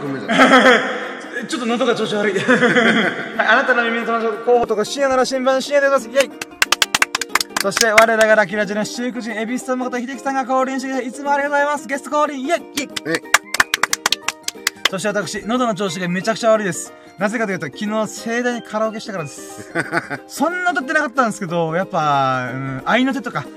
個目じゃない。ちょっと喉が調子悪い。はい、あなたの耳の友達候補とか深夜なら新聞深夜でございます。イェイそして、我らがラッキーラジオの七福神、エビスさんの方、秀樹さんが降臨してくれていつもありがとうございます。ゲスト降臨、イェイイェイえ、そして私、喉の調子がめちゃくちゃ悪いです。なぜかというと、昨日盛大にカラオケしたからです。そんな歌ってなかったんですけど、やっぱ、うん、愛の手とか、ふー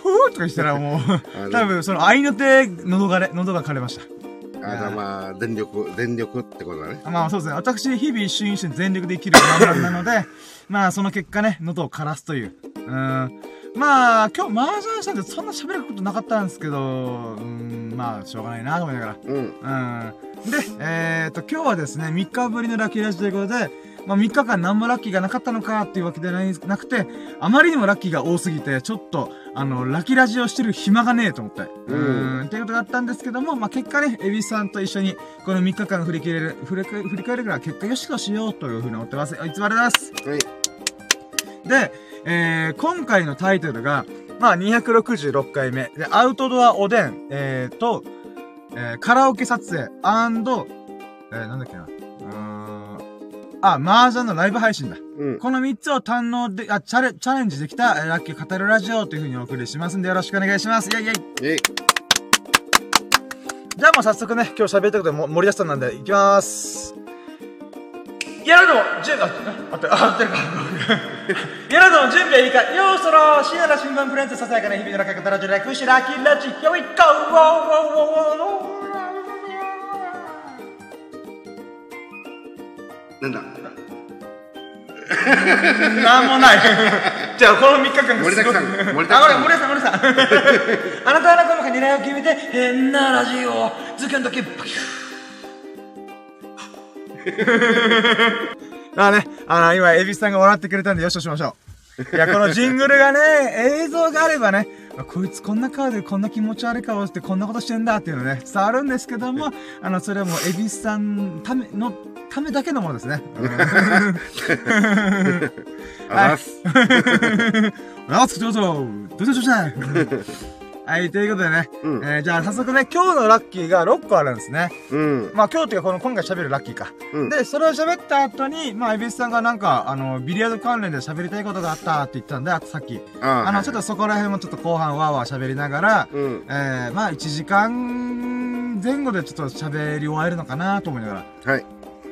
ふーとかしたらもう、多分その愛の手、喉がれ、喉が枯れました。あ、じゃあまあ、全力、全力ってことだね。まあそうですね。私、日々一瞬一瞬全力で生きる人間なので、まあその結果ね、喉を枯らすという。うん。まあ、今日麻雀したんでそんな喋ることなかったんですけど、うん、まあしょうがないなと思いながら。うん。うん。で、えーと、今日はですね、3日ぶりのラッキーラジオということで、まあ3日間何もラッキーがなかったのかっていうわけではないなくて、あまりにもラッキーが多すぎて、ちょっと、あの、ラッキーラジオしてる暇がねえと思って。ううん。っていうことがあったんですけども、まあ結果ね、エビさんと一緒に、この3日間振り切れる、振り振り返るから結果よしとしようというふうに思ってます。いつもありがとうございます。はい。で、えー、今回のタイトルが、まあ、266回目。で、アウトドアおでん、えーと、えー、カラオケ撮影、アンド、えー、なんだっけな。あ、麻雀のライブ配信だ。うん。この3つを堪能で、あ、チャレ、チャレンジできた、えーラッキー語るラジオというふうにお送りしますんで、よろしくお願いします。イェイイェイ。えい。じゃあもう早速ね、今日喋ったことでも盛りだしたんなんで、いきまーす。いやらども、準備、あ、待って、あ、合ってるか。いやらども、準備はいいか。よーそろ、深夜の新聞プレンツ、ささやかな日々のラッキー語ラジオ、略しラッキーラジオ、Here we go! なんだ？なんもない。じゃあ、この3日間がすごい盛りだくさん盛りだくさん森田さん、森田さん。あ なたは仲間が狙いを決めて、変なラジオ、ズキュンだけ、バキュー。あね、あの、今、エビスさんが笑ってくれたんで、よしとしましょう。いや、このジングルがね、映像があればね、あこいつこんな顔でこんな気持ち悪い顔してこんなことしてんだっていうのね、伝わるんですけども、あの、それはもう、エビスさんための、ためだけのものですね。うんあざっす。あ、つくどうぞど うぞどうぞはい、ということでね、うんえーじゃあ早速ね、今日のラッキーが6個あるんですね。うん。まあ今日っていうかこの今回喋るラッキーか。うんで、それを喋った後に、まあ、エビスさんがなんか、あの、ビリヤード関連で喋りたいことがあったって言ったんで、あとさっき。ああの、ちょっとそこら辺もちょっと後半わーわー喋りながら、と。うん。えー、まあ1時間前後でちょっと喋り終わるのかなと思いながら。はい。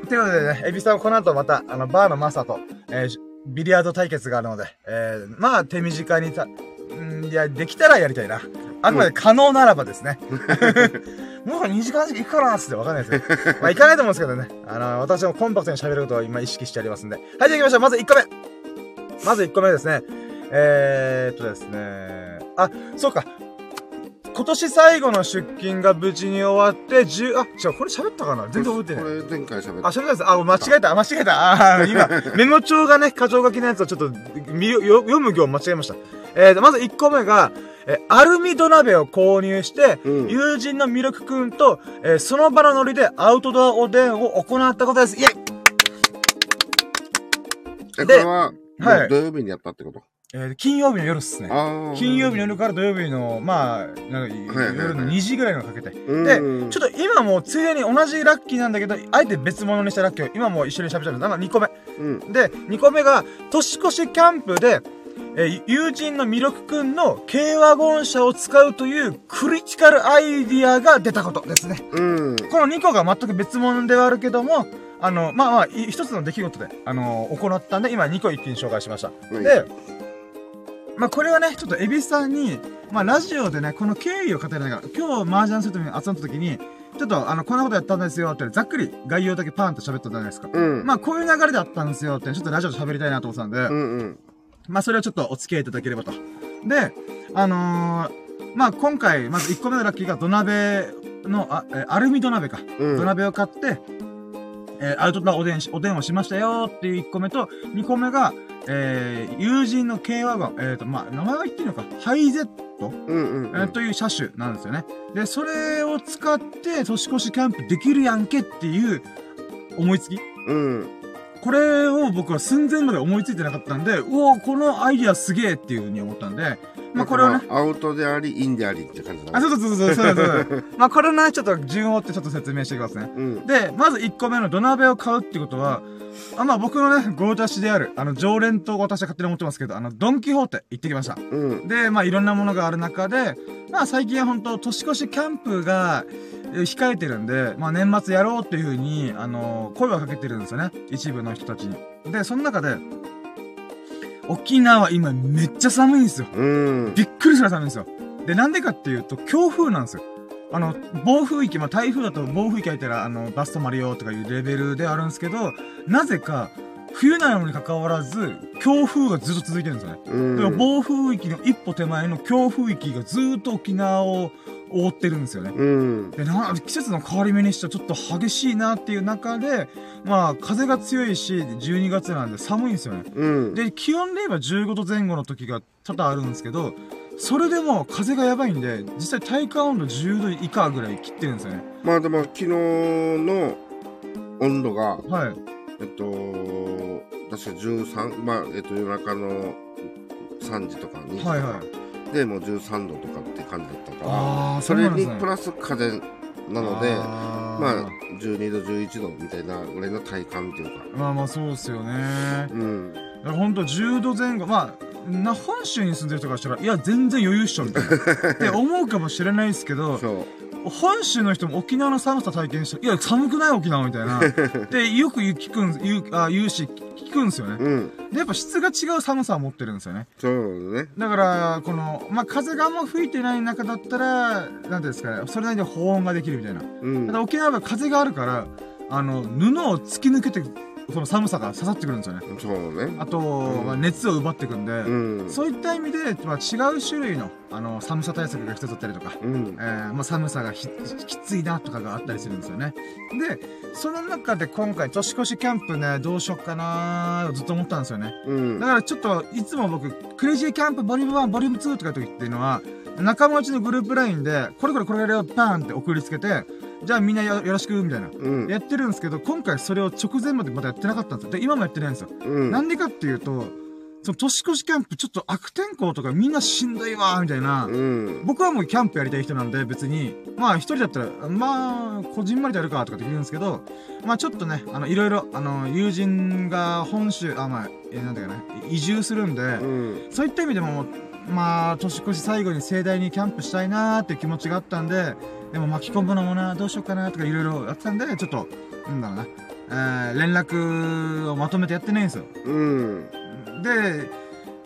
ということでね、エビさんはこの後また、あの、バーのマスターと、えービリヤード対決があるので、えー、まあ、手短にた、んいや、できたらやりたいな。あくまで可能ならばですね。もう2時間行くかなーっつってわかんないですね。まあ、行かないと思うんですけどね。あの、私もコンパクトに喋ることを今意識してありますんで。はい、じゃあ行きましょう。まず1個目。まず1個目ですね。えーっとですね。あ、そうか。今年最後の出勤が無事に終わって、10、あ、違う、これ喋ったかな？全然覚えてないこ。れ前回喋っあ、た。喋ったです。あ、間違えた。あ間違えた。あー今、メモ帳がね、箇条書きのやつをちょっと、読む行間違えました。えーと、まず1個目が、えーアルミ土鍋を購入して、うん友人のミルクくんと、えーその場のノリでアウトドアおでんを行ったことです。イェイでれは、はい土曜日にやったってこと？えー金曜日の夜っすね。金曜日の夜から土曜日の、まあ、なんか夜の2時ぐらいのかけて。うんで、ちょっと今もうついでに同じラッキーなんだけど、あえて別物にしたラッキーを今もう一緒に喋っちゃうんです。だから2個目。うん。で、2個目が、年越しキャンプで、えー友人のミルクくんの軽ワゴン車を使うというクリティカルアイディアが出たことですね。うん。この2個が全く別物ではあるけども、あの、まあまあ、い一つの出来事で、あの行ったんで、今2個一気に紹介しました。はいで、まあこれはね、ちょっとエビさんに、まあラジオでね、この経緯を語りながら、今日麻雀するために集まった時に、ちょっとあの、こんなことやったんですよって、ざっくり概要だけパーンと喋ったじゃないですか。うん。まあこういう流れだったんですよって、ちょっとラジオで喋りたいなと思ってたんで、うんうん。まあそれをちょっとお付き合いいただければと。で、あのー、まあ今回、まず1個目のラッキーが土鍋の、あ、えーアルミ土鍋か。うん土鍋を買って、えーアウトドアおでんし、おでんをしましたよっていう1個目と、2個目が、えー友人の軽ワゴン、えっ、と、まあ、名前は言っていいのか、ハイゼット、うんうんえーという車種なんですよね。で、それを使って年越しキャンプできるやんけっていう思いつきうん。これを僕は寸前まで思いついてなかったんで、うおこのアイディアすげえっていう風に思ったんで、まあこれをね、アウトであり、インでありって感じだあ、ね。そうそうそうそう、そうだそうだ。まあこれね、ちょっと順を追ってちょっと説明していきますね。うん。で、まず1個目の土鍋を買うってことは、あまあ僕のね、ご私である、あの、常連と私は勝手に思ってますけど、あの、ドンキホーテ行ってきました。うん。で、まあいろんなものがある中で、まあ最近は本当年越しキャンプが、え控えてるんで、まあ年末やろうっていう風に、あの声をかけてるんですよね。一部の人たちに。で、その中で、沖縄今めっちゃ寒いんですよ。うん。びっくりする寒いんですよ。で、なんでかっていうと、強風なんですよ。あの、暴風域、まあ、台風だと暴風域入ったら、あの、バス止まるよとかいうレベルであるんですけど、なぜか、冬なのに関わらず、強風がずっと続いてるんですよね。暴風域の一歩手前の強風域がずっと沖縄を覆ってるんですよね。うん。で、な、季節の変わり目にしてはちょっと激しいなっていう中で、まあ、風が強いし、12月なんで寒いんですよね。うん。で、気温で言えば15度前後の時が多々あるんですけど、それでも風がやばいんで、実際体感温度10度以下ぐらい切ってるんですよね。まあでも、昨日の温度が、はい。えっと、確か13、まあ、えっと、夜中の3時とか2時とか、はいはい。で、もう13度とかって感じだったから、それにプラス風なので、まあ、12度、11度みたいなぐらいの体感っていうか、まあまあそうですよね。うん。だからほんと10度前後、まあ、な、本州に住んでる人からしたら、いや、全然余裕っしょ、みたいな。って思うかもしれないですけど。本州の人も沖縄の寒さ体験したら、いや、寒くない沖縄みたいな。で、よく聞くん、言う、あ、言うし、聞くんですよね。うん。で、やっぱ質が違う寒さを持ってるんですよね。そうね。だから、この、まあ、風があんま吹いてない中だったら、なんていうんですかね、それなりに保温ができるみたいな。うんただ。沖縄は風があるから、あの、布を突き抜けて、その寒さが刺さってくるんですよね。そうね。あと、んまあ、熱を奪ってくんで、うん。そういった意味で、まあ、違う種類の、あの、寒さ対策が一つだったりとか、うんえ。ーまあ、寒さがひきついなとかがあったりするんですよね。で、その中で今回年越しキャンプね、どうしよっかなーずっと思ったんですよね。うんだ。からちょっと、いつも僕、クレイジーキャンプボリューム1、ボリューム2とか時っていうのは、仲間内のグループラインで、これこれこれやるよ、パーンって送りつけて、じゃあみんなよよろしく、みたいな。うん。やってるんですけど、今回それを直前までまだやってなかったんですよ。で、今もやってないんですよ。うん。なんでかっていうと、その年越しキャンプちょっと悪天候とかみんなしんどいわーみたいな。うん。僕はもうキャンプやりたい人なんで別に、まあ一人だったら、まあ、こじんまりとやるかとかって言うんですけど、まあちょっとね、あの、いろいろ、あの、友人が本州、あ、まあ、え、なんだかな、移住するんで、うん。そういった意味でも、まあ、年越し最後に盛大にキャンプしたいなーって気持ちがあったんで、でも巻き込むのもな、どうしようかなとかいろいろやってたんで、ちょっと、なんだろうな、えー、連絡をまとめてやってないんですよ。うん。で、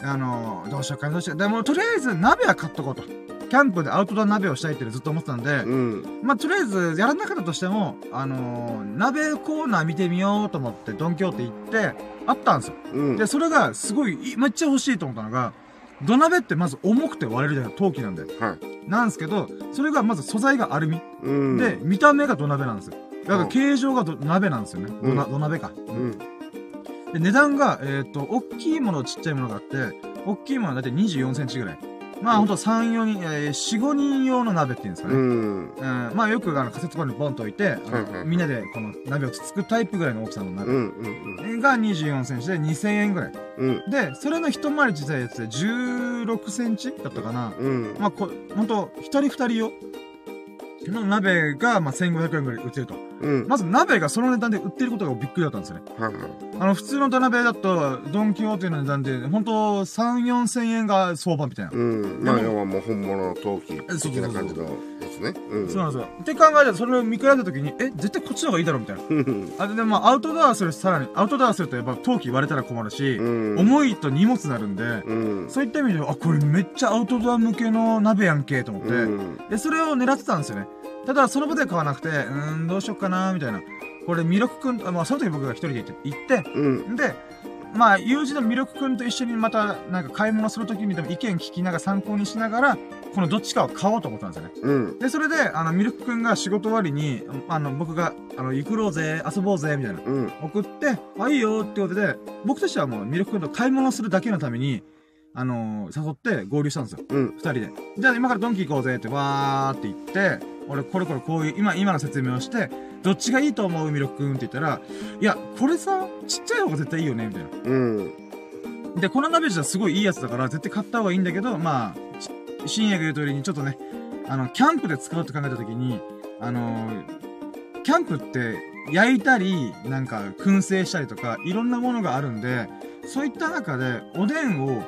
あの、どうしようかな、どうしよう。でも、とりあえず鍋は買っとこうと。キャンプでアウトドア鍋をしたいってずっと思ってたんで、うん。まあ、とりあえず、やらなかったとしても、あのー鍋コーナー見てみようと思って、ドンキョーって行って、あったんですよ。うん。で、それが、すごいい、めっちゃ欲しいと思ったのが、土鍋ってまず重くて割れるじゃない陶器なんで。はい。なんですけど、それがまず素材がアルミ。うん。で、見た目が土鍋なんですよ。だからうん形状が土鍋なんですよね。土なうん土鍋か。うん。で、値段が、えっ、と、大きいもの、ちっちゃいものがあって、大きいものはだいたい24センチぐらい。まあ、ほんと3、4人、えー、4、5人用の鍋っていうんですかね。ううん。ん。まあ、よく、あの、仮設コンにボンと置いて、みんなでこの鍋をつつくタイプぐらいの大きさのう鍋。ん。うん。が24センチで2000円ぐらい。うん。で、それの一回り小さいやつで16センチだったかな。うん。まあ、こ、ほんと、一人二人用の鍋が、まあ、1500円ぐらい売ってると。うん。まず鍋がその値段で売ってることがびっくりだったんですよね。はいはい。あの、普通の土鍋だと、ドンキホーテの値段で、ほんと、3、4千円が相場みたいな。うん。まあ、でも要はもう本物の陶器的な感じのやつね。うん。そうなんですよ。って考えたら、それを見比べたときに、え、絶対こっちの方がいいだろ、みたいな。うん。あ、で、まあ、アウトドアするさらに、アウトドアするとやっぱ陶器割れたら困るし、うん。重いと荷物になるんで、うん。そういった意味で、あ、これめっちゃアウトドア向けの鍋やんけ、と思って、うん。で、それを狙ってたんですよね。ただ、その場で買わなくて、うーん、どうしよっかな、みたいな。これ、ミルクくん、あまあ、その時僕が一人で行って、行って、うん。で、まあ、友人のミルクくんと一緒にまた、なんか買い物するときにでも意見聞きながら参考にしながら、このどっちかを買おうと思ったんですよね。うん。で、それで、あの、ミルクくんが仕事終わりに、あの、僕が、あの、行くろうぜ、遊ぼうぜ、みたいな。うん。送って、あ、いいよってことで、僕としてはもうミルクくんと買い物するだけのために、あの誘って合流したんですよ。うん。二人で。じゃあ今からドンキ行こうぜってわーって言って、俺これこれこういう、今、今の説明をして、どっちがいいと思うミルクくんって言ったら、いや、これさ、ちっちゃい方が絶対いいよね、みたいな。うん。で、この鍋じゃすごいいいやつだから、絶対買った方がいいんだけど、まあ、深夜が言う通りにちょっとね、あの、キャンプで使うって考えたときに、あのキャンプって焼いたり、なんか燻製したりとか、いろんなものがあるんで、そういった中で、おでんを、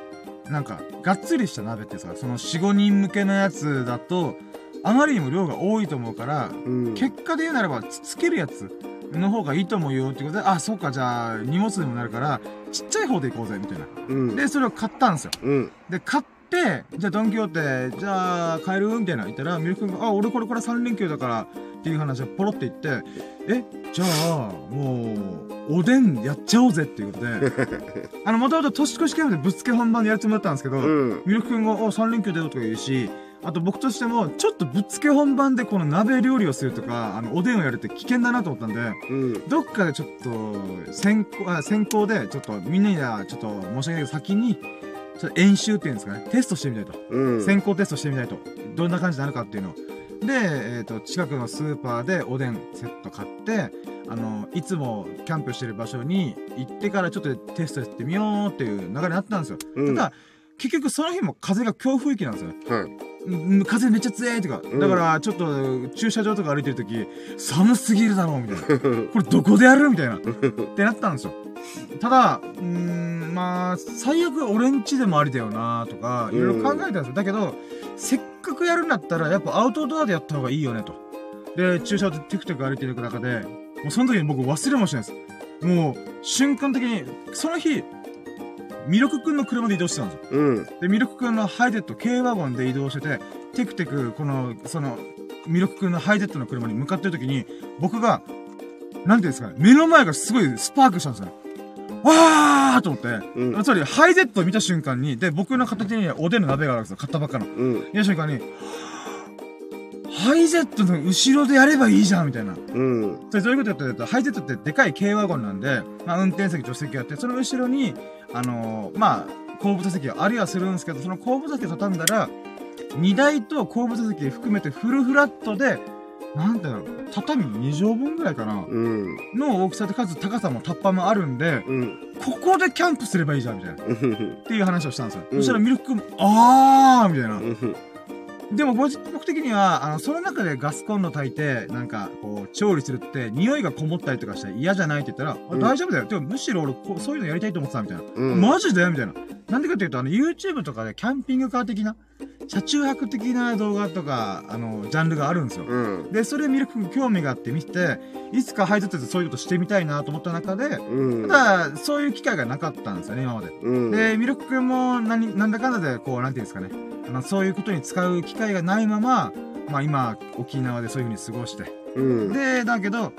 なんか、がっつりした鍋ってさ、その4、5人向けのやつだと、あまりにも量が多いと思うから、うん。結果で言うならば、つつけるやつの方がいいと思うよってことで、あ、そうか、じゃあ、荷物でもなるから、ちっちゃい方で行こうぜ、みたいな。うん。で、それを買ったんですよ。うん。で、買って、じゃあドンキホーテ、じゃあ帰る？みたいな言ったら、ミルク君が、あ、俺これから3連休だから、っていう話をポロって言って、え、じゃあ、もう、おでんやっちゃおうぜっていうことで、あの、もともと年越しキャンプでぶっつけ本番でやるつもりだったんですけど、うん。ミルク君が、あ、3連休だよとか言うし、あと僕としても、ちょっとぶっつけ本番でこの鍋料理をするとか、あの、おでんをやるって危険だなと思ったんで、うん。どっかでちょっと、先行、あ先行で、ちょっとみんなには、ちょっと申し訳ないけど、先に、ちょっと演習っていうんですかね、テストしてみたいと。うん。先行テストしてみたいと。どんな感じになるかっていうのを。で、えっ、と、近くのスーパーでおでんセット買って、あの、いつもキャンプしてる場所に行ってからちょっとテストやってみようっていう流れになったんですよ。うん。ただ、結局その日も風が強風域なんですよ。はい。うん風めっちゃ強いとか。うんだから、ちょっと駐車場とか歩いてるとき、寒すぎるだろうみたいな。これどこでやる？みたいな。ってなったんですよ。ただ、うーん、まあ、最悪俺んちでもありだよなとか、いろいろ考えたんですよ。だけど、せっかくやるんだったら、やっぱアウトドアでやった方がいいよねと。で、駐車場でテクテク歩いてる中で、もうその時に僕忘れもしないです。もう、瞬間的に、その日、ミルクくんの車で移動してたんですよ。うん。で、ミルクくんのハイデット、軽ワゴンで移動してて、テクテク、この、その、ミルクくんのハイデットの車に向かってる時に、僕が、なんていうんですかね、目の前がすごいスパークしたんですよね。わーと思って、うん。つまり、ハイデットを見た瞬間に、で、僕の片手におでんの鍋があるんですよ。買ったばっかの。うん。見た瞬間に、ハイゼットの後ろでやればいいじゃんみたいな。うん。それどういうことかというと、ハイゼットってでかい軽ワゴンなんで、まあ運転席、助手席があって、その後ろに、あのーまあ、後部座席がありはするんですけど、その後部座席を畳んだら、荷台と後部座席含めてフルフラットで、なんていうの、畳2畳分ぐらいかな、うん。の大きさで、かつ高さもタッパもあるんで、うん。ここでキャンプすればいいじゃん、みたいな。っうん。ていう話をしたんですよ。うんそしたらミルク君も、あーみたいな。うん。でも僕僕的には、あの、その中でガスコンロ炊いて、なんか、こう、調理するって、匂いがこもったりとかして嫌じゃないって言ったら、あうん大丈夫だよ。てか、むしろ俺こう、そういうのやりたいと思ってた、みたいな。うん。マジで？みたいな。なんでかっていうと、あの、YouTube とかでキャンピングカー的な、車中泊的な動画とか、あの、ジャンルがあるんですよ。うん。で、それ見る興味があって見て、いつか配達ってそういうことしてみたいなと思った中で、うん。ただ、そういう機会がなかったんですよね、今まで。うん。で、ミルク君も何、なんだかんだで、こう、なんていうんですかね。あの、そういうことに使う機会がないまま、まあ今、沖縄でそういう風に過ごして。うん。で、だけど、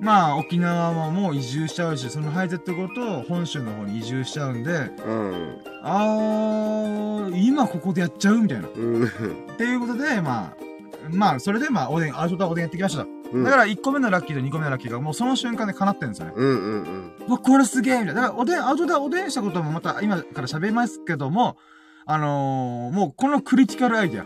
まあ沖縄ももう移住しちゃうし、そのハイゼットごと本州の方に移住しちゃうんで、うん。あー、今ここでやっちゃうみたいな。っうん。ていうことで、まあ、まあ、それでまあ、おでん、アウトドアおでんやってきました。うん。だから1個目のラッキーと2個目のラッキーがもうその瞬間で叶ってるんですよね。うんうんうん。うわ、これすげえみたいな。だから、おでん、アウトドアおでんしたこともまた今から喋りますけども、あのー、もうこのクリティカルアイデア。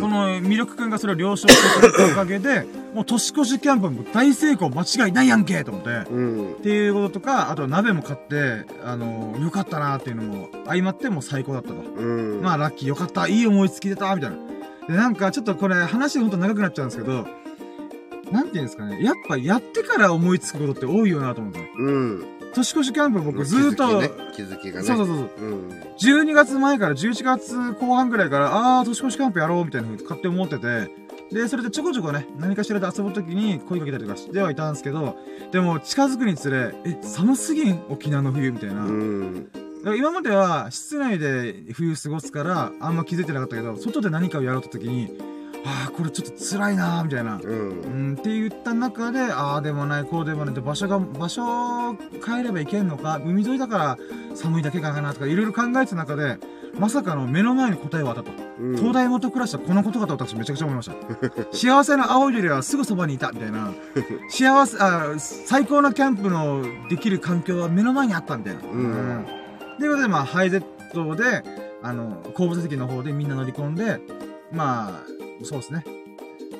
このミルク君がそれを了承してくれたおかげで、もう年越しキャンプも大成功間違いないやんけと思って。うん。っていうこととか、あと鍋も買って、あのー、よかったなっていうのも相まってもう最高だったと。うん。まあラッキーよかった、いい思いつき出た、みたいな。で、なんかちょっとこれ話ほんと長くなっちゃうんですけど、なんていうんですかね、やっぱやってから思いつくことって多いよなと思うんですよ。うん。年越しキャンプ僕ずーっと、気づきがね。そうそうそうそう。うん。12月前から11月後半ぐらいから、あー、年越しキャンプやろうみたいなふうに勝手に思ってて、で、それでちょこちょこね、何かしらで遊ぶときに声かけたりとかしてはいたんですけど、でも近づくにつれ、え、寒すぎん？沖縄の冬みたいな。今までは室内で冬過ごすからあんま気づいてなかったけど、外で何かをやろうと時に、ああ、これちょっと辛いなーみたいな。う。うんん、って言った中で、ああでもない、こうでもないって場所が、場所変えればいけんのか、海沿いだから寒いだけかなとかいろいろ考えてた中で、まさかの目の前に答えはあったと。うん。東大元暮らしはこのことかと私めちゃくちゃ思いました。幸せな青い鳥はすぐそばにいた、みたいな。幸せ、あ最高のキャンプのできる環境は目の前にあった、みたいな。うんということで、まあ、ハイゼットで、あの、後部座席の方でみんな乗り込んで、まあ、そうですね。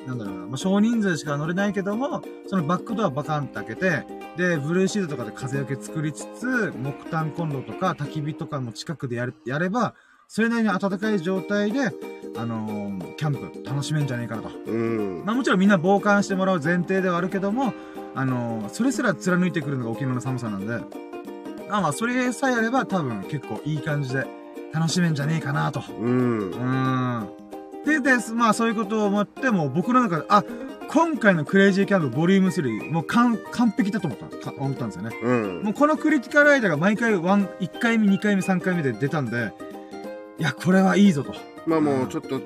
なんだろうな、まあ、少人数しか乗れないけども、そのバックドアバカンって開けて、で、ブルーシートとかで風よけ作りつつ、木炭コンロとか焚き火とかも近くでやる、やれば、それなりに暖かい状態で、あのーキャンプ楽しめんじゃねえかなと。うん。まあもちろんみんな傍観してもらう前提ではあるけども、あのーそれすら貫いてくるのが沖縄の寒さなんで、まあまあ、それさえあれば多分結構いい感じで楽しめんじゃねえかなと。うんう。ーん。で、で、まあそういうことを思って、もう僕の中で、あ、今回のクレイジーキャンプボリューム3、もう完、完璧だと思った、か思ったんですよね。うん。もうこのクリティカルアイデアが毎回ワン、1回目、2回目、3回目で出たんで、いや、これはいいぞと。まあもうちょっと、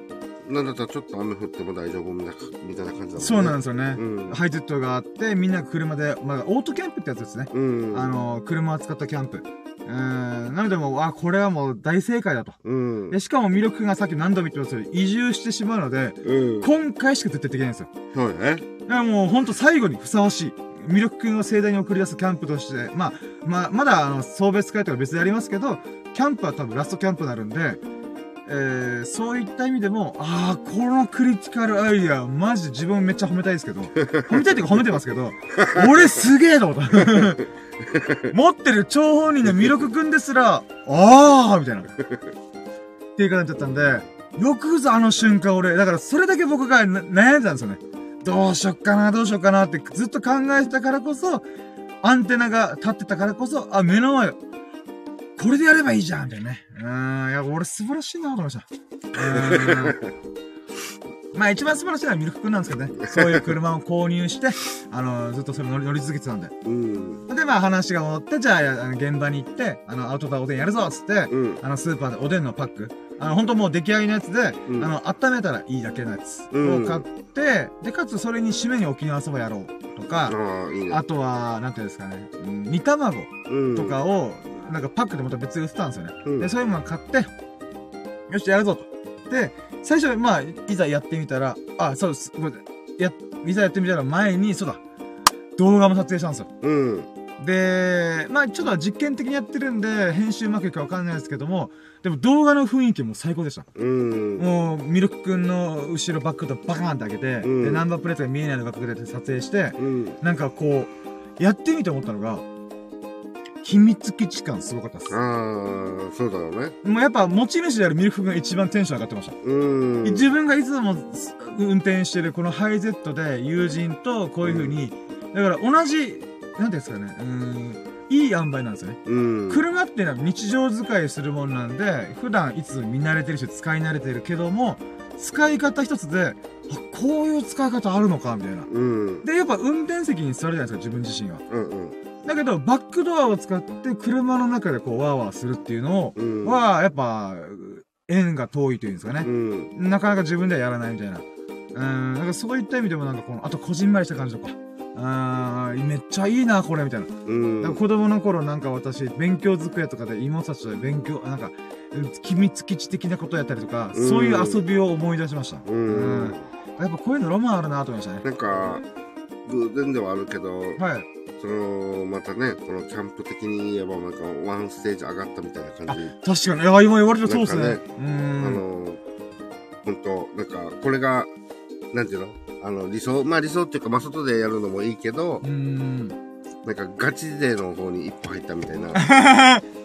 なんだったらちょっと雨降っても大丈夫みたいなみたいな感じだもんね。そうなんですよね。うん。ハイゼットがあって、みんな車で、まあ、オートキャンプってやつですね。うん。あの、車を使ったキャンプ。うーん、なのでもう、あ、これはもう大正解だと。うん。で、しかも魅力がさっき何度も言ってますように、移住してしまうので、うん。今回しか絶対できないんですよ。そうだね。だからもうほんと最後にふさわしい。魅力くんを盛大に送り出すキャンプとして、まあ、まあ、まだあの、送別会とか別でありますけど、キャンプは多分ラストキャンプになるんで、えー、そういった意味でも、ああ、このクリティカルアイディア、マジで自分めっちゃ褒めたいですけど、褒めたいっていうか褒めてますけど、俺すげえと思った。持ってる張本人の魅力くんですら、ああみたいな。っていう感じだったんで、よくぞあの瞬間俺、だからそれだけ僕が悩んでたんですよね。どうしよっかな、どうしよっかなってずっと考えてたからこそ、アンテナが立ってたからこそ、あ、目の前、これでやればいいじゃんみたいなね。うん、いや、俺素晴らしいなと思いました。まあ一番素晴らしいのはミルクくんなんですけどね。そういう車を購入して、あの、ずっとそれ乗り乗り続けてたんで。うん。で、まあ話が戻って、じゃあ、あの現場に行って、あの、アウトドアおでんやるぞっつって、うん。あの、スーパーでおでんのパック。あの、ほんともう出来上がりのやつで、うんあの、温めたらいいだけのやつうんを買って、で、かつそれに締めに沖縄そばやろうとか、ああ、いいね。あとは、なんていうんですかね、うん煮卵うん。とかを、なんかパックでまた別で売ってたんですよね。うんで、そういうもの買って、よし、やるぞと。で、最初、まあ、いざやってみたら、あ、そうです。ごめんなさいや、いざやってみたら前に、そうだ、動画も撮影したんですよ。うん。で、まあちょっと実験的にやってるんで、編集うまくいくかわかんないですけども、でも動画の雰囲気も最高でした。うん。もう、ミルクくんの後ろバックとバカーンって開けて、うんで、ナンバープレートが見えないのが隠れて撮影して、うん。なんかこう、やってみて思ったのが、秘密基地感すごかったです。ああ、そうだろうね。もうやっぱ持ち主であるミルクが一番テンション上がってました。うん。自分がいつもす運転してるこのハイゼットで友人とこういう風に、だから同じ、なんていうんですかね、うーん、いい塩梅なんですよね。うん。車っていうのは日常使いするもんなんで、普段いつ見慣れてるし使い慣れてるけども、使い方一つで、あ、こういう使い方あるのか、みたいな。うん。で、やっぱ運転席に座るじゃないですか、自分自身が。うんうん。だけど、バックドアを使って車の中でこう、ワーワーするっていうの。は、やっぱ、縁が遠いというんですかねう。ん。なかなか自分ではやらないみたいな。うん、なんかそういった意味でもなんかこの、あとこじんまりした感じとか。あーめっちゃいいな、これ、みたいな。うん。子供の頃なんか私、勉強机とかで妹たちと勉強、あなんか、うん秘密基地的なことやったりとか、うんそういう遊びを思い出しました。ううんん。やっぱこういうのロマンあるなと思いましたね。なんか、偶然ではあるけど、はい。その、またね、このキャンプ的に言えば、なんか、ワンステージ上がったみたいな感じ。確かに。いや、今言われてそうですね。なんかうあん。の、本当なんか、これが、なんていうの？あの、理想、まあ理想っていうか、まあ外でやるのもいいけど、うん。なんかガチ勢の方に一歩入ったみたいな。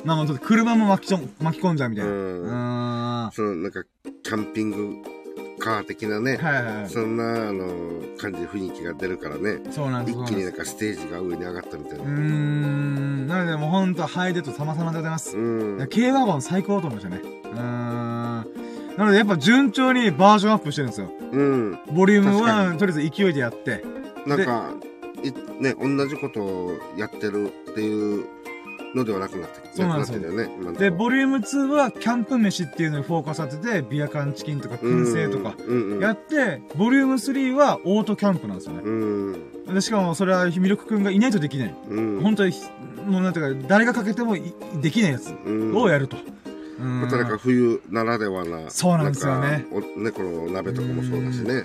まあまあ、ちょっと車も巻き巻き込んじゃうみたいな。ううんその、なんか、キャンピングカー的なねい、はいはい。そんな、あの、感じで雰囲気が出るからね、そうなんです。一気になんかステージが上に上がったみたいうな。ーん。なので、もうほんと、ハイデット様々でございます。軽ワゴン最高と思いましたね。うーん。なので、やっぱ順調にバージョンアップしてるんですよ。うん。ボリューム確か1、とりあえず勢いでやって。なんか、いね、同じことをやってるっていうのではなくなってそうなんですよなくなってるよね。で、ボリューム2はキャンプ飯っていうのにフォーカス当てて、ビア缶チキンとか燻製とか。やって、ボリューム3はオートキャンプなんですよね。うん。で、しかもそれはミルクくんがいないとできない。うん。本当に、もうなんていうか、誰がかけてもいできないやつうんをやると。うんまたなんか冬ならではな。そうなんですよねね、この鍋とかもそうだしね。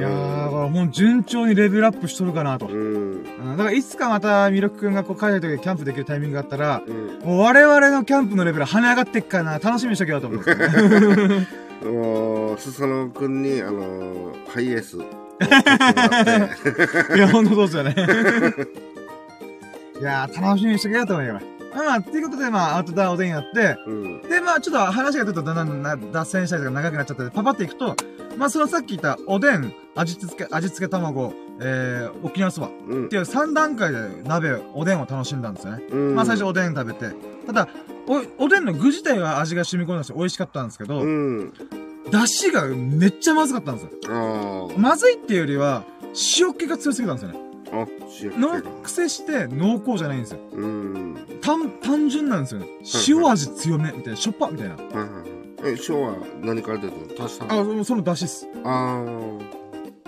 いやー、もう順調にレベルアップしとるかなと。ううんん。だからいつかまたミルクくんがこう海外とかでキャンプできるタイミングがあったら、うん。もう我々のキャンプのレベル跳ね上がってっからな、楽しみにしとけよと思うんですよね。もう、すそのくんに、あの、ハイエース いや、ほんとそうですよね。いやー、楽しみにしとけよと思うよ。まあ、っていうことで、まあ、アウトドアおでんやって、うん。で、まあ、ちょっと話がちょっとだんだんな脱線したりとか長くなっちゃって、パパっていくと、まあ、そのさっき言ったおでん、味付け、味付け卵、えー、沖縄そばっうんて。いう3段階で鍋、おでんを楽しんだんですよね。うん。まあ、最初おでん食べて。ただ、お、おでんの具自体は味が染み込んだし美味しかったんですけど、うん。出汁がめっちゃまずかったんですよ。まずいっていうよりは、塩気が強すぎたんですよね。のが。癖して濃厚じゃないんですよ。うん。単、単純なんですよね。塩味強め、みたいな、しょっぱみたいな。はいはいはい。え、塩は何から出てるの？足したあ、そのその出汁っす。あ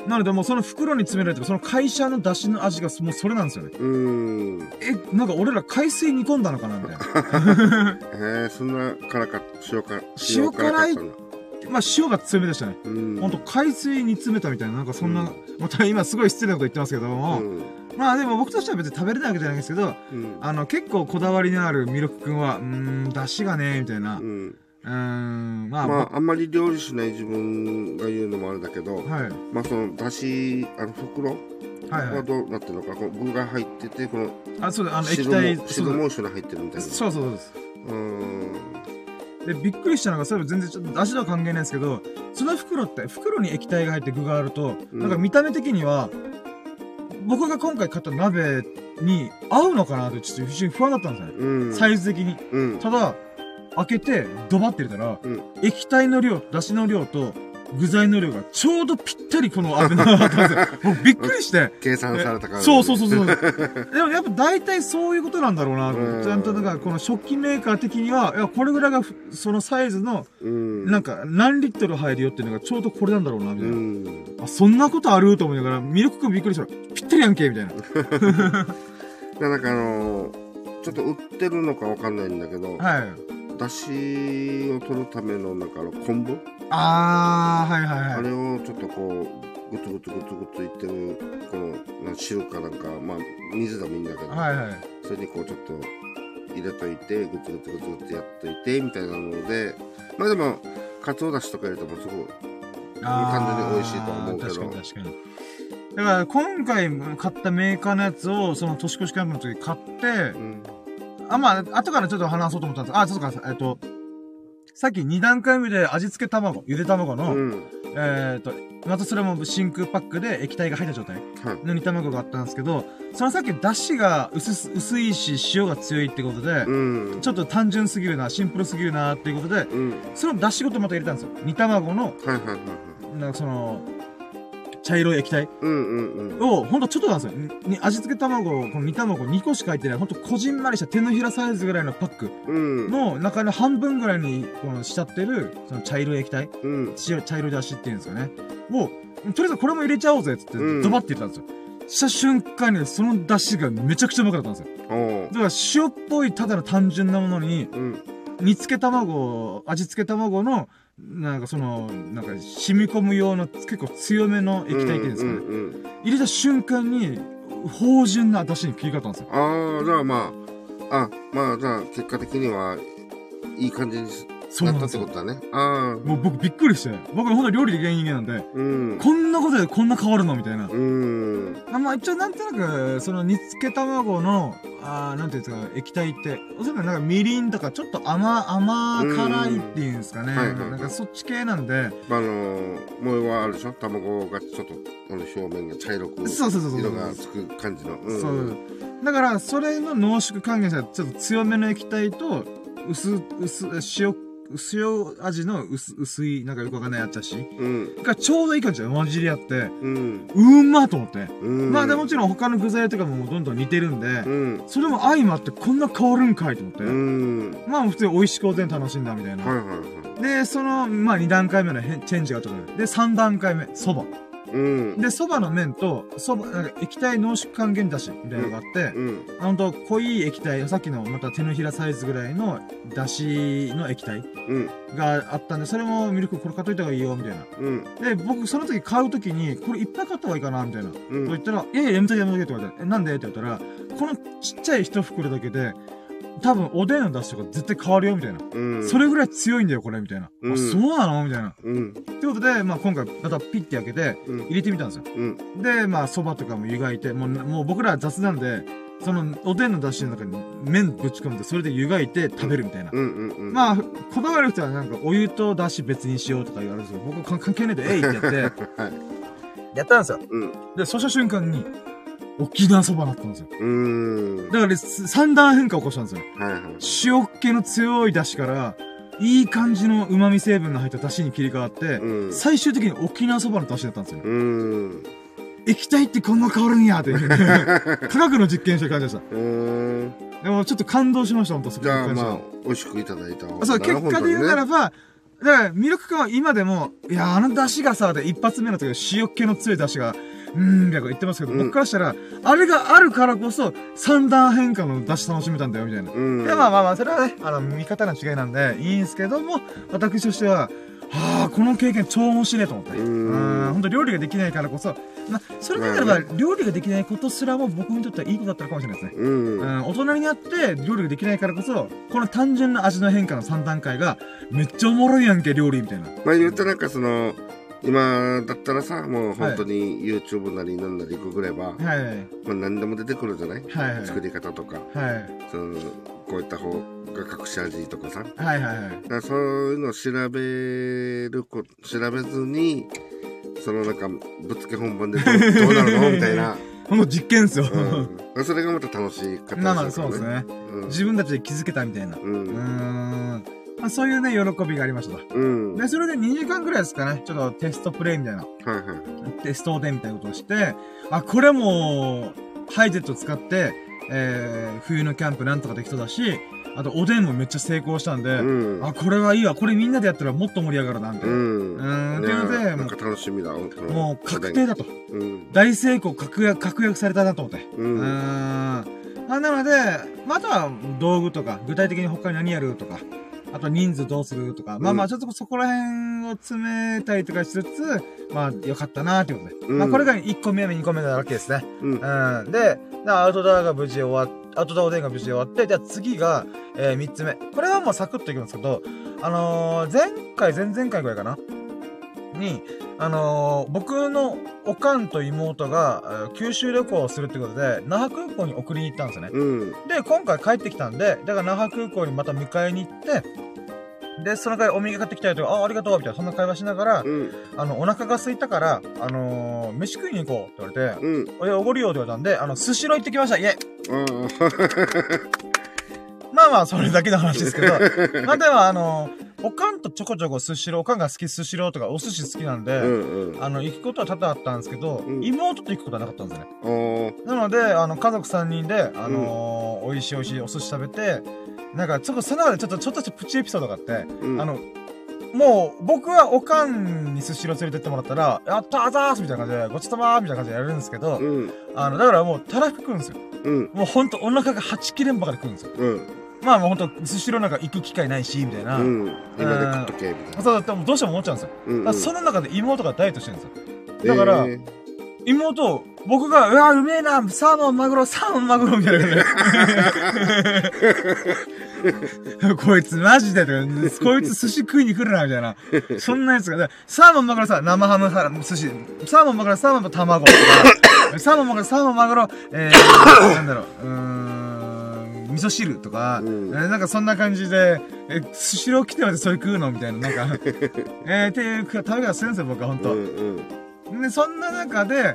なのでもうその袋に詰められてる、その会社の出汁の味がもうそれなんですよね。ー。うん。え、なんか俺ら海水煮込んだのかなみたいな。えー、そんな辛かった、塩辛、塩辛い。まあ塩が強めでしたね。うん。ほんと海水に詰めたみたいな、なんかそんな、うんまた今すごい失礼なこと言ってますけども、うん。まあでも僕としては別に食べれないわけじゃないんですけど、うん。あの結構こだわりのあるミルクくんは、うーん、出汁がね、みたいな。ううん。まあ、まあ、あんまり料理しない自分が言うのもあれだけど、はい。まあ、その、だし、あの、袋はいは。はいどうなってるのか、この具が入ってて、この、あ、そうだ、あの液汁体、汁も一緒に入ってるみたいな。そうそうそうです。うーん。で、びっくりしたのが、それ全然ちょっと味とは関係ないんですけど、その袋って、袋に液体が入って具があると、うんなんか見た目的には、僕が今回買った鍋に合うのかなってちょっと非常に不安だったんですよね。うん。サイズ的に。うん。ただ、開けて、ドバって入れたら、うん液体の量、出汁の量と、具材の量がちょうどぴったりこの油があったんですよ。もうびっくりして。計算されたから。そうそうそうそう。でもやっぱ大体そういうことなんだろうなと思っうんて。ちゃんとなんかこの食器メーカー的には、いや、これぐらいがふそのサイズの。なんか何リットル入るよっていうのがちょうどこれなんだろうな、みたういな。ん。あ、そんなことあると思いながら、ミルクくんびっくりした。ぴったりやんけみたいな。でなんかあのーちょっと売ってるのかわかんないんだけど、はい。だしを取るためのなんかあの昆布、あー、はいはいはい。あれをちょっとこうグツグツグツグツいってるこの汁かなんかまあ水でもいいんだけど、はいはい。それにこうちょっと入れといてグツグツグツグツやっといてみたいなのでまあでもかつおだしとか入れてもすごい単純に美味しいとは思うけど確かに確かに。だから今回買ったメーカーのやつを、その年越しキャンプの時買ってう、んあ、まあ、後からちょっと話そうと思ったんですあ、そうか、えっと、さっき2段階目で味付け卵、ゆで卵の、うん。えっと、またそれも真空パックで液体が入った状態はい。の煮卵があったんですけど、そのさっき出汁が薄す薄いし塩が強いってことで、うん。ちょっと単純すぎるな、シンプルすぎるなっていうことで、うん。その出汁ごとまた入れたんですよ。煮卵の、はいはいはいはい。なんかその、茶色い液体うんうんうんを、ほんとちょっとなんですよ。に味付け卵、この煮卵2個しか入ってない、ほんとこじんまりした手のひらサイズぐらいのパックうんの中の半分ぐらいに、このしちゃってる、その茶色い液体、うん茶茶色い出汁っていうんですかね。を、とりあえずこれも入れちゃおうぜっつって、うんドバって入れたんですよ。した瞬間にその出汁がめちゃくちゃうまかったんですよ。おうだから塩っぽいただの単純なものに、うん煮付け卵、味付け卵の、なんかその、なんか染み込む用の結構強めの液体っていうんですかね。うんうんうん入れた瞬間に、芳醇な出汁に切り替わったんですよ。ああじゃあまああまあじゃあ結果的にはいい感じにそうなったってこ。とだね。ああもう僕びっくりして、僕ほんと料理できない人間なんで、うん。こんなことでこんな変わるの？みたいな。うん。あまあ一応なんとなく、その煮付け卵の、あーなんていうんですか、液体って、おそらくなんかみりんとかちょっと甘、甘辛いっていうんですかね。うん。はいはいはい。なんかそっち系なんで、あの模様はあるでしょ？卵がちょっとあの表面が茶色くそうそうそうそう。色がつく感じの。うん。そう。だから、それの濃縮還元したちょっと強めの液体と、薄、薄、塩、塩味の薄、薄い、なんかよくわかんないやつだし、うんがちょうどいい感じで混じり合って、うんうんまーと思って。うんまあでもちろん他の具材とかももうどんどん似てるんで、うんそれも相まってこんな変わるんかいと思って。うんまあ普通に美味しくおでん楽しんだみたいな。はいはいはいで、その、まあ2段階目の変チェンジがあったので、で、3段階目、蕎麦。うん。で、蕎麦の麺と、蕎麦、なんか液体濃縮還元だし、みたいなのがあって、うん。ほん。と濃い液体、さっきのまた手のひらサイズぐらいのだしの液体うん。があったんで、それもミルクこれ買っといた方がいいよ、みたいな。うん。で、僕その時買う時に、これいっぱい買った方がいいかな、みたいな。うん。と言ったら、いやいや、やめとけやめとけって言われて、え、なんで？って言ったら、このちっちゃい一袋だけで、多分おでんの出汁とか絶対変わるよ、みたいな。うんそれぐらい強いんだよ、これ、みたいな。うんあ、そうなのみたいな。うんってことで、まあ今回、またピッて開けて、うん入れてみたんですよ。うんで、まあ蕎麦とかも湯がいて、もう、もう僕ら雑なんで、その、おでんの出汁の中に麺ぶち込んで、それで湯がいて食べるみたいな。まあ、こだわる人はなんか、お湯と出汁別にしようとか言われるんですけど、僕は関係ないで、えいってやって、はい。やったんですよ。うん。で、そした瞬間に、沖縄そばになったんですよ。うーん。だから、す三段変化を起こしたんですよ。はいはい。塩っ気の強い出汁から、いい感じの旨味成分の入った出汁に切り替わって、うん。最終的に沖縄そばの出汁だったんですよね。うーん。液体ってこんな変わるんやっていう。科学の実験してる感じでした。うーん。でもちょっと感動しました、本当そこじゃあまあ、美味しくいただいた。そう、結果で言うなら本ば、だから、ミルク感は今でも、いや、あの出汁がさ、で、一発目の時の塩っ気の強い出汁が、うーん、みたいな言ってますけど、うん僕からしたら、あれがあるからこそ、三段変化の出汁楽しめたんだよ、みたいな。うん。で、まあまあまあ、それはね、あの、見方の違いなんで、いいんですけども、私としては、はあ、この経験超面白いと思って。ううんん、本当料理ができないからこそ、まあ、それであれば、料理ができないことすらも僕にとってはいいことだったのかもしれないですね。うん。うん、大人になって料理ができないからこそ、この単純な味の変化の3段階が、めっちゃおもろいやんけ、料理みたいな。まあ言うとなんかその、今だったらさ、もう本当に YouTube なりなんなりググれば、はいはい。まあ何でも出てくるじゃない？はいはい。作り方とか、はい。その、こういった方が隠し味とかさ。だはいはいはい。からそういうのを調べるこ、調べずに、そのなんか、ぶっつけ本番でどうどうなるの？みたいな。ほんと実験っすよ。うん。それがまた楽しい方まあまあそうです。ね。うん。自分たちで気づけたみたいな。ううーん。ん。まあそういうね、喜びがありましたと。うん。で、それで2時間くらいですかね。ちょっとテストプレイみたいな。はいはい。テストでみたいなことをして、あ、これも、ハイジェット使って、えー、冬のキャンプなんとかできそうだし、あとおでんもめっちゃ成功したんで、うん。あ、これはいいわ。これみんなでやったらもっと盛り上がるな、みたいな。うん。うーん、っていうので、なんか楽しみだ。もう、確定だと。うん。大成功確約、確約されたなと思って。う。うーん。まあ、なので、または道具とか、具体的に他に何やるとか、あと人数どうするとか、まあまあちょっとそこら辺を詰めたりとかしつつ、まあよかったなっていうことで。うんまあこれが1個目、2個目なわけですね。うん。うん。で、でアウトドアが無事終わっアウトドアおでんが無事終わって、じゃあ次が、えー、3つ目。これはもうサクッといくんですけど、あのー、前回、前々回ぐらいかなに、あのー、僕のおかんと妹が、えー九州旅行をするってことで、那覇空港に送りに行ったんですよね。うん。で、今回帰ってきたんで、だから那覇空港にまた迎えに行って、で、その回お土産買ってきたりとか、あ、ありがとうみたいな、そんな会話しながら、うん。あの、お腹が空いたから、あのー、飯食いに行こうって言われて、うん。おごるよって言われたんで、あの、スシロー行ってきました。イェイあ まあまあ、それだけの話ですけど、まあでもあのー、おかんとちょこちょこスシロー、おかんが好きスシローとかお寿司好きなんで、あ。うんうん。あの、行くことは多々あったんですけど、うん妹と行くことはなかったんですよね。なので、あの、家族3人で、あのー美味しい美味しいお寿司食べて、なんか、ちょっとその中でちょっと、ちょっとしたプチエピソードがあって、うん。あの、もう、僕はおかんにスシロー連れてってもらったら、やったーざーすみたいな感じで、ごちそうさまーみたいな感じでやるんですけど、うん。あの、だからもう、たらふく食うんですよ。うん。もうほんとお腹が8切れんばかり食うんですよ。うん。まあもうほんと、スシローなんか行く機会ないし、みたいな。うん。今で食っとけ、みたいな。そう、でもどうしても思っちゃうんですよ。うんだからその中で妹がダイエットしてるんですよ。だから、えー妹、僕が、うわ、うめえな、サーモン、マグロ、サーモン、マグロ、みたいな。こいつマジでとか、こいつ寿司食いに来るな、みたいな。そんなやつが、サーモン、マグロさ、生ハム、さ寿司、サーモン、マグロ、サーモン、卵とか、サーモン、マグロ、サーモン、マグロ、えー、なんだろう、うーん、味噌汁とか、うんえーなんかそんな感じで、え、寿司ロー来てまでそれ食うのみたいな、なんか、えー、っていう食べ方するんですよ、僕は本当。うんうん。で、そんな中で、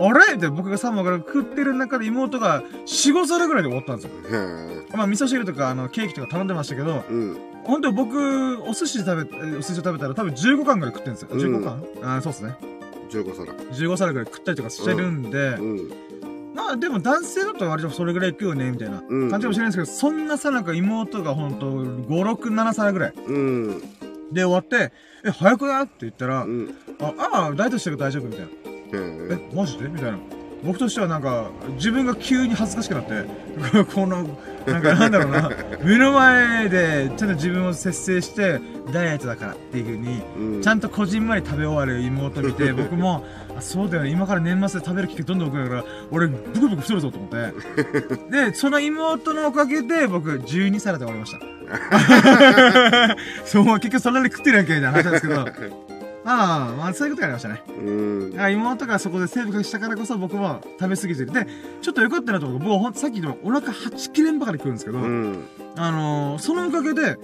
あれ？って僕がサーモンから食ってる中で妹が4、5皿ぐらいで終わったんですよ。はまあ、味噌汁とか、あの、ケーキとか頼んでましたけど、あうん。本当に僕、お寿司食べ、えーお寿司を食べたら多分15貫ぐらい食ってるんですよ。うん15貫、あーそうですね。15皿。15皿ぐらい食ったりとかしてるんで、うん。まあでも男性だと割とそれぐらい食うよね、みたいなうん感じかもしれないですけど、そんなさなんか妹が本当5、6、7皿ぐらいうん。で終わって、え、早くない？って言ったら、うん。あ、ああ、ダイエットしてるから大丈夫みたいな。へえ、マジで？みたいな。僕としてはなんか、自分が急に恥ずかしくなって、この、なんかなんだろうな、目の前でちゃんと自分を節制して、ダイエットだからっていう風に、うん。ちゃんとこじんまり食べ終わる妹見て、僕も、あ、そうだよね、今から年末で食べる機会どんどん多くなるから、俺、ブクブク太るぞと思って。で、その妹のおかげで、僕、12皿で終わりました。そう、結局それで食ってるやんけ、みたいな話なんですけど。ああ、まあ、そういうことがありましたね。うん。あ妹がそこでセーブしたからこそ僕も食べ過ぎてる。で、ちょっと良かったなと思う僕ほんさっきのお腹8切れんばかり食うんですけど、うん。あのーそのおかげで、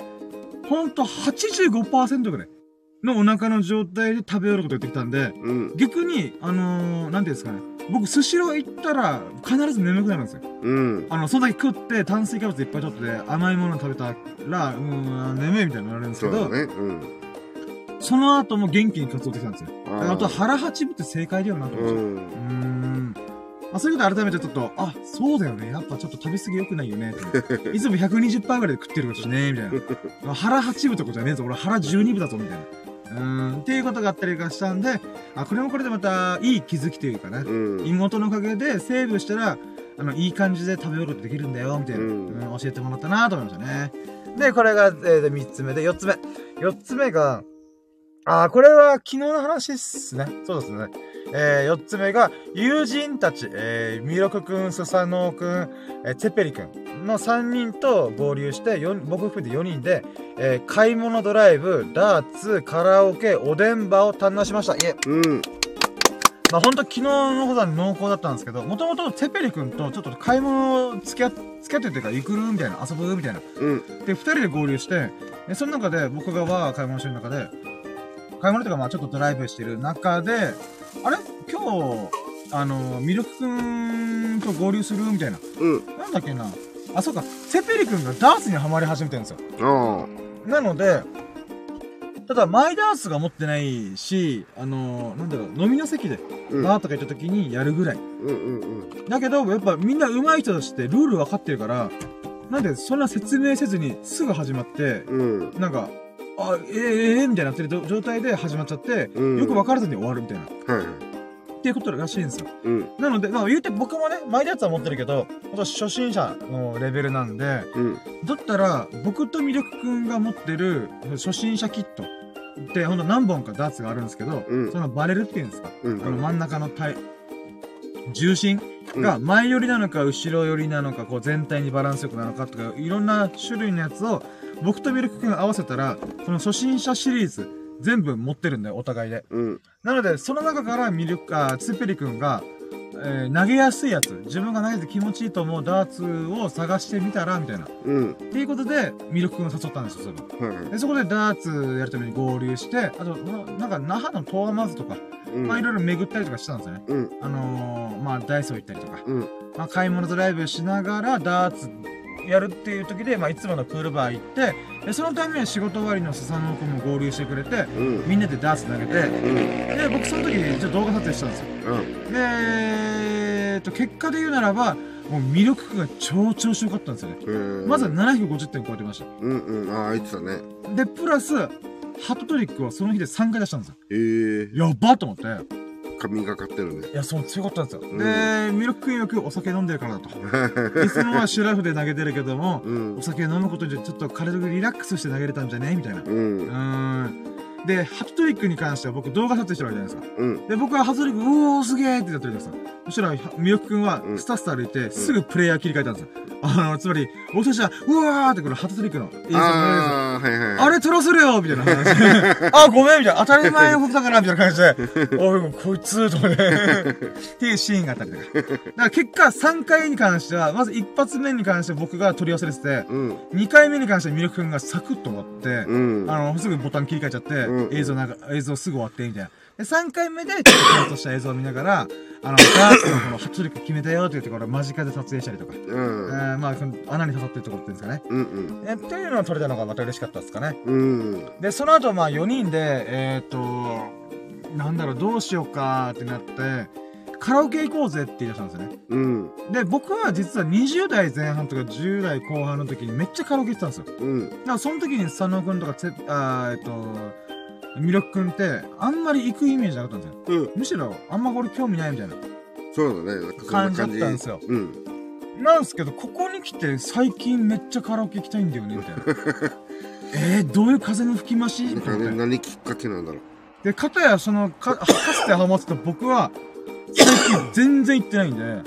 ほんと85%ぐらいのお腹の状態で食べ終わることができたんで、うん。逆に、あのー、なんていうんですかね。僕、スシロー行ったら、必ず眠くなるんですよ。うん。あの、そんだけ食って、炭水化物いっぱい取って、甘いもの食べたら、うん、眠いみたいになるんですけど、そうだね。うん。その後も元気に活動できたんですよ。あーあと、腹八分って正解だよなと思って。う。うんーん。まあ、そういうこと改めてちょっと、あ、そうだよね。やっぱちょっと食べ過ぎ良くないよね。いつも120%ぐらいで食ってることしねみたいな。腹8分とかじゃねえぞ。俺腹12分だぞ、みたいな。うーん。っていうことがあったりがしたんで、あ、これもこれでまた、いい気づきというかね。うん。妹のおかげでセーブしたら、あの、いい感じで食べることできるんだよ、みたいな、ううんん教えてもらったなと思いましたね。で、これが、えー、3つ目で、4つ目。4つ目が、あー、これは昨日の話っすね。そうですね。えー、4つ目が、友人たち、えー、ミロクくん、スサノオくん、えー、ツェペリくんの3人と合流して、僕含めて4人で、えー、買い物ドライブ、ダーツ、カラオケ、おでんばを堪能しました。いえ、うん。まあ本当昨日のことは濃厚だったんですけど、もともとツェペリ君とちょっと買い物付き合、付き合ってるというか、行くみたいな、遊ぶみたいな。うん。で、二人で合流して、でその中で僕がは買い物してる中で、買い物とかまあちょっとドライブしてる中で、あれ？今日、あの、ミルクくんと合流する？みたいな。うん。なんだっけな。あ、そうか。ツェペリ君がダーツにはまり始めてるんですよ。ああ。なので、ただ、マイダースが持ってないし、あのなんだろう、飲みの席で、うん。バーとか行った時にやるぐらい。うんうんうん。だけど、やっぱみんな上手い人としてルール分かってるから、なんでそんな説明せずにすぐ始まって、うん。なんか、あ、えー、えー、みたいになってる状状態で始まっちゃって、うんよく分からずに終わるみたいな。はいはい。っていうことらしいんですよ。うん。なので、まあ言うて僕もね、前のやつは持ってるけど、ほんと初心者のレベルなんで、うん。だったら、僕と魅力くんが持ってる初心者キットって、ほんと何本かダーツがあるんですけど、うんそのバレルっていうんですか、うん。あの真ん中の体、重心が前寄りなのか後ろ寄りなのか、こう全体にバランスよくなのかとか、いろんな種類のやつを僕とミルク君が合わせたら、その初心者シリーズ全部持ってるんだよ、お互いで。うん。なので、その中からミルク、あ、ツーペリ君が、えー投げやすいやつ、自分が投げて気持ちいいと思うダーツを探してみたら、みたいな。っうん。ていうことで、ミルク君を誘ったんですよ、それはいはい。で、そこでダーツやるために合流して、あと、なんか、那覇のトーマズとか、うん。まあ、いろいろ巡ったりとかしたんですよね。うん。あのー、まあ、ダイソー行ったりとか、うん。まあ、買い物ドライブしながらダーツやるっていう時で、まあ、いつものクールバー行って、でそのために仕事終わりのスサノオ君も合流してくれて、うん。みんなでダーツ投げて、うん。で、僕その時にちょっと動画撮影したんですよ。うん。で、えーっと、結果で言うならば、もう魅力が超調子良かったんですよね。えーまずは750点超えてました。うんうん。ああ、あいつだね。で、プラス、ハットトリックをその日で3回出したんですよ。ええやばっと思って。神がかってるね。いや、そう、強かったんですよ。んで、ミルク君よくお酒飲んでるからだと。いつもはシュラフで投げてるけども、うんお。酒飲むことでちょっと体がリラックスして投げれたんじゃね？みたいな。ううん。ーん。で、ハットトリックに関しては僕動画撮影してるわけじゃないですか。うん。で、僕はハットトリック、うおーすげーってやってるんですよ。そしたら、ミルク君はうんスタスタ歩いて、すぐプレイヤー切り替えたんですよ。あの、つまり、僕たちは、うわーってこのハットトリックの映像ああ、はいはい。あれ撮らせるよみたいな話。あ、ごめんみたいな。当たり前のことだからみたいな感じで。おい、こいつと思って。っていうシーンがあったりとか。だから結果3回に関しては、まず一発目に関して僕が取り忘れてて、うん。2回目に関してはミルク君がサクッと終わって、うん。あの、すぐボタン切り替えちゃって、うん映像なんか、映像すぐ終わって、みたいな。で、3回目で、ちょっとちゃんとした映像を見ながら、あの、ダーツのこのハットトリック決めたよっていうところを間近で撮影したりとか。うえん。ー、まあ、穴に刺さってるところっていうんですかね。うんうん。え、っていうのを撮れたのがまた嬉しかったですかね。うん。で、その後、まあ、4人で、えっ、と、なんだろう、どうしようかってなって、カラオケ行こうぜって言い出したんですよね。うん。で、僕は実は20代前半とか10代後半の時にめっちゃカラオケ行ってたんですよ。うん。だからその時に佐野くんとかつあーえっと、ミロクくんって、あんまり行くイメージなかったんですよ。うん。むしろ、あんまこれ興味ないみたいなそうだね。感じだったんですよ。うん。なんですけど、ここに来て最近めっちゃカラオケ行きたいんだよね、みたいな。えー、どういう風の吹き増し？なんかね、と思って何きっかけなんだろう。で、かたや、その、か、かつてハマってた僕は、最近全然行ってないんで、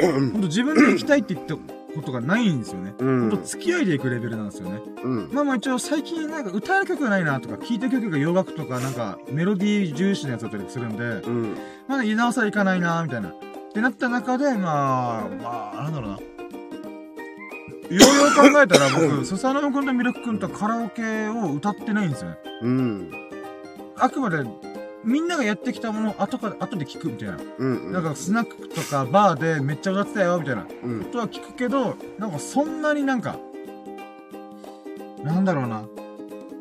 ほんと自分で行きたいって言って、ことがないんですよね。うんほんと付き合いでいくレベルなんですよね。うん。まあまあ一応最近なんか歌える曲がないなとか、聴いてる曲が洋楽とかなんかメロディー重視のやつだったりするんで、うん。まだ言い直さいかないなみたいな。ってなった中で、まあ、まあ、なんだろうな。ようよう考えたら 僕、スサ君とミルク君とカラオケを歌ってないんですよね。うん。あくまで、みんながやってきたものを後から、後で聞くみたいな。うん。なんかスナックとかバーでめっちゃ歌ってたよ、みたいなこうん。とは聞くけど、なんかそんなになんか、なんだろうな。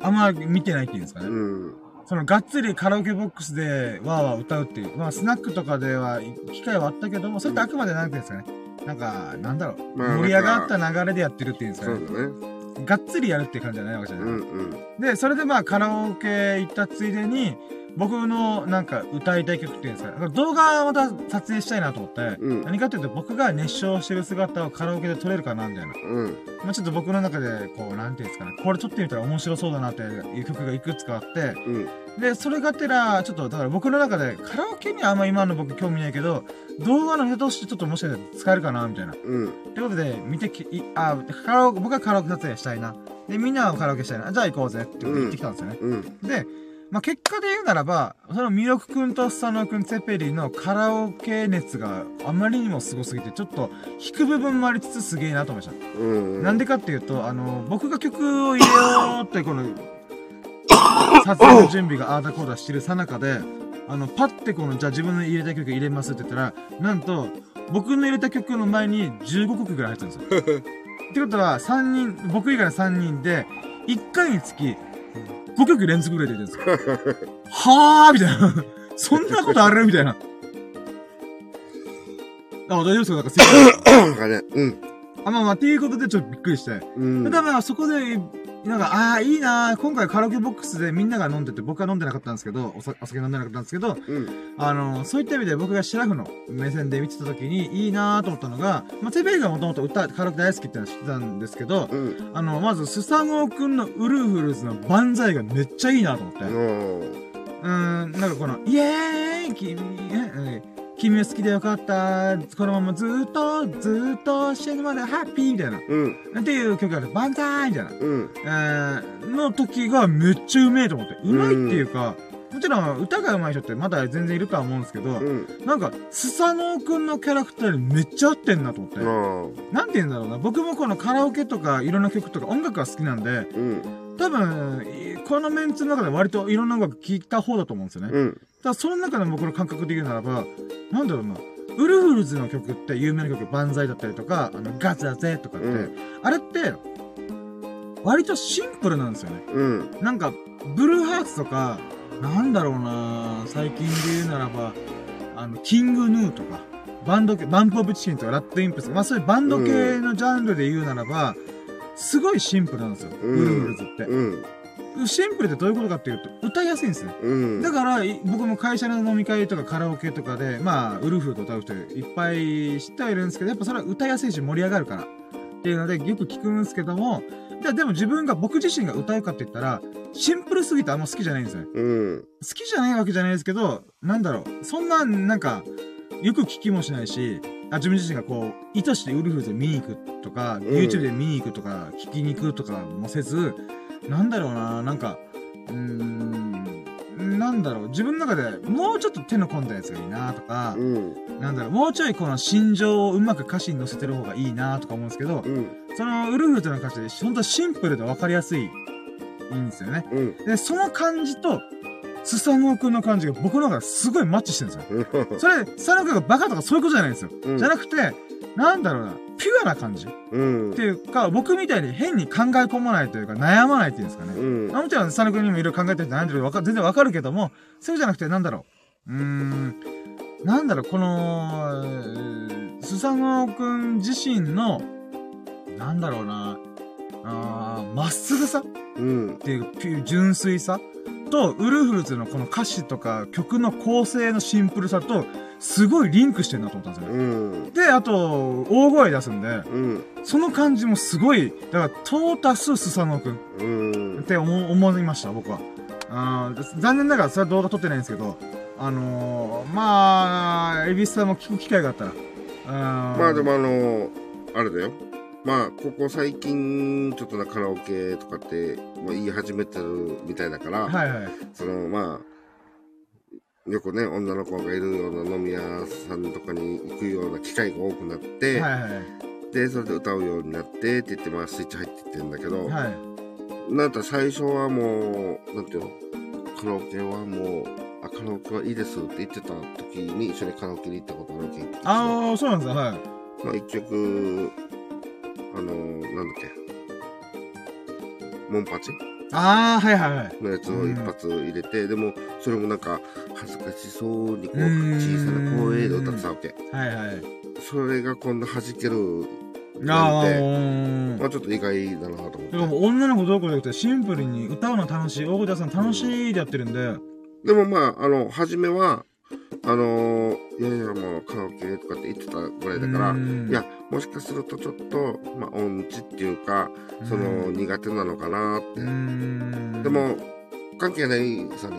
あんま見てないっていうんですかね。うん。そのがっつりカラオケボックスでわーわー歌うっていう。まあスナックとかでは機会はあったけども、それってあくまでなんていうんですかね。なんか、なんだろう。まあ盛り上がった流れでやってるっていうんですかね。そうだね。がっつりやるっていう感じじゃないわけじゃない。うんうん。で、それでまあカラオケ行ったついでに、僕のなんか歌いたい曲っていうんですか、動画をまた撮影したいなと思って、うん何かっていうと僕が熱唱してる姿をカラオケで撮れるかなみたいな。うん。まあちょっと僕の中で、こう、なんていうんですかね、これ撮ってみたら面白そうだなっていう曲がいくつかあって、うん。で、それがてら、ちょっと、だから僕の中で、カラオケにはあんま今の僕興味ないけど、動画のネタとしてちょっともしかしたら使えるかなみたいな。うん。ってことで、見てき、いあ、カラオケ、僕はカラオケ撮影したいな。で、みんなはカラオケしたいな。じゃあ行こうぜって言ってきたんですよね。うん。で、まあ、結果で言うならば、そのミロク君とスサノオ君、ツェペリのカラオケ熱があまりにもすごすぎて、ちょっと引く部分もありつつすげえなと思いました。うん。なんでかっていうと、あの、僕が曲を入れようって、この、撮影の準備があーだこーだしてるさなかで、あの、パッてこの、じゃあ自分の入れた曲入れますって言ったら、なんと、僕の入れた曲の前に15曲ぐらい入ってるんですよ。ってことは、3人、僕以外の3人で、1回につき、5曲連続ぐらいで入れてるんですよ。はぁーみたいな。そんなことある？みたいな。あ、大丈夫ですか？なんかすいませんなんかね、うん。あ、まあまあ、っていうことでちょっとびっくりして。うん。ただまあ、そこで、なんか、ああ、いいなー今回カラオケボックスでみんなが飲んでて、僕は飲んでなかったんですけど、お酒飲んでなかったんですけど、うん。あの、そういった意味で僕がシラフの目線で見てた時にいいなーと思ったのが、まあ、テベリがもともと歌、カラオケ大好きってのは知ってたんですけど、うん。あの、まず、スサノオくんのウルフルズの万歳がめっちゃいいなと思って。うん、なんかこの、イエーイ君、ええ君は好きでよかった。このままずーっと、ずーっと死ぬまでハッピーみたいな。うん。っていう曲がある。万歳みたいな。うん。えー、の時がめっちゃうめえと思って。うまいっていうか、もちろん歌が上手い人ってまだ全然いるとは思うんですけど、うん。なんか、スサノオくんのキャラクターにめっちゃ合ってんなと思って。あなんて言うんだろうな。僕もこのカラオケとかいろんな曲とか音楽が好きなんで、ーうん。多分、いこのメンツの中で割といろんな音楽聴いた方だと思うんですよね。うん。ただその中で僕の感覚で言うならば、なんだろうな。ウルフルズの曲って有名な曲、万歳だったりとか、あの、ガツだぜとかって、うんあれって、割とシンプルなんですよね。うん。なんか、ブルーハーツとか、なんだろうな最近で言うならば、あの、キングヌーとか、バンド系、バンプオブチキンとか、ラッドインプス、まあそういうバンド系のジャンルで言うならば、すごいシンプルなんですよ、うんウルフルズって。うん。シンプルってどういうことかっていうと、歌いやすいんですね。うん。だから、い僕も会社の飲み会とかカラオケとかで、まあ、ウルフルと歌う人いっぱい知ってはいるんですけど、やっぱそれは歌いやすいし盛り上がるから。っていうので、よく聞くんですけども、じゃあでも自分が、僕自身が歌うかって言ったら、シンプルすぎてあんま好きじゃないんですよね。うん。好きじゃないわけじゃないですけど、なんだろう。そんな、なんか、よく聞きもしないし、あ自分自身がこう、意図してウルフルズ見に行くとか、ん YouTube で見に行くとか、聞きに行くとかもせず、なんだろうな、なんか、うーん、なんだろう、自分の中でもうちょっと手の込んだやつがいいなとかう、ん。なんだろう、もうちょいこの心情をうまく歌詞に乗せてる方がいいなとか思うんですけど、うん。そのウルフルズの歌詞で、ほんとシンプルで分かりやすい、いいんですよね。うん。で、その感じと、スサノオくんの感じが僕の中ですごいマッチしてるんですよ。それ、スサノオくんがバカとかそういうことじゃないんですよ。うんじゃなくて、なんだろうな、ピュアな感じっうんて。いうか、僕みたいに変に考え込まないというか、悩まないっていうんですかね。うん。まあもちろん、スサノオくんにもいろいろ考えてる人悩んでる全然わかるけども、そうじゃなくて、なんだろう。うーん、なんだろう、この、えースサノオくん自身の、なんだろうな、あーまっすぐさうんっ。ていう純粋さと、ウルフルズのこの歌詞とか曲の構成のシンプルさと、すごいリンクしてるなと思ったんですよね。うん。で、あと、大声出すんで、うん。その感じもすごい、だから、トータススサノオくんうんっ。て思思いました、僕は。あー残念ながらそれは動画撮ってないんですけど、あのー、まあ、エビスさんも聞く機会があったら。あーまあでもあの、あれだよ。まあ、ここ最近、ちょっとなカラオケとかって、まあ、言い始めてるみたいだから、はいはい。その、まあ、よくね、女の子がいるような飲み屋さんとかに行くような機会が多くなって、はいはい。で、それで歌うようになってって言って、まあ、スイッチ入っていってるんだけど、はい。なんか最初はもう、なんていうの、カラオケはもう、あ、カラオケはいいですって言ってた時に一緒にカラオケに行ったことあるわけ。ああ、そうなんですよ。はい。まあ一曲、あのなんだっけ、モンパチああ、はいはいはい。のやつを一発入れて、でも、それもなんか、恥ずかしそうにこう、うん。小さな声で歌ってたわけ。はいはい。それがこんな弾けるああ、なんて、うん。まあちょっと意外だなと思って。で。も女の子どうこうじゃなくて、シンプルに歌うの楽しい、大小田さん楽しいでやってるんで、でもまあ、あの、初めは、あのいやいや、もうカラオケとかって言ってたぐらいだから、うんいや、もしかするとちょっと、まあ、音痴っていうか、その、苦手なのかなって。うん。で、も、関係ないさ、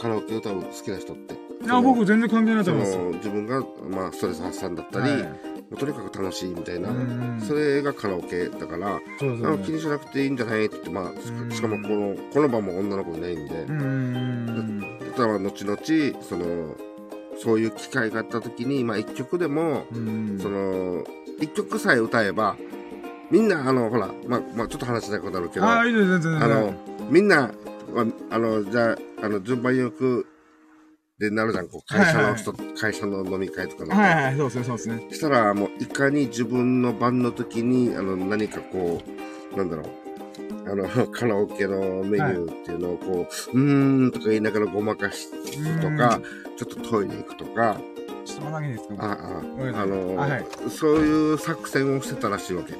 カラオケ歌う好きな人って。いや、僕全然関係ないとそ思います。の、自分が、まあ、ストレス発散だったり、はいもうとにかく楽しいみたいなうん、それがカラオケだから。あの気にしなくていいんじゃないって言って、まうんあ、しかもこの、この場も女の子いないんで、うん。だから後々、その、そういう機会があった時に、まあ一曲でも、うん。その、一曲さえ歌えば、みんな、あの、ほら、まあ、まあちょっと話したいことあるけど、あの、みんな、はあの、じゃあ、あの、順番よく、でなるじゃん、こう、会社の人、会社の飲み会とかだとはいはい、そうですね、そうですね。したら、もう、いかに自分の番の時に、あの、何かこう、なんだろう、あの、カラオケのメニューっていうのをこう、うーんとか言いながらごまかすとか、ちょっとトイレ行くとか、ちょっと待っていいですか？ああ、あの、あはいそういう作戦をしてたらしいわけ。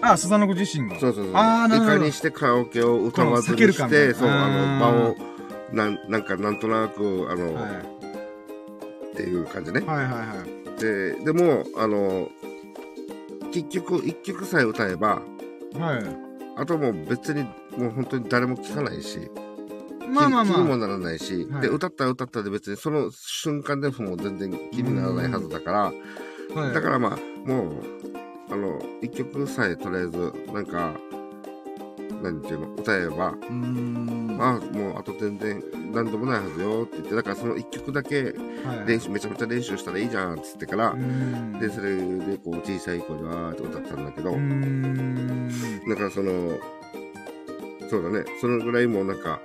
あ、スザノコ自身が。そうそうそう。あーなるほどいかにしてカラオケを歌わずにして、そう、あの、うん場を、なん、なんか、なんとなく、あの、はっていう感じねい。。はいはいはい。で、でも、あの、結局、一曲さえ歌えば、はい。あともう別に、もう本当に誰も聞かないし、まあまあ気気にもまならないし、はいで、歌ったら歌ったで別にその瞬間でも全然気にならないはずだから、あ。はい。だからまあ、もう、あの、一曲さえとりあえず、なんか、何ていうの、歌えば、うーん。あもうあと全然何でもないはずよって言って、だからその一曲だけはい。練習、めちゃめちゃ練習したらいいじゃんっつってからう、ん。で、それでこう小さい子にわーって歌ったんだけど。だからその、そうだね、そのぐらいもうなんか、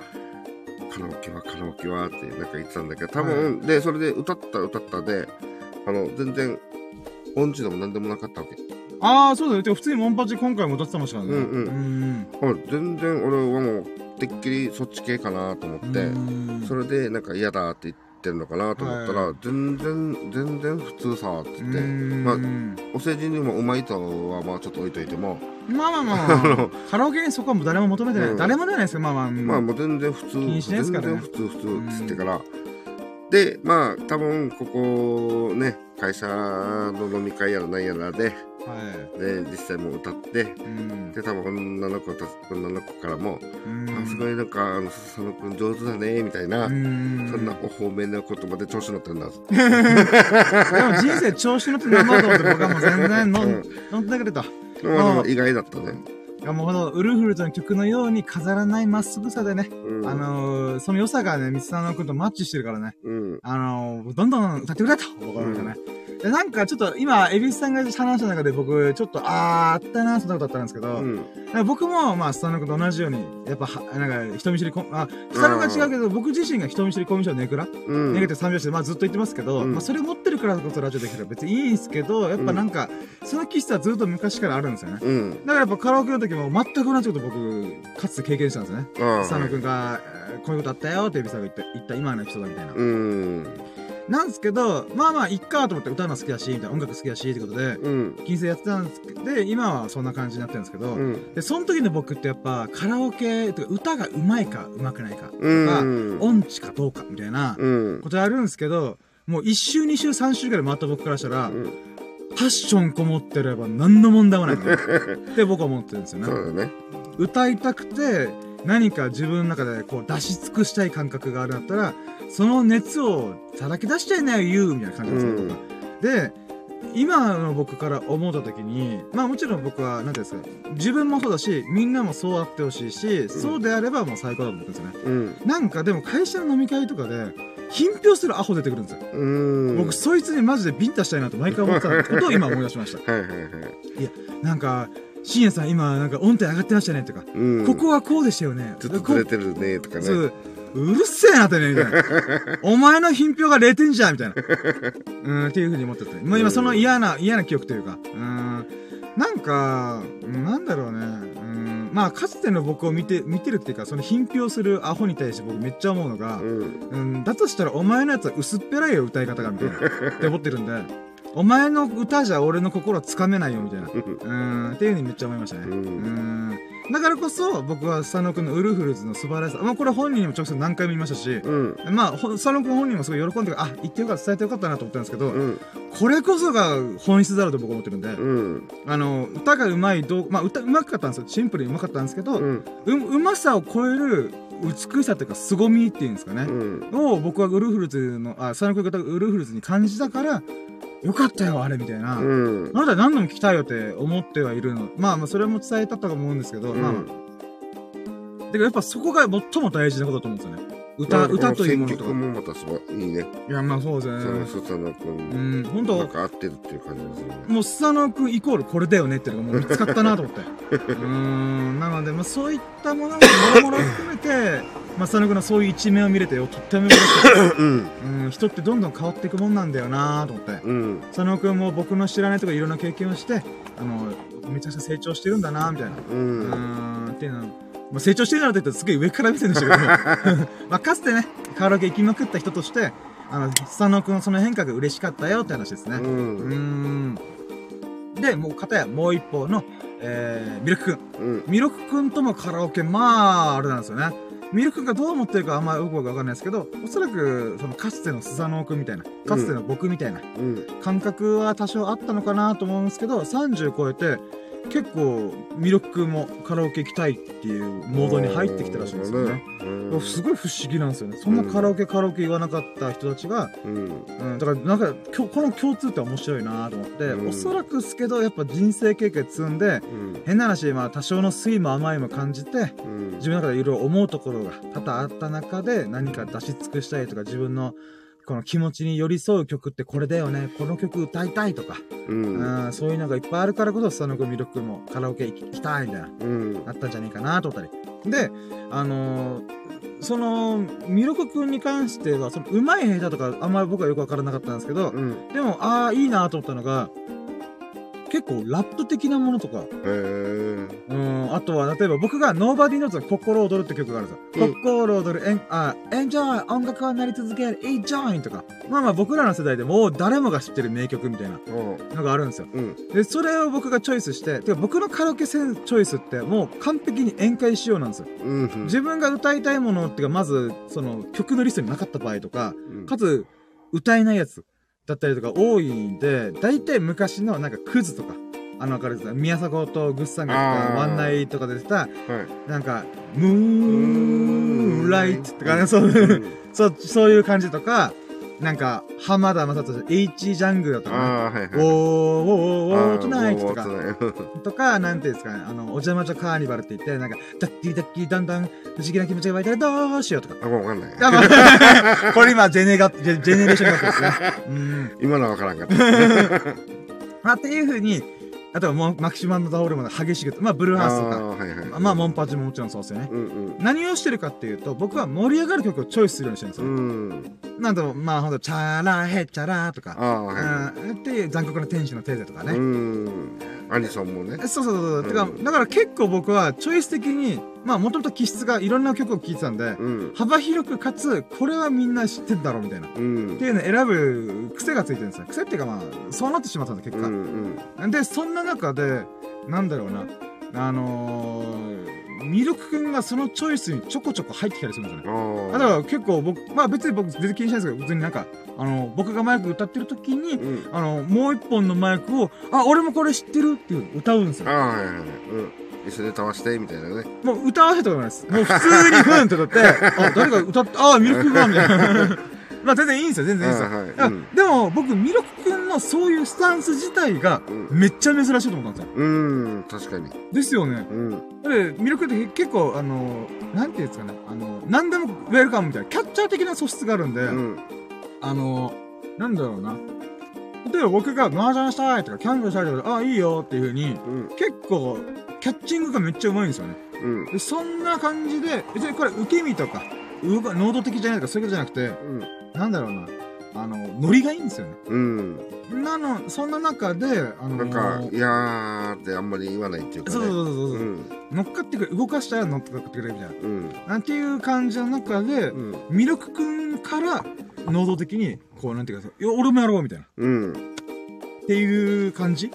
カラオケはカラオケはってなんか言ってたんだけど、多分、で、それで歌った歌ったで、あの、全然、音痴でも何でもなかったわけ。ああ、そうだよ。てか普通にモンパチ今回も歌ってたもんしかね。うんうんうん。あ全然俺はもう、てっきりそっち系かなと思って、うんそれでなんか嫌だって言ってるのかなと思ったら、は全然、全然普通さ、って言って、うんまあお世辞にもうまいとはまあちょっと置いといても、まあまあまあまあ。カラオケにそこはもう誰も求めてない。うん誰もじゃないですか、まあまあ。まあもう全然普通、にしないです全から普通、普通っつってから、で、まあ多分ここね、会社の飲み会やら何やらで、はい。で、実際もう歌って、うん。で、多分女の子たち、女の子からも、うんあ、すごいなんか、あの、佐野くん上手だね、みたいな、うんそんなお褒めの言葉で調子乗ってるんだ。でも人生調子乗って頑張ろうと思って僕はもう全然乗うん乗ってくれと。まあ意外だったね。いやもうほんとウルフルトの曲のように飾らないまっすぐさでね、うん。あのー、その良さがね、三つさんの君とマッチしてるからね、うん。あのー、どんどん歌ってくれと、僕はね。で、なんかちょっと今、エビスさんが話した中で僕、ちょっと、あー、あったな、そんなことあったんですけど、うん。僕も、まあ、スタノ君と同じように、やっぱは、なんか、人見知りこ、あ、スタノが違うけど、僕自身が人見知りコミュ障ネクラ、うん。ネガティブ三拍子で、まあずっと言ってますけど、うんまあそれ持ってるからこそラジオできる別にいいんすけど、やっぱなんか、その気質はずっと昔からあるんですよね。うん。だからやっぱカラオケの時も全く同じこと僕、かつて経験したんですよね。スタノ君が、えーこういうことあったよってエビさんが言った、言った今の人だみたいな。うん。なんですけど、まあまあ、いっかと思って歌うの好きだし、みたいな音楽好きだし、ってことで、うん。金星やってたんですけど、で、今はそんな感じになってるんですけど、うん。で、その時の僕ってやっぱ、カラオケ、とか歌が上手いか上手くないか、とうか、ん。音痴かどうか、みたいなうん。ことあるんですけど、もう1週、2週、3週ぐらい回った僕からしたら、うんパッションこもってれば何の問題もないって 僕は思ってるんですよね。そうだね。歌いたくて、何か自分の中でこう出し尽くしたい感覚があるんだったら、その熱をさらけ出しちゃいなよ、言うみたいな感じなんですよ、で、今の僕から思った時に、まあもちろん僕は、なんていうんですか、自分もそうだし、みんなもそうあってほしいし、そうであればもう最高だと思ってるんですよね。うん。なんかでも会社の飲み会とかで、品評するアホ出てくるんですよ。うん。僕、そいつにマジでビンタしたいなと毎回思ってたことを今思い出しました。はいはいはい。なんか、深夜さん今、なんか音程上がってましたねとか、うん。ここはこうでしたよね。ちょっとずれてるね、とかね。そううるせえなってね、みたいな。お前の品評が0点じゃんみたいな。うん、っていうふうに思ってて。もう今その嫌な、嫌な記憶というか、うん、なんか、うんなんだろうね。うん、まあ、かつての僕を見て、見てるっていうか、その品評するアホに対して僕めっちゃ思うのがう、ん。うん、だとしたらお前のやつは薄っぺらいよ、歌い方が、みたいな。って思ってるんで、お前の歌じゃ俺の心つかめないよ、みたいな。うん、っていうふうにめっちゃ思いましたね。うんうん。だからこそ、僕は佐野くんのウルフルズの素晴らしさ。まあ、これ本人にも直接何回も言いましたし、うん。まあ、ほ佐野くん本人もすごい喜んで、あ、言ってよかった、伝えてよかったなと思ったんですけど、うん。これこそが本質だろうと僕は思ってるんで、うん。あの、歌が上手いどう、まあ、歌上手かったんですよ。シンプルに上手かったんですけど、う、うん。うまさを超える美しさというか、凄みっていうんですかね。うん。を僕はウルフルズの、あ、佐野くんがウルフルズに感じたから、よかったよ、あれ、みたいな。うん。あなた何度も聞きたいよって思ってはいるの。まあまあ、それも伝えたと思うんですけど、まあ、だからやっぱそこが最も大事なことだと思うんですよね。歌、歌というものとか。もまたすごいいいね。いや、まあそうですそのね。スサノう君。ん、本当なんか合ってるっていう感じですよね。もうスサノ君イコールこれだよねっていうのがもう見つかったなと思って。うーん、なので、まあそういったものも、もろもろ含めて、まあスサノ君のそういう一面を見れてよ、とっても嬉しかった。うん。うん、人ってどんどん変わっていくもんなんだよなと思って。うん。佐野くんも僕の知らないところいろんな経験をして、あの、めちゃくちゃ成長してるんだなみたいな。う。うんーん、っていうのは、まあ、成長してるなって言ったらすげえ上から見てるんでしたけど、まあ、かつてね、カラオケ行きまくった人として、あの、佐野くんのその変化が嬉しかったよって話ですね。う。うんーん。で、もう、片やもう一方の、えー、ミルクくん。うん。ミルクくんともカラオケ、まあ、あれなんですよね。ミルクがどう思ってるかあんまよくわかんないですけど、おそらく、その、かつてのスサノオくんみたいな、かつての僕みたいな、うん。感覚は多少あったのかなと思うんですけど、30超えて、結構、ミルクくんもカラオケ行きたいっていうモードに入ってきたらしいんですよね。うん。すごい不思議なんですよね。そんなカラオケ、カラオケ言わなかった人たちが、うん。うん、だからなんか、きょこの共通点面白いなと思って、うんおそらくですけど、やっぱ人生経験積んで、うん。変な話、まあ多少の酸いも甘いも感じて、うん。自分の中でいろいろ思うところが多々あった中で、何か出し尽くしたいとか、自分のこの気持ちに寄り添う曲ってこれだよね、この曲歌いたいとか、うん。うん、そういうのがいっぱいあるからこそ、佐野くん、ミルクもカラオケ行きたいみたいな、うん。なったんじゃないかなと思ったり。で、あのーその、ミルクくんに関しては、その、うまい下手とか、あんまり僕はよくわからなかったんですけど、うん。でも、ああ、いいなと思ったのが、結構ラップ的なものとか。うん、あとは、例えば僕が Nobody Knows の心躍るって曲があるんですよ。うん心躍る、えん、あ、Enjoy! 音楽はなり続ける、Enjoy! とか。まあまあ僕らの世代でもう誰もが知ってる名曲みたいなうん。のがあるんですよ。うん。で、それを僕がチョイスして、てか僕のカラオケチョイスってもう完璧に宴会仕様なんですよ。うん。自分が歌いたいものっていうか、まず、その曲のリストになかった場合とか、かつ、歌えないやつだったりとか多いんで、大体昔のなんかクズとか、あの、わかるですか宮迫とグッサンがやったあーワンナイとかで出た、はい。なんか、ムーンライトとかね、そうう、んそう、そういう感じとか、なんか、浜田雅人、H ジャングルだったかな。ああ、はいはい。ウォー、ウォー、ウォー、トゥナイトとかとか、なんていうんですかね、あの、お邪魔女カーニバルって言って、なんか、ダッキーダッキーだんだん、不思議な気持ちが湧いたらどうしようとか。あ、もうわかんない。これ今、ジェネが、ジェネレーション学ですね。うん。今のはわからんかった。まあ、っていう風に、あとはもう、マキシマンのダオルも激しく、まあ、ブルーハウスとか、はいはい。まあ、モンパチももちろんそうですよね。うんうん。何をしてるかっていうと、僕は盛り上がる曲をチョイスするようにしてるんですうよ。ん。なんと、まあ、ほんと、チャラヘチャラとか、はうんっていう残酷な天使のテーゼとかい。ね。うん。アニソンもね。そうそうそうそう。てかう、んだから結構僕はチョイス的に、まあもともと気質がいろんな曲を聴いてたんで、うん。幅広くかつ、これはみんな知ってんだろうみたいな。っうんて。いうのを選ぶ癖がついてるんですよ。癖っていうかまあ、そうなってしまったんだ、結う果。んで、そんな中で、なんだろうな、あのー、ミルクくんがそのチョイスにちょこちょこ入ってきたりするんですよね。だから結構僕、まあ別に僕全然気にしないですけど、別になんか、あの、僕がマイク歌ってる時に、うん。あの、もう一本のマイクを、あ、俺もこれ知ってるっていう歌うんですよあ。あ、はいはいはい。うん。一緒に歌わして、みたいなね。もう歌わせてもらいます。もう普通にふんって歌って、あ、誰か歌って、あ、ミルクが、みたいな。まあ全然いいんですよ、全然いいんですよ。はいうんでも、僕、ミルクくんのそういうスタンス自体が、うん。めっちゃ珍しいと思ったんですよ。うん、確かに。ですよね。うん。で、ミルクって結構、あの、なんていうんですかね、あの、何でもウェルカムみたいな、キャッチャー的な素質があるんで、うん。あの、なんだろうな。例えば僕が麻雀したいとか、キャンプしたいとか、あ、いいよっていう風に、うん。結構、キャッチングがめっちゃうまいんですよね。うん。で、そんな感じで、別にこれ受け身とか、動か、能動的じゃないとかそういうことじゃなくて、うん。なんだろうな。あの、ノリがいいんですよね。うん。なの、そんな中で、あのなんか、いやーってあんまり言わないっていうかね。そうそうそうそう、うん。乗っかってくる、動かしたら乗っかってくれるみたいうん。な。なんていう感じの中で、うん。ミルクくんから、能動的に、こう、なんていうか、いや俺もやろうみたいな。うん。っていう感じ？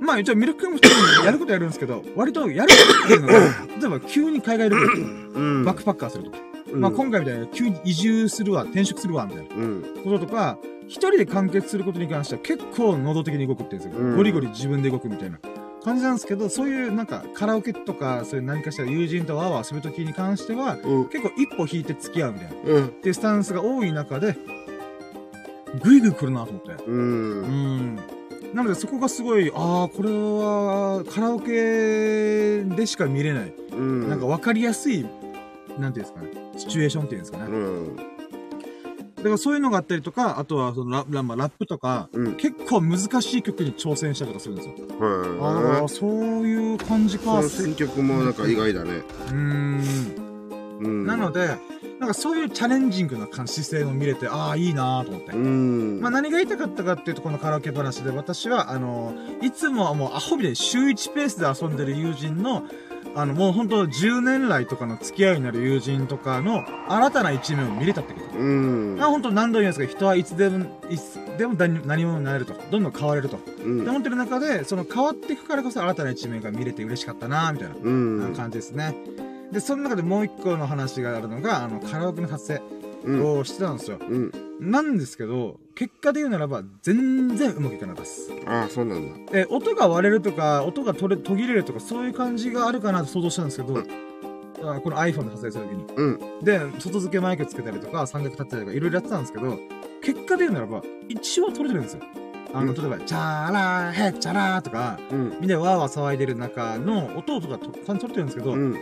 まあ一応ミルクくんも一人でやることやるんですけど、割とやることっていうのが、例えば急に海外旅行うん。バックパッカーするとか、うんまあ今回みたいに急に移住するわ、転職するわ、みたいなうん。こととか、一人で完結することに関しては結構能動的に動くっていうんですよ。うんゴリゴリ自分で動くみたいな感じなんですけど、そういうなんかカラオケとか、そういう何かしら友人とわーわー遊ぶときに関しては、うん。結構一歩引いて付き合うみたいな。っうん。ていうスタンスが多い中で、ぐいぐい来るなと思って。う。うんん。なのでそこがすごい、ああ、これはカラオケでしか見れない。うん。なんか分かりやすい、なんていうんですかね。シチュエーションっていうんですかね。うん。だからそういうのがあったりとか、あとはそのララ,、まあ、ラップとか、うん。結構難しい曲に挑戦したりとかするんですよ。ああ、そういう感じか。の選曲もなんか意外だね。うーん。うん。なので、なんかそういうチャレンジングな感じ姿勢を見れて、ああ、いいなーと思って。うん。まあ何が言いたかったかっていうと、このカラオケ話で私は、あの、いつもはもうアホみたいに週1ペースで遊んでる友人の、あの、もう本当10年来とかの付き合いになる友人とかの新たな一面を見れたってこと。うん。あ本当何度も言うんですけど、人はいつでも、いつでも何何者になれると。どんどん変われると。うんって思ってる中で、その変わっていくからこそ新たな一面が見れて嬉しかったなみたいな。うん。感じですね。で、その中でもう一個の話があるのが、あの、カラオケの撮影うん。をしてたんですよ。うん。なんですけど、結果で言うならば、全然うまくいかなかったです。ああ、そうなんだ。え、音が割れるとか、音が取れ、途切れるとか、そういう感じがあるかなと想像したんですけど、あこの iPhone で撮影するときに。うん。で、外付けマイクつけたりとか、三角立てたりとか、いろいろやってたんですけど、結果で言うならば、一応取れてるんですよ。あの、うん例えば、チャーラー、ヘッチャラーとか、うん。みんなでワーワー騒いでる中の音とかとちゃんと取れてるんですけど、うん。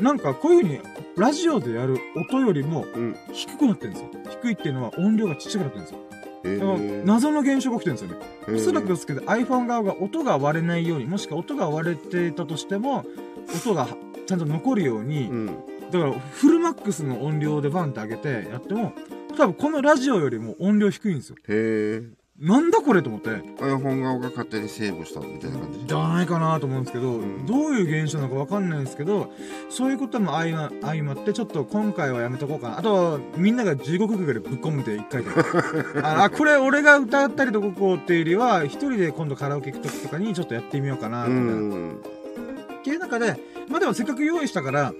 なんかこういう風に、ラジオでやる音よりもうん。低くなってるんですよ。低いっていうのは音量がちっちゃくなってるんですよ。謎の現象が起きてるんですよね。えーおそらくですけど iPhone 側が音が割れないように、もしくは音が割れていたとしても、音がちゃんと残るように、うん。だからフルマックスの音量でバンって上げてやっても、多分このラジオよりも音量低いんですよ。へえ。なんだこれと思って。iPhone 側が勝手にセーブしたみたいな感じ。じゃないかなと思うんですけど、うんどういう現象なのかわかんないんですけど、そういうことも相ま相まって、ちょっと今回はやめとこうかな。あとは、みんなが地獄ぐらいぶっ込むで一回で。あ、あこれ俺が歌ったりとこうっていうよりは、一人で今度カラオケ行く時とかにちょっとやってみようかな、うみたいな。ん。っていう中で、まあでもせっかく用意したから、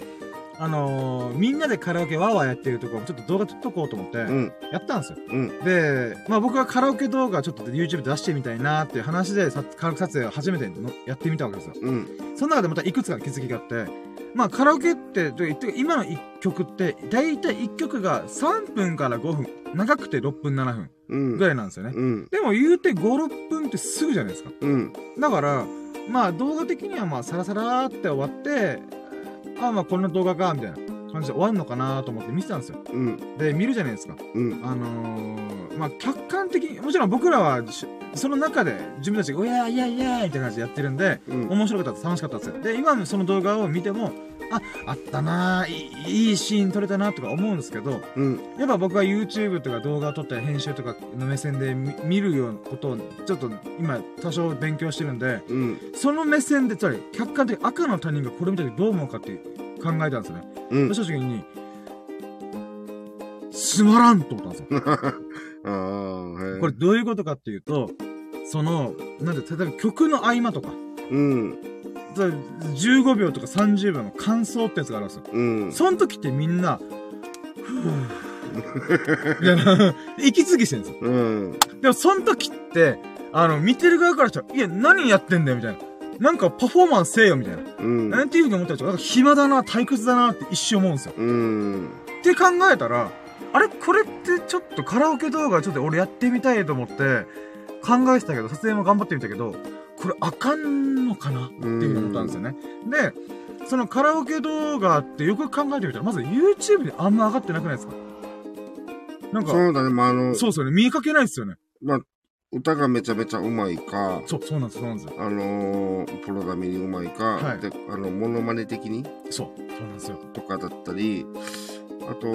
あのーみんなでカラオケワーワーやってるところもちょっと動画撮っとこうと思って、うん。やったんですよ。うん。で、まあ僕はカラオケ動画ちょっと YouTube で出してみたいなっていう話でさカラオケ撮影を初めてのやってみたわけですよ。うん。その中でまたいくつか気づきがあって、まあカラオケって、と言って今の1曲って、だいたい1曲が3分から5分、長くて6分7分うん。ぐらいなんですよね。うん。でも言うて5、6分ってすぐじゃないですか。うん。だから、まあ動画的にはまあサラサラーって終わって、ああまあこんな動画か、みたいな感じで終わるのかなと思って見てたんですよ。うん。で、見るじゃないですか。うん。あのー、まあ客観的に、もちろん僕らはしその中で自分たちが、うやーいやいやーいって感じでやってるんで、うん。面白かった楽しかったですで今のその動画を見てもああったなーいいシーン撮れたなとか思うんですけどうん。やっぱ僕は YouTube とか動画を撮ったり編集とかの目線で見見るようなことをちょっと今多少勉強してるんでうん。その目線でつまり客観的に赤の他人がこれ見た時どう思うかって考えたんですよね、うんそ。した時につまらんと思ったんですよ。これ、どういうことかっていうとそのなんで例えば曲の合間とかうん。例えば15秒とか30秒の感想ってやつがあるんですようん。その時ってみんな、ふぅみたいな、息継ぎしてるんですよ。うん。でもその時って、あの、見てる側からしたら、いや、何やってんだよ、みたいな。なんかパフォーマンスせえよ、みたいな。うん。なんていうふうに思ったら、なんか暇だな、退屈だなって一瞬思うんですよ。うん。って考えたら、あれ？これってちょっとカラオケ動画ちょっと俺やってみたいと思って考えてたけど、撮影も頑張ってみたけど、これあかんのかな？って思ったんですよね。で、そのカラオケ動画ってよく考えてみたら、まず YouTube であんま上がってなくないですか？なんか、そうだね、まあ、あの、そうですよね。見かけないですよね。まあ、歌がめちゃめちゃうまいか、そう、そうなんです、そうなんですよ。あのー、プロダミにうまいか、はいで、あの、モノマネ的に？そう、そうなんですよ。とかだったり、あと、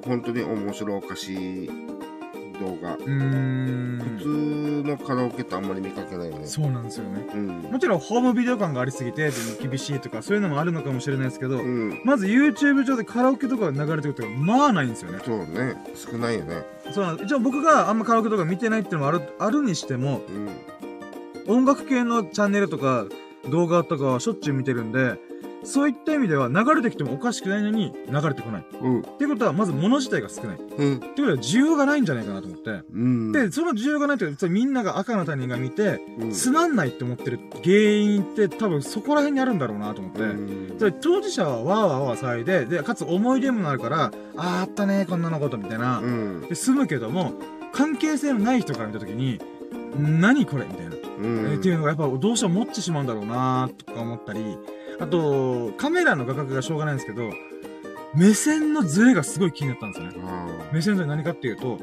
本当に面白おかしい動画。うーん。普通のカラオケってあんまり見かけないよね。そうなんですよね。うん。もちろんホームビデオ感がありすぎて厳しいとかそういうのもあるのかもしれないですけど、うん。まず YouTube 上でカラオケとかが流れてることがまあないんですよね。そうね。少ないよね。そう。一応僕があんまカラオケとか見てないっていうのもある、あるにしても、うん。音楽系のチャンネルとか動画とかはしょっちゅう見てるんで、そういった意味では流れてきてもおかしくないのに流れてこない。っうん。ていうことはまず物自体が少ない。ってうん。いうことは需要がないんじゃないかなと思って。うん。で、その需要がないというか、みんなが赤の他人が見て、うん、つまんないって思ってる原因って多分そこら辺にあるんだろうなと思って。うん当事者はわーわーわー騒いで、で、かつ思い出もなるから、あーあったねこんなのことみたいな。うん。で、済むけども、関係性のない人から見たときに、何これみたいな。うえん。ーっていうのがやっぱどうしても持ってしまうんだろうなとか思ったり、あと、カメラの画角がしょうがないんですけど、目線のズレがすごい気になったんですよね。あ目線のズレ何かっていうと、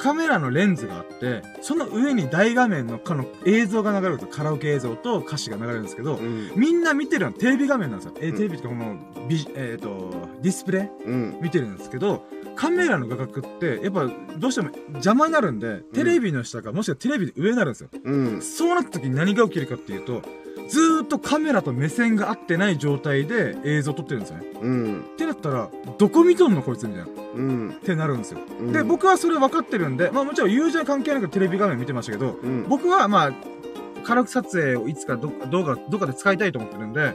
カメラのレンズがあって、その上に大画面のかの映像が流れると、カラオケ映像と歌詞が流れるんですけどー、うん。みんな見てるのはテレビ画面なんですよ。えテレビってこの、ビジえっ、と、ディスプレイ？うん。見てるんですけど、カメラの画角って、やっぱ、どうしても邪魔になるんで、テレビの下か、もしくはテレビで上になるんですよ。うん。そうなった時に何が起きるかっていうと、ずーっとカメラと目線が合ってない状態で映像撮ってるんですよね。うん。ってなったら、どこ見とんのこいつみたいな。っうん。てなるんですよ。うんで、、僕はそれ分かってるんで、まあもちろん友人は関係なくテレビ画面見てましたけど、うん。僕はまあ、カラオケ撮影をいつかど動画、どっかで使いたいと思ってるんで、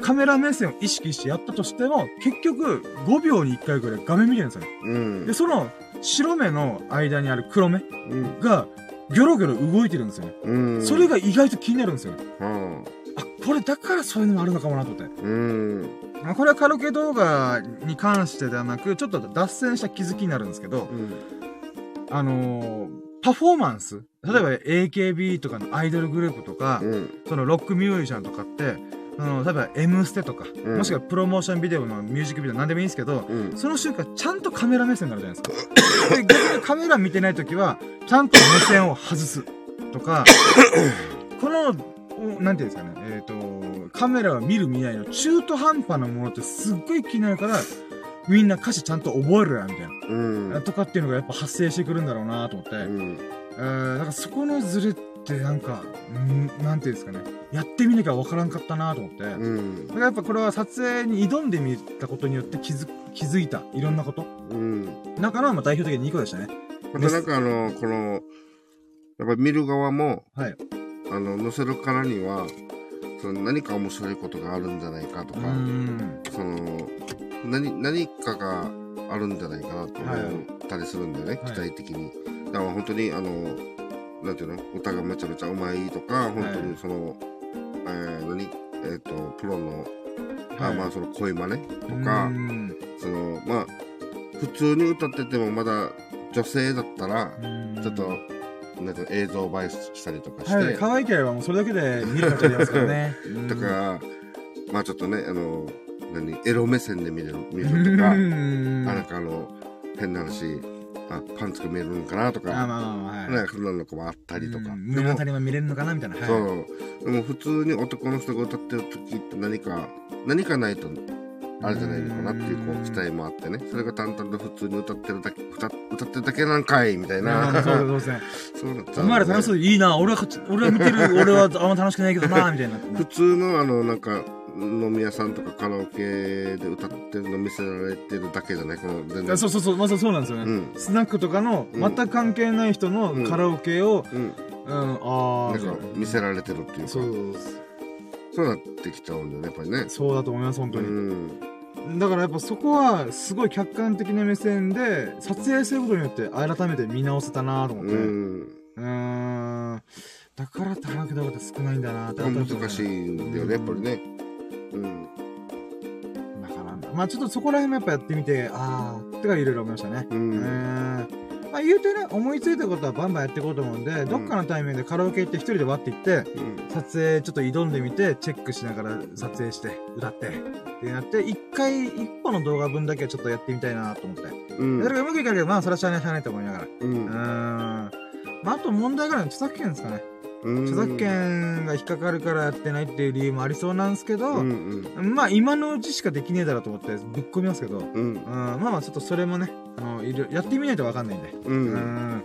カメラ目線を意識してやったとしても、結局5秒に1回ぐらい画面見てるんですよね。うんで、。その白目の間にある黒目うん。が、ギョロギョロ動いてるんですよね。うん。それが意外と気になるんですよね。はあ、これだからそういうのもあるのかもなと思って。あ。うん。まあこれはカラオケ動画に関してではなく、ちょっと脱線した気づきになるんですけど、うん。あのーパフォーマンス？例えば AKB とかのアイドルグループとか、うん。そのロックミュージシャンとかって、あの、例えば M ステとか、うんもしくはプロモーションビデオのミュージックビデオなんでもいいんですけど、うん。その瞬間ちゃんとカメラ目線になるじゃないですか。で、逆にカメラ見てないときは、ちゃんと目線を外すとか、この、おなんていうんですかね、えっ、と、カメラを見る見ないの中途半端なものってすっごい気になるから、みんな歌詞ちゃんと覚えるやみたいうん。な。とかっていうのがやっぱ発生してくるんだろうなと思って。うん。えー、なんかそこのズレってなんか、んなんていうんですかね、やってみなきゃわからんかったなと思って。だうん。からやっぱこれは撮影に挑んでみたことによって気づ、気づいた、いろんなこと。うん。中のまあ代表的に2個でしたね。またなんかあの、この、やっぱり見る側も、はい。あの、載せるからには、その何か面白いことがあるんじゃないかとうーか、ん。その、何、何かがあるんじゃないかなと思ったりするんだよね、はい。期待的に。だから本当に、あの、なんていうの？歌がめちゃめちゃうまいとか、本当にその、えー、何？えっ、と、プロの、あはい。まあその声真似？とうかその、まあ、普通に歌っててもまだ女性だったら、ちょっと、なんか映像映えしたりとかして、はい、可愛ければもうそれだけで見ることありますからね。だから、まあちょっとね、あの、何、エロ目線で見れる、見うん、るとか、あ、んなんかあの、変な話、あ、パンツが見えるのかなとか、あまあまあまあ、はい。なんかそんなのもあったりとか。胸の、谷も見れるのかなみたいな。はい、そう。でも普通に男の人が歌ってる時って何か、何かないと、あれじゃないのかなっていう、こう、期待もあってね。それが淡々と普通に歌ってるだけ、歌歌ってるだけなんかいみたいまあな。そうそうですね。そうなっちゃう、お前ら楽しそうでいいな。俺は俺は見てる、俺はあんま楽しくないけどな、みたいな。普通のあのなんか飲み屋さんとかカラオケで歌ってるの見せられてるだけじゃない？この全然。あそうそうそう、まさそうなんですよね。うん。スナックとかのうん。全く関係ない人のカラオケを、うん。うん、ああ、な。んか見せられてるっていうか。そそうう、なってきちゃうんだよねやっぱりね。そうだと思います、本当うに。ん。だからやっぱそこは、すごい客観的な目線で、撮影することによって改めて見直せたなと思って。ううんーん。だからカラオケ動画って少ないんだなって改めて思難しいんだよねやっぱりねうんだから、まあちょっとそこら辺もやっぱやってみて、ああ、とかいろいろ思いましたね。うんえーまあ言うてね、思いついたことはバンバンやっていこうと思うんで、どっかのタイミングでカラオケ行って一人で割って行って、うん撮影ちょっと挑んでみて、チェックしながら撮影して、歌って、ってなって、一回、一個の動画分だけはちょっとやってみたいなと思って。うんそれがうまくいかないけど、まあそれはしゃあないしゃあないと思いながら。うん。んまああと問題があるのは著作権ですかね。うん。著作権が引っかかるからやってないっていう理由もありそうなんですけど、うんうん。まあ今のうちしかできねえだろうと思ってぶっ込みますけど、うん、うん。まあまあちょっとそれもね、あの、やってみないとわかんないんで。ううんん。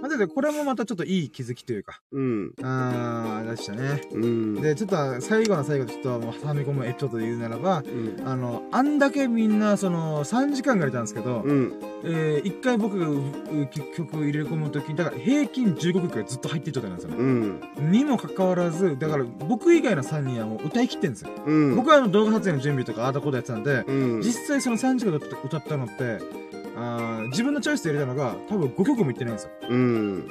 まあ、これもまたちょっといい気づきというか、うん。あー、でしたね。うん。で、ちょっと最後の最後でちょっともう挟み込むエピソードで言うならば、うん。あの、あんだけみんな、その、3時間ぐらいいたんですけど、うん。えー、1回僕がうう曲を入れ込むとき、だから平均15曲がずっと入ってる状態なんですようね。ん。にもかかわらず、だから僕以外の3人はもう歌い切ってるんですよ。うん。僕はあの動画撮影の準備とかああだこうだやってたんで、うん。実際その3時間歌ったのって、あー自分のチョイスで入れたのが多分5曲もいってないんですよ。うん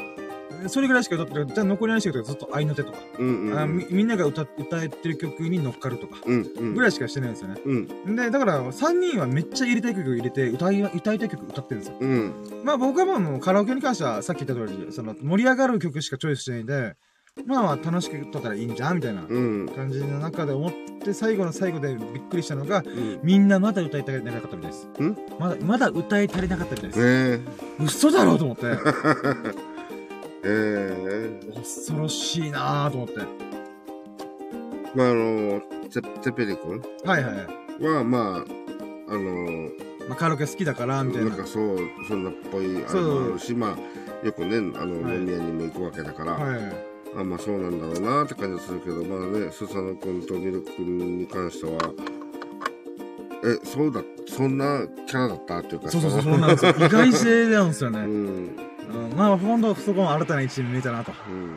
それぐらいしか歌って。じゃあ残りの曲とかずっと合いの手とか、うんあーみみんなが歌歌えてる曲に乗っかるとか、うんうんぐらいしかしてないんですよね。うんで、だから3人はめっちゃ入れたい曲入れて、歌い、歌いたい曲歌ってるんですよ。うんまあ僕はまあもうカラオケに関してはさっき言った通り、その盛り上がる曲しかチョイスしないんで、まあまあ楽しく歌ったらいいんじゃんみたいなうん感じの中で思って最後の最後でびっくりしたのが、うんみんなまだ歌い足りなかったみたいです。ん？まだ、まだ歌い足りなかったみたいです。ね嘘だろうと思って、えええ恐ろしいなぁと思って。まああのテテペリ君？はいはい。はまああのまあカラオケ好きだから、みたいな。なんかそうそんなっぽいあるしまあよくねあのはい飲み屋にも行くわけだから、はい。あまあそうなんだろうなって感じがするけどまあねスサノ君とミルク君に関してはえそうだそんなキャラだったっていうかそうそうそう、そうなんですよ。意外性なんですよね。うんうん、まあ、ほんと、そこも新たな一面見えたなと。うん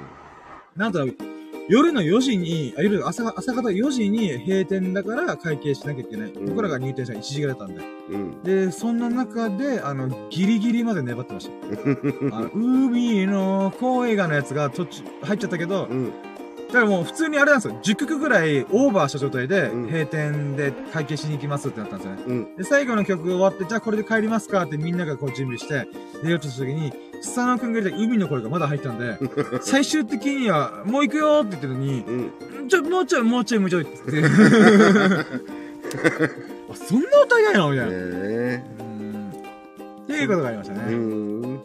なんと、夜の4時に、あ夜、朝、朝方4時に閉店だから会計しなきゃいけない。うん僕らが入店したの1時ぐらいだったんで。うんで、そんな中で、あの、ギリギリまで粘ってました。あの、海の声がのやつが途中、入っちゃったけど、うんだからもう普通にあれなんですよ。10曲ぐらいオーバーした状態で、うん閉店で会計しに行きますってなったんですよね。うんで、最後の曲終わって、じゃあこれで帰りますかってみんながこう準備して、出ようとした時に、スサノ君が入れた海の声がまだ入ったんで、最終的には、もう行くよって言ってるのに、うんちょ、もうちょい、もうちょい、もうちょいって言って。あそんな歌いないのみたいな。えうんっていうことがありましたえうね。ん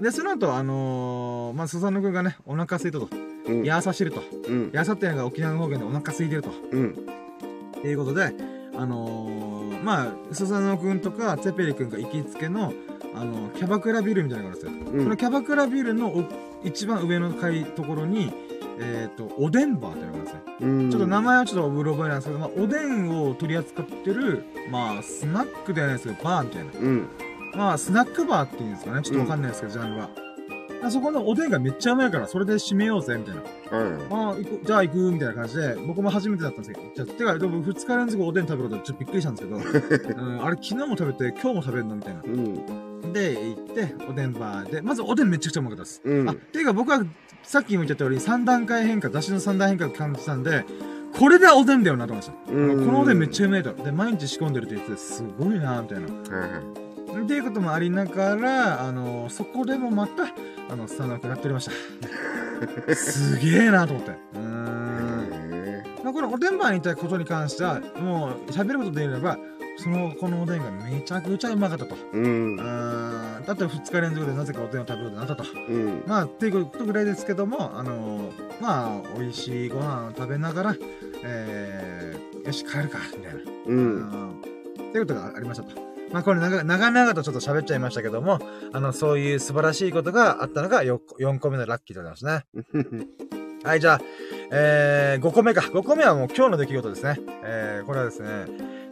で、その後、あのー、まあ、スサノ君がね、お腹空いたと。うんやさしてると。うんやさっていうのが沖縄の方言でお腹空いてると。うんっていうことで、あのー、まあ、スサノ君とか、ツェペリ君が行きつけの、あのキャバクラビルみたいなのがあるんですよ。うんこのキャバクラビルのお一番上の階ところに、えっ、と、おでんバーっていうのがあるんですね。うんちょっと名前はちょっとうろ覚えなんですけど、まあ、おでんを取り扱ってる、まあ、スナックではないですけど、バーみたいな。うんまあ、スナックバーっていうんですかね。ちょっとわかんないですけど、ジャンルは。あそこのおでんがめっちゃうまいから、それで締めようぜ、みたいな。はああ、行こうじゃあ行くみたいな感じで、僕も初めてだったんですけど、じゃあ、てか、でも2日連続おでん食べることちょっとびっくりしたんですけど、うん、あれ昨日も食べて、今日も食べるのみたいな。いうんで、行って、おでんバーで、まずおでんめちゃくちゃうまかったです。うんあ、ていうか僕は、さっきも言った通り、3段階変化、出汁の3段変化を感じたんで、これでおでんだよなと思いました。うんこのおでんめっちゃうまいと。で、毎日仕込んでるって言ってて、すごいなみたいな。はいはいっていうこともありながら、あの、そこでもまた、あの、スタンドアップやっておりました。すげえなと思って。うーん。へまあ、このおでんバーにいたことに関しては、もう、喋ることで言えば、その、このおでんがめちゃくちゃうまかったと。えうん。だって2日連続でなぜかおでんを食べることになったと。うんまあ、っていうことぐらいですけども、あのまあ、美味しいご飯を食べながら、えー、よし、帰るか、みたいな。ううんん。っていうことがありましたと。まあ、これ長、長々とちょっと喋っちゃいましたけども、あの、そういう素晴らしいことがあったのが 4, 4個目のラッキーでございますね。はい、じゃあ、えー、5個目か。5個目はもう今日の出来事ですね。えー、これはですね、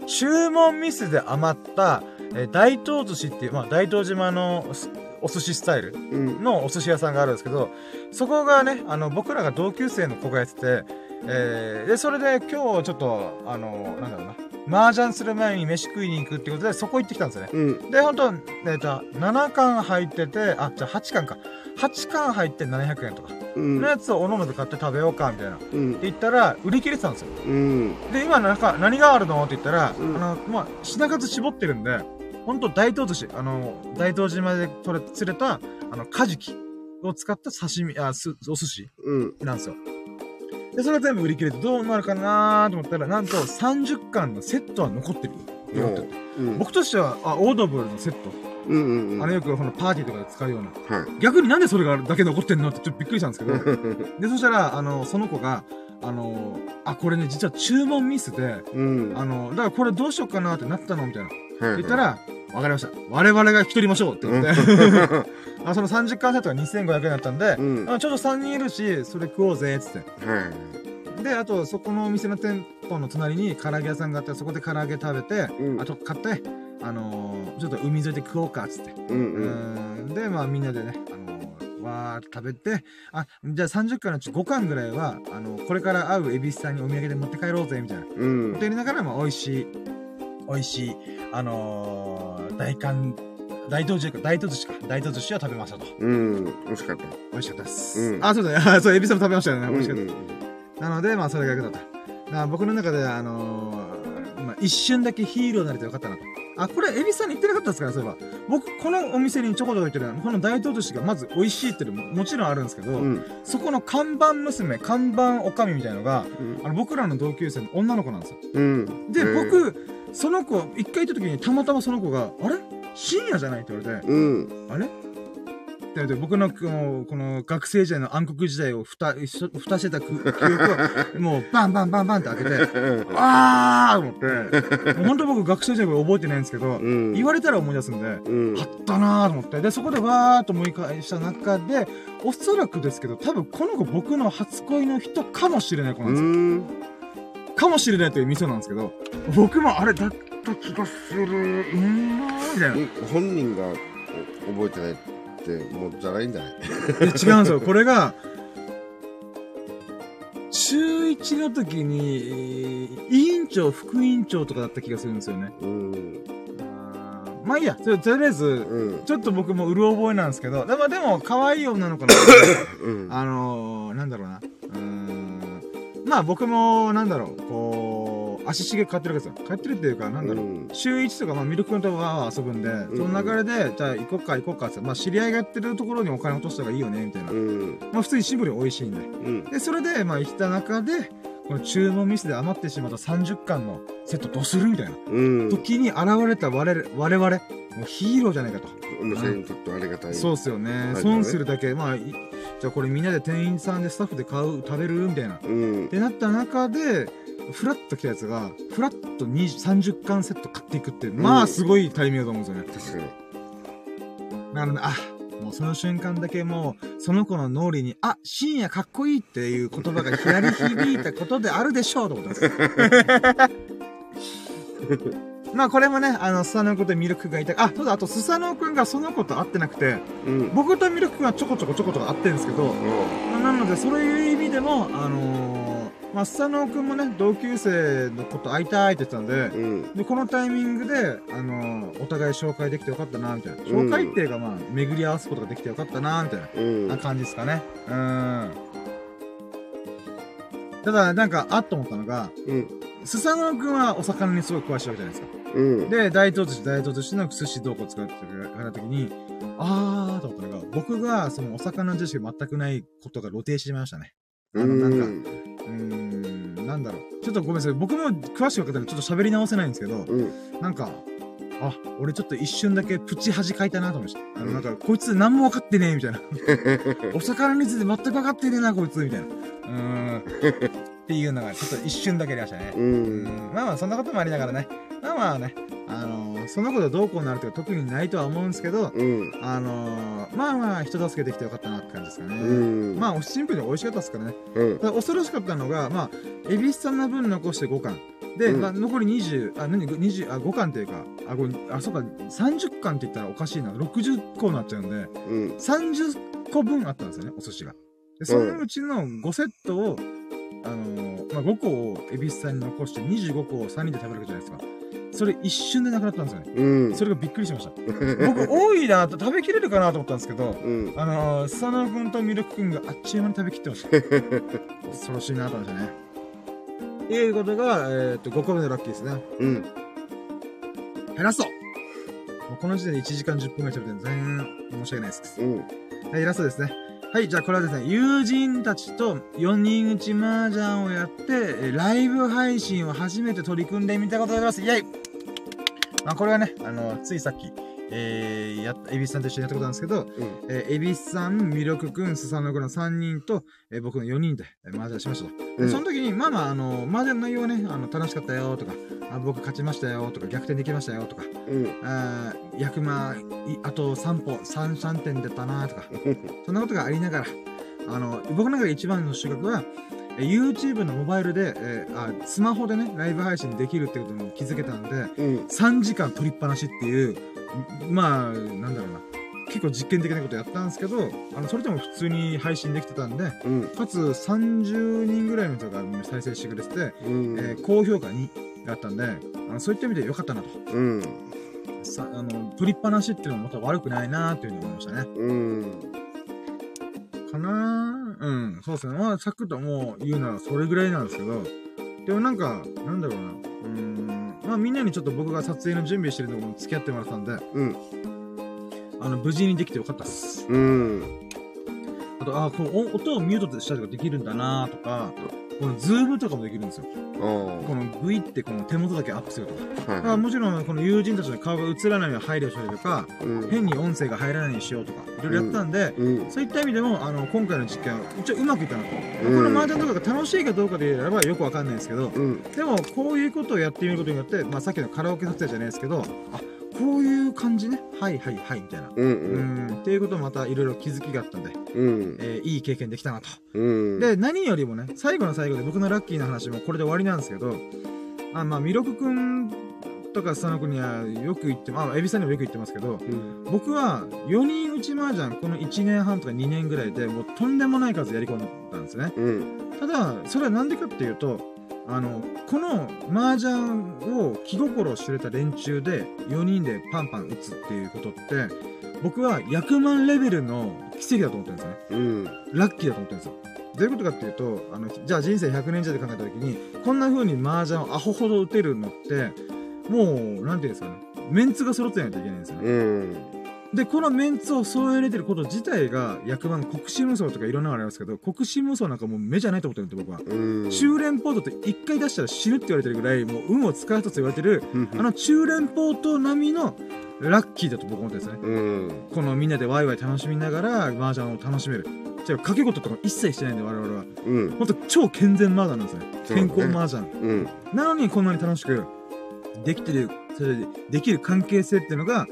注文ミスで余った、えー大東寿司っていう、まあ、大東島のすお寿司スタイルうんのお寿司屋さんがあるんですけど、そこがね、あの、僕らが同級生の子がやってて、えー、で、それで今日ちょっと、あの、なんだろうな、麻雀する前に飯食いに行くってことで、そこ行ってきたんですよね。うん。で、ほんと、えっと、7巻入ってて、あ、じゃあ8巻か。8巻入って700円とか。うんの。やつをおのので買って食べようか、みたいな。ってうん。言ったら、売り切れてたんですよ。うん。で、今なんか、何があるの？って言ったら、うんあの、まあ、品数絞ってるんで、ほんと大東寿司、あの、大東島で取れ、釣れた、あの、カジキを使った刺身、あ、す、お寿司うん。なんですよ。で、それ全部売り切れてどうなるかなーと思ったら、なんと30巻のセットは残ってるよ。僕としては、あ、オードブルのセット。うんうんうん。あれよくこのパーティーとかで使うような。はい。逆になんでそれがだけ残ってんのってちょっとびっくりしたんですけど。で、そしたら、あの、その子が、あの、あ、これね、実は注文ミスで、うん。あの、だからこれどうしようかなってなったのみたいな。はい。言ったら、わかりました。我々が引き取りましょうって言って。あその30巻セットが2500円だったんで、うん。あちょうど3人いるし、それ食おうぜ、つって。はい。で、あと、そこのお店の店舗の隣に唐揚げ屋さんがあって、そこで唐揚げ食べて、うんあと買って、あのーちょっと海沿いで食おうか、つって。うんううん。ん。で、まあみんなでね、あのーわーって食べて、あ、じゃあ30巻のうち5巻ぐらいは、あのこれから会う恵比寿さんにお土産で持って帰ろうぜ、みたいな。うんこと。やりながら、まあ美味しい、美味しい、あのー大寒、大東寿司か、大東寿司か、大東寿司を食べましたと。うん。美味しかった。美味しかったです。うんあ、そうだね。あ そう、エビさんも食べましたよね。美味しかった。うんなので、まあ、それが良かった。僕の中で、あのーまあ、一瞬だけヒーローになれてよかったなと。あ、これ、エビさんに言ってなかったですから、そういえば。僕、このお店にちょこちょこ行ってるこの大東寿司がまず美味しいっていうのももちろんあるんですけど、うん。そこの看板娘、看板おかみみたいのが、うんあの、僕らの同級生の女の子なんですよ。うん。で、えー、僕、その子、一回行った時にたまたまその子が、あれ？深夜じゃないって言われて、うん。あれ？って僕のこのこの学生時代の暗黒時代をふた、ふ蓋してたく記憶を、もうバンバンバンバンって開けて、あーと思って、もう本当僕学生時代覚えてないんですけど、うん。言われたら思い出すんで、うんあ。ったなーと思って。で、そこでわーっと思い返した中で、おそらくですけど、多分この子僕の初恋の人かもしれない子なんうですよ。ん。かもしれないという店なんですけど、僕もあれだった気がする、うーん、みたいな。本人がお覚えてないって、もうじゃないんじゃない？で違うんですよ。これが、中1の時に、えー委員長、副委員長とかだった気がするんですよね。うん。まあいいや、とりあえず、うん。ちょっと僕もうる覚えなんですけど、でも、でも、可愛い女の子の、うん。あのー、なんだろうな。うーん。まあ僕も、なんだろう、こう、足しげく買ってるわけですよ。買ってるっていうか、なんだろう。うん週1とか、まあ、ミルク君とわーわー遊ぶんで、んその流れで、じゃあ行こっか行こっかって、まあ知り合いがやってるところにお金落とした方がいいよね、みたいな。うん。まあ普通にシンプルに美味しいんで。うん。で、それで、まあ行った中で、この注文ミスで余ってしまった30巻のセットどうするみたいなうん。時に現れた我々、我々、もうヒーローじゃないかと。お店にとってはありがたい。そうっすよね。はい損するだけ、まあ、いじゃあこれみんなで店員さんでスタッフで買う、食べる？みたいな。っうん。てなった中で、フラッと来たやつが、フラッと20 30巻セット買っていくって、まあすごいタイミングだと思うんですよね。確かに。なので、あ、もうその瞬間だけもう、その子の脳裏に、あ、深夜かっこいいっていう言葉が鳴り響いたことであるでしょうったんです。まあこれもね、あの、スサノオ君とミルクがいた、あ、そうだ、あとスサノオ君がその子と会ってなくて、うん。僕とミルク君はちょこちょこちょこちょこ会ってるんですけど、まあなので、そういう意味でも、あのー、まあ、スサノオ君もね、同級生の子と会いたいって言ってたんで、うん。で、このタイミングで、あのーお互い紹介できてよかったな、みたいな。紹介っていうか、まあ、巡り合わすことができてよかったな、みたいな。うん。な感じですかね。うーん。ただ、なんか、あっと思ったのが、うん。スサノオ君はお魚にすごい詳しいわけじゃないですか。うん。で、大東寿司、大東寿司の寿司どうこう使ってた時に、あーと思ったのが、僕がそのお魚知識全くないことが露呈してましたね。あのなんかうん。なんだろう。ちょっとごめんなさい。僕も詳しく分かったらちょっと喋り直せないんですけど、うん。なんか、あ、俺ちょっと一瞬だけプチ恥かいたなと思いました。あの、なんか、こいつ何も分かってねえ、みたいな。お魚について全く分かってねえな、こいつ、みたいな。うーん。っていうのが、ちょっと一瞬だけありましたね。う。うんん。まあまあ、そんなこともありながらね。まあまあね、あのーそのことどうこうなるとか特にないとは思うんですけど、うん。あのーまあまあ、人助けできてよかったなって感じですかね。うん。まあ、シンプルに美味しかったですからね。恐ろしかったのが、まあ、恵比寿さんの分残して5巻。で、うんまあ、残り20、あ、何、20、あ、5巻っていうか、あ、ごあ、そうか、30巻って言ったらおかしいな。60個になっちゃうんで、うん。30個分あったんですよね、お寿司が。で、そのうちの5セットを、あのーまあ、5個を恵比寿さんに残して25個を3人で食べるわけじゃないですか。それ一瞬でなくなったんですよね。うん。それがびっくりしました。僕、多いなと食べきれるかなと思ったんですけど、うん。あのー、スサノオ君とミルク君があっちゅう間に食べきってました。恐ろしいなと思いましたね。いうことが、えーっと、5個目のラッキーですね。うん。減らそうこの時点で1時間10分ぐらい喋ってるんで全然申し訳ないです。うん。はい、ラストですね。はい、じゃあこれはですね、友人たちと4人打ち麻雀をやって、えライブ配信を初めて取り組んでみたことでございます。イェイまあこれはね、あの、ついさっき、えー、やった、エビスさんと一緒にやったことなんですけど、うん。えー、エビスさん、ミルクくん、スサノコの3人と、えー僕の4人で、えー麻雀しましたと。うんでその時に、まあまあ、あの、麻雀の内容はね、あの、楽しかったよとか、あ僕勝ちましたよとか、逆転できましたよとか、うん。あー役満、いあと3歩、3、3点出たなとか、そんなことがありながら、あの、僕の中で一番の収穫は、えー YouTube のモバイルで、えーあ、スマホでね、ライブ配信できるってことに気づけたんで、うん。3時間取りっぱなしっていう、まあ、なんだろうな。結構実験的なことやったんですけど、あの、それでも普通に配信できてたんで、うん。かつ30人ぐらいの人が再生してくれてて、うん。えー高評価2があったんで、あのそういった意味で良かったなと。うん。さあの、取りっぱなしっていうのもまた悪くないなっていうふうに思いましたね。うん。かなーうん、そうですね。まあ、サクッともう言うならそれぐらいなんですけど、でもなんか、なんだろうな。うーん、まあみんなにちょっと僕が撮影の準備してるのも付き合ってもらったんで、うん。あの、無事にできてよかったっす。うん。あと、あこのお音をミュートしたりとかできるんだなとか、このズームとかもできるんですよ。あこのグイってこの手元だけアップするとか。あ。はい。まあもちろんこの友人たちの顔が映らないように配慮したりとか、うん。変に音声が入らないようにしようとか、いろいろやったんで、うん。そういった意味でも、あの、今回の実験は一応うまくいったなと。うんこの麻雀とかが楽しいかどうかで言えばよくわかんないですけど、うん。でもこういうことをやってみることによって、まあさっきのカラオケ撮影じゃないですけど、あ、こういう感じね。はいはいはい、みたいな。う。うんん、っていうこともまたいろいろ気づきがあったんで、うん。えーいい経験できたなと。うん。で、何よりもね、最後の最後で僕のラッキーな話もこれで終わりなんですけど、あ、まあ、ミロクくんとかその子にはよく言って、まあ、エビさんにもよく言ってますけど、うん。僕は4人打ち麻雀この1年半とか2年ぐらいでもうとんでもない数やり込んだんですね。うん。ただ、それはなんでかっていうと、あの、この麻雀を気心を知れた連中で4人でパンパン打つっていうことって、僕は役満レベルの奇跡だと思ってるんですね。うん。ラッキーだと思ってるんですよ。どういうことかっていうと、あの、じゃあ人生100年時代で考えたときに、こんな風に麻雀をアホほど打てるのって、もう、なんていうんですかね、メンツが揃ってないといけないんですよね。うん。で、このメンツを揃えれてること自体が、役満、国士無双とかいろんなのありますけど、国士無双なんかもう目じゃないと思ってるんで、僕は。うん。中連ポートって一回出したら死ぬって言われてるぐらい、もう運を使う人と言われてる、あの中連ポート並みのラッキーだと僕は思ってるんですね。うん。このみんなでワイワイ楽しみながら、麻雀を楽しめる。じゃあ、掛け事とか一切してないんで、我々は。うん。ほんと超健全麻雀なんですね健康麻雀。うん。なのにこんなに楽しくできてる、それでできる関係性っていうのが、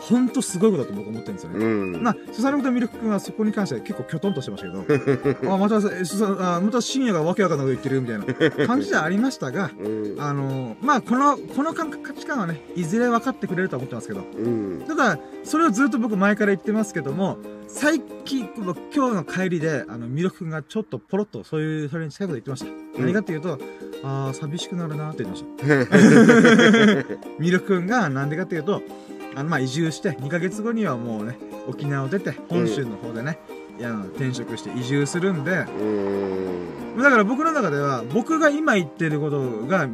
ほんとすごいことだと僕は思ってるんですよね。うん。まあ、スサノコとミルク君はそこに関しては結構きょとんとしてましたけど、あ、また、えすさあまた深夜がわけわかんないこと言ってるみたいな感じではありましたが、うん。あのまあ、この、この感覚価値観はね、いずれ分かってくれるとは思ってますけど、うん。ただ、それをずっと僕前から言ってますけども、最近、今日の帰りで、あの、ミルク君がちょっとポロッと、そういう、それに近いこと言ってました。何かっていうと、あー、寂しくなるなって言ってました。ミルク君が、なんでかっていうと、あの、まあ、移住して、2ヶ月後にはもうね、沖縄を出て、本州の方でね、いや、転職して移住するんで、うん。だから僕の中では、僕が今言ってることが、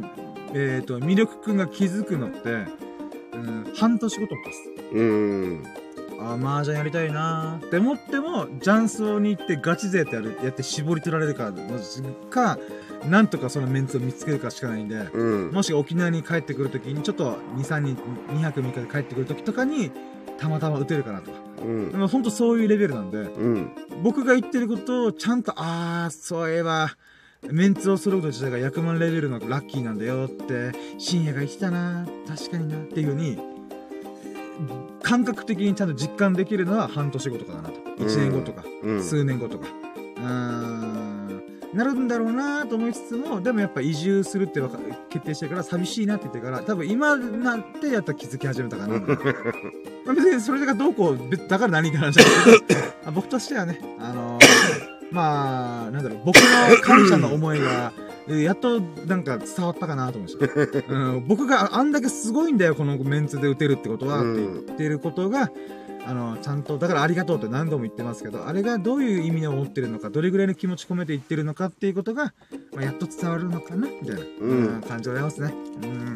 えっ、と、ミルク君が気づくのって、うん、半年ごとです。うん。あー、麻雀やりたいなーって思っても、雀荘に行ってガチ勢ってやる、やって絞り取られるか、か、なんとかそのメンツを見つけるかしかないんで、うん。もし沖縄に帰ってくるときに、ちょっと2、3人、2泊3日で帰ってくるときとかに、たまたま打てるかなとか。うんで。もほんとそういうレベルなんで、うん。僕が言ってることをちゃんと、あー、そういえば、メンツを揃うこと自体が役満レベルのラッキーなんだよって、深夜が言ってたな、確かにな、っていうふうに、感覚的にちゃんと実感できるのは半年後とかだなと。1年後とか、うん。数年後とか。うーん、なるんだろうなと思いつつも、でもやっぱ移住するって決定してから寂しいなって言ってから、多分今になってやっと気づき始めたかな。まあ別にそれがどうこう、別だから何って話なんですけど、あ僕としてはね、あのー まあ、なんだろう、僕の感謝の思いが、えやっとなんか伝わったかなと思いました。うん、僕があんだけすごいんだよ、このメンツで打てるってことは、って言ってることが、あの、ちゃんと、だからありがとうって何度も言ってますけど、あれがどういう意味を持ってるのか、どれぐらいの気持ち込めて言ってるのかっていうことが、まあ、やっと伝わるのかな、みたいな、うん感じでございますね。うん。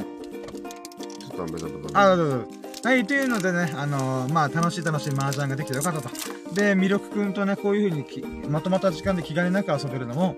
ちょっとベタベタあ、どうぞ。はい、というのでね、あのーまあ、楽しい楽しい麻雀ができてよかったと。で、魅力くんとね、こういう風にきまとまった時間で気兼ねなく遊べるのも、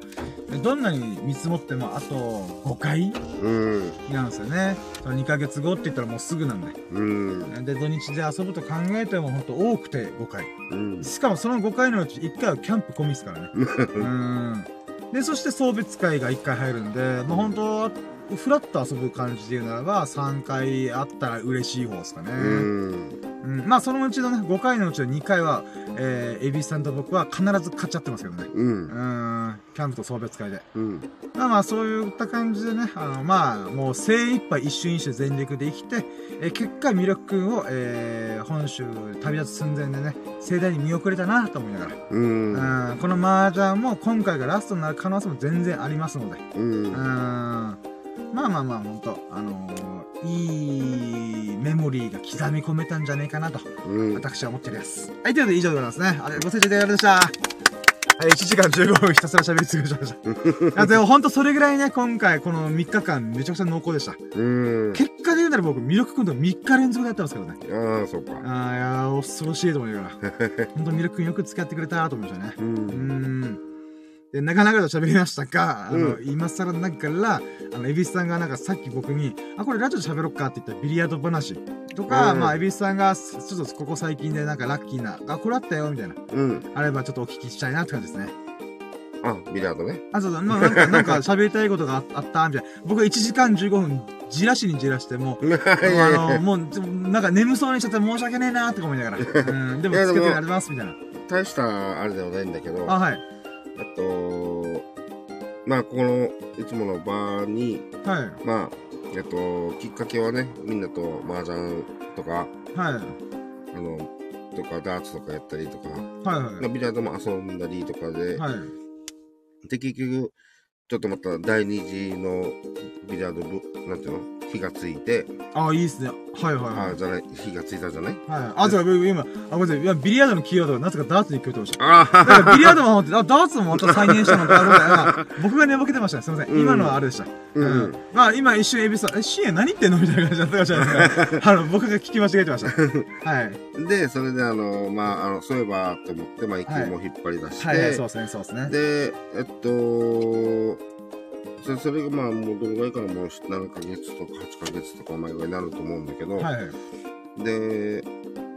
どんなに見積もってもあと5回うん。なんですよね。その2ヶ月後って言ったらもうすぐなんで。うん。で、土日で遊ぶと考えてもほんと多くて5回。うん。しかもその5回のうち1回はキャンプ込みですからね。うん。で、そして送別会が1回入るんで、まあ本当は、フラッと遊ぶ感じで言うならば、3回あったら嬉しい方ですかね。うん。うん、まあそのうちのね、5回のうちの2回は、えー、エビさんと僕は必ず勝っちゃってますけどね。う。うんん、キャンプと送別会で。うん。まあまあそういった感じでね、あの、まあ、もう精一杯一瞬一瞬全力で生きて、えー結果、魅力くんを、えー、本州旅立つ寸前でね、盛大に見送れたなと思いながら。うん。うん、この麻雀も今回がラストになる可能性も全然ありますので。ううん、ん。まあまあまあ、ほんと、あのーいいメモリーが刻み込めたんじゃねえかなと。うん。私は思っております。はい、ということで以上でございますね。あれ、ご清聴いただきありがとうございました。はい、1時間15分ひたすら喋り尽くしました。あでもほんとそれぐらいね、今回この3日間めちゃくちゃ濃厚でした。うん。結果で言うなら僕、魅力くんと3日連続でやってますからね。ああ、そうか。あーいやー、恐ろしいと思いながら。ほんと魅力くんよく付き合ってくれたと思いましたね。う。うんーん。で、なかなかと喋りましたが、あの、う今更ながら、あの、エビスさんがなんかさっき僕に、あ、これラジオで喋ろっかって言ったビリヤード話とか、うんまあ、エビスさんが、ちょっとここ最近でなんかラッキーな、あ、これあったよ、みたいな。うん。あればちょっとお聞きしたいなって感じですね。あ、ビリヤードね。あ、そうだ、まあ、なんか、なんか喋りたいことがあ あったみたいな。僕は1時間15分、じらしにじらして、もあの、もう、なんか眠そうにしちゃって申し訳ねえなって思いながら。うん、でもつけてやります、みたいな。大したあれではないんだけど、あ、はい。あと、まあ、この、いつもの場に、はい。まあ、えっと、きっかけはね、みんなと麻雀とか、はい。あの、とか、ダーツとかやったりとか、はい。はい。ビリヤードも遊んだりとかで、はい。で、結局、ちょっとまた第二次のビリヤード部、なんていうの？火がついて、あ、いいっすね。はいはいはい。あじゃない、火がついたじゃない？はい。あ、そうか、今、あ、ごめんなさい。いやビリヤードのキーワードがなぜかダーツに聞こえてました。あだからビリヤードも思って、あ、ダーツもまた再現したのか、あ 僕が寝ぼけてましたね。すみません。うん今のはあれでした。うんまあ、今一瞬エビさん、え、シエ何言ってんの？みたいな感じだったかもしれないですが、あの、僕が聞き間違えてました。はい。で、それであの、まあ、あの、そういえばと思って、マイクも引っ張り出して、はいはい、そうですね、そうですね。で、えっと、それそれがまあ、もうどのぐらいかな、もう7ヶ月とか8ヶ月とか前ぐらいになると思うんだけど、はいはい。で、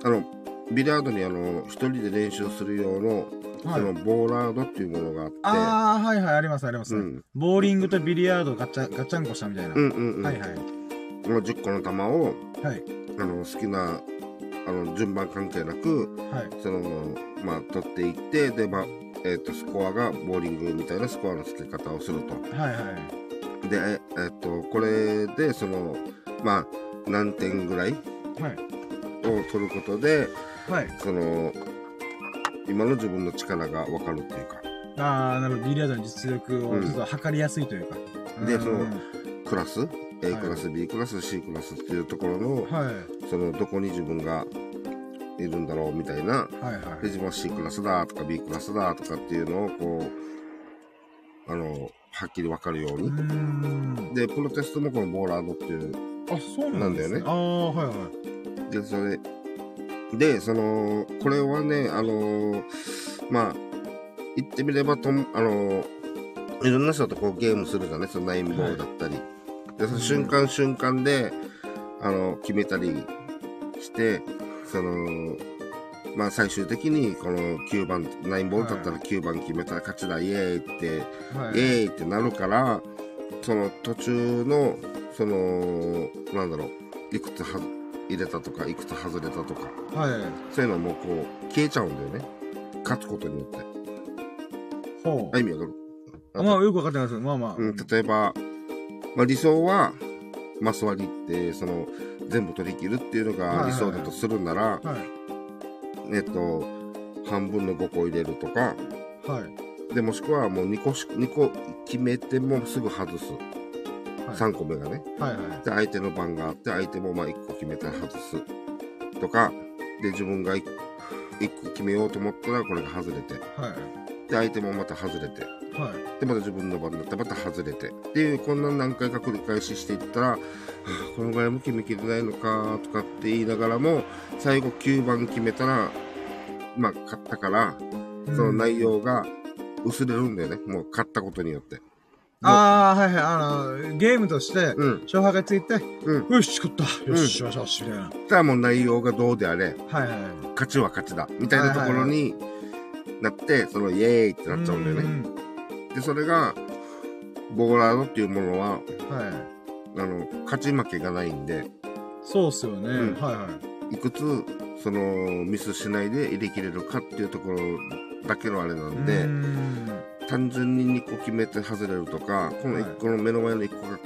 あの、ビリヤードにあの、一人で練習する用の、はいその、ボーラードっていうものがあって、あー、はいはい、あります、あります。うん、ボーリングとビリヤードガチャ、ガチャンコしたみたいな。うんうんうん。はいはい。もう10個の球を、はい。あの、好きな、あの、順番関係なく、はい。その、まあ、取っていって、で、まあ、えっ、と、スコアがボーリングみたいなスコアの付け方をすると。はいはい。で、ええっ、と、これで、その、まあ、何点ぐらいはい。を取ることで、はい。その、今の自分の力が分かるっていうか、あー、なるほど。ビリヤードの実力をうんちょっと測りやすいというか。でうんそのクラス、A はいクラス、B クラス、C クラスっていうところの、はい。その、どこに自分がいるんだろうみたいな、はいはいで、。自分は C クラスだとか B クラスだとかっていうのを、こう、あの、はっきり分かるように。で、プロテストもこのボーラードっていう、あ、そうなんですね。なんああ、はいはい。で、それ、で、その、これはね、あの、まあ、言ってみればとも、あの、いろんな人とこうゲームするじゃない？そのナインボールだったり。で、その瞬間瞬間で、あの、決めたりして、その、まあ最終的にこの9番、ナインボールだったら9番決めたら勝ちだ、イエーイって、はい。イエーイってなるから、その途中の、その、なんだろう、いくつは入れたとか、いくつ外れたとか、はい。そういうのもこう、消えちゃうんだよね。勝つことによって。ほうあ、。意味わかる？あまあ、よくわかってないですまあまあ。うん、例えば、まあ理想は、マス割りって、その、全部取り切るっていうのが理想だとするなら、はい。えっと、半分の5個入れるとか、はい。で、もしくはもう2個し、2個決めてもすぐ外す。はい3個目がね。はいはい。で、相手の番があって、相手もまあ1個決めたら外す。とか、で、自分が 1, 個決めようと思ったら、これが外れて。はい。で、相手もまた外れて。はい。で、また自分の番になって、また外れて。っていう、こんな何回か繰り返ししていったら、はあこのぐらいも決めきれないのか、とかって言いながらも、最後9番決めたら、まあ、勝ったから、その内容が薄れるんだよね。もう勝ったことによって。ああ、はいはい。あの、ゲームとして、うん。勝敗がついて、うん。よし、勝った。よし、よし、よし、みたいな。たらもう内容がどうであれ、はいはいはい。勝ちは勝ちだ。みたいなところになって、そのイエーイってなっちゃうんだよね。ね。で、それが、ボーラードっていうものは、はい。あの、勝ち負けがないんで、そうっすよね。うんはいはい。いくつ、その、ミスしないで入れ切れるかっていうところだけのあれなんうで、ーん単純に2個決めて外れるとか、このはい1個の目の前の1個が、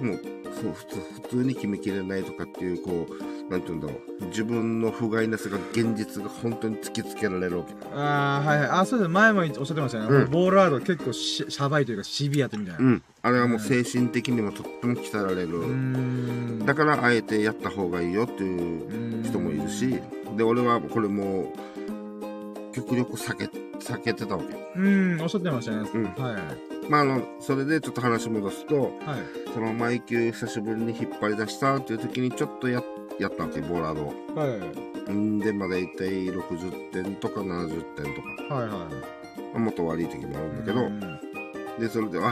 もう、そう普通、普通に決めきれないとかっていう、こう、なんて言うんだろう。自分の不甲斐なさが現実が本当に突きつけられるわけ。ああ、はいはい。あ、そうです。前もおっしゃってましたね。うんボールアート結構し、シャバいというか、シビアってみたいな。う。ん。あれはもう精神的にもとっても鍛えられる。だから、あえてやった方がいいよっていう人もいるし、で、俺はこれもう、極力避け、避けてたわけ。うーん、おっしゃってましたね。うんはいはい。まあ、あの、それでちょっと話戻すと、はい。そのマイキュー久しぶりに引っ張り出したっていう時にちょっとや、やったわけ、ボーラードを。はいで、まあ大体60点とか70点とか。はいはい。まあもっと悪い時もあるんだけど、うんで、それで、あ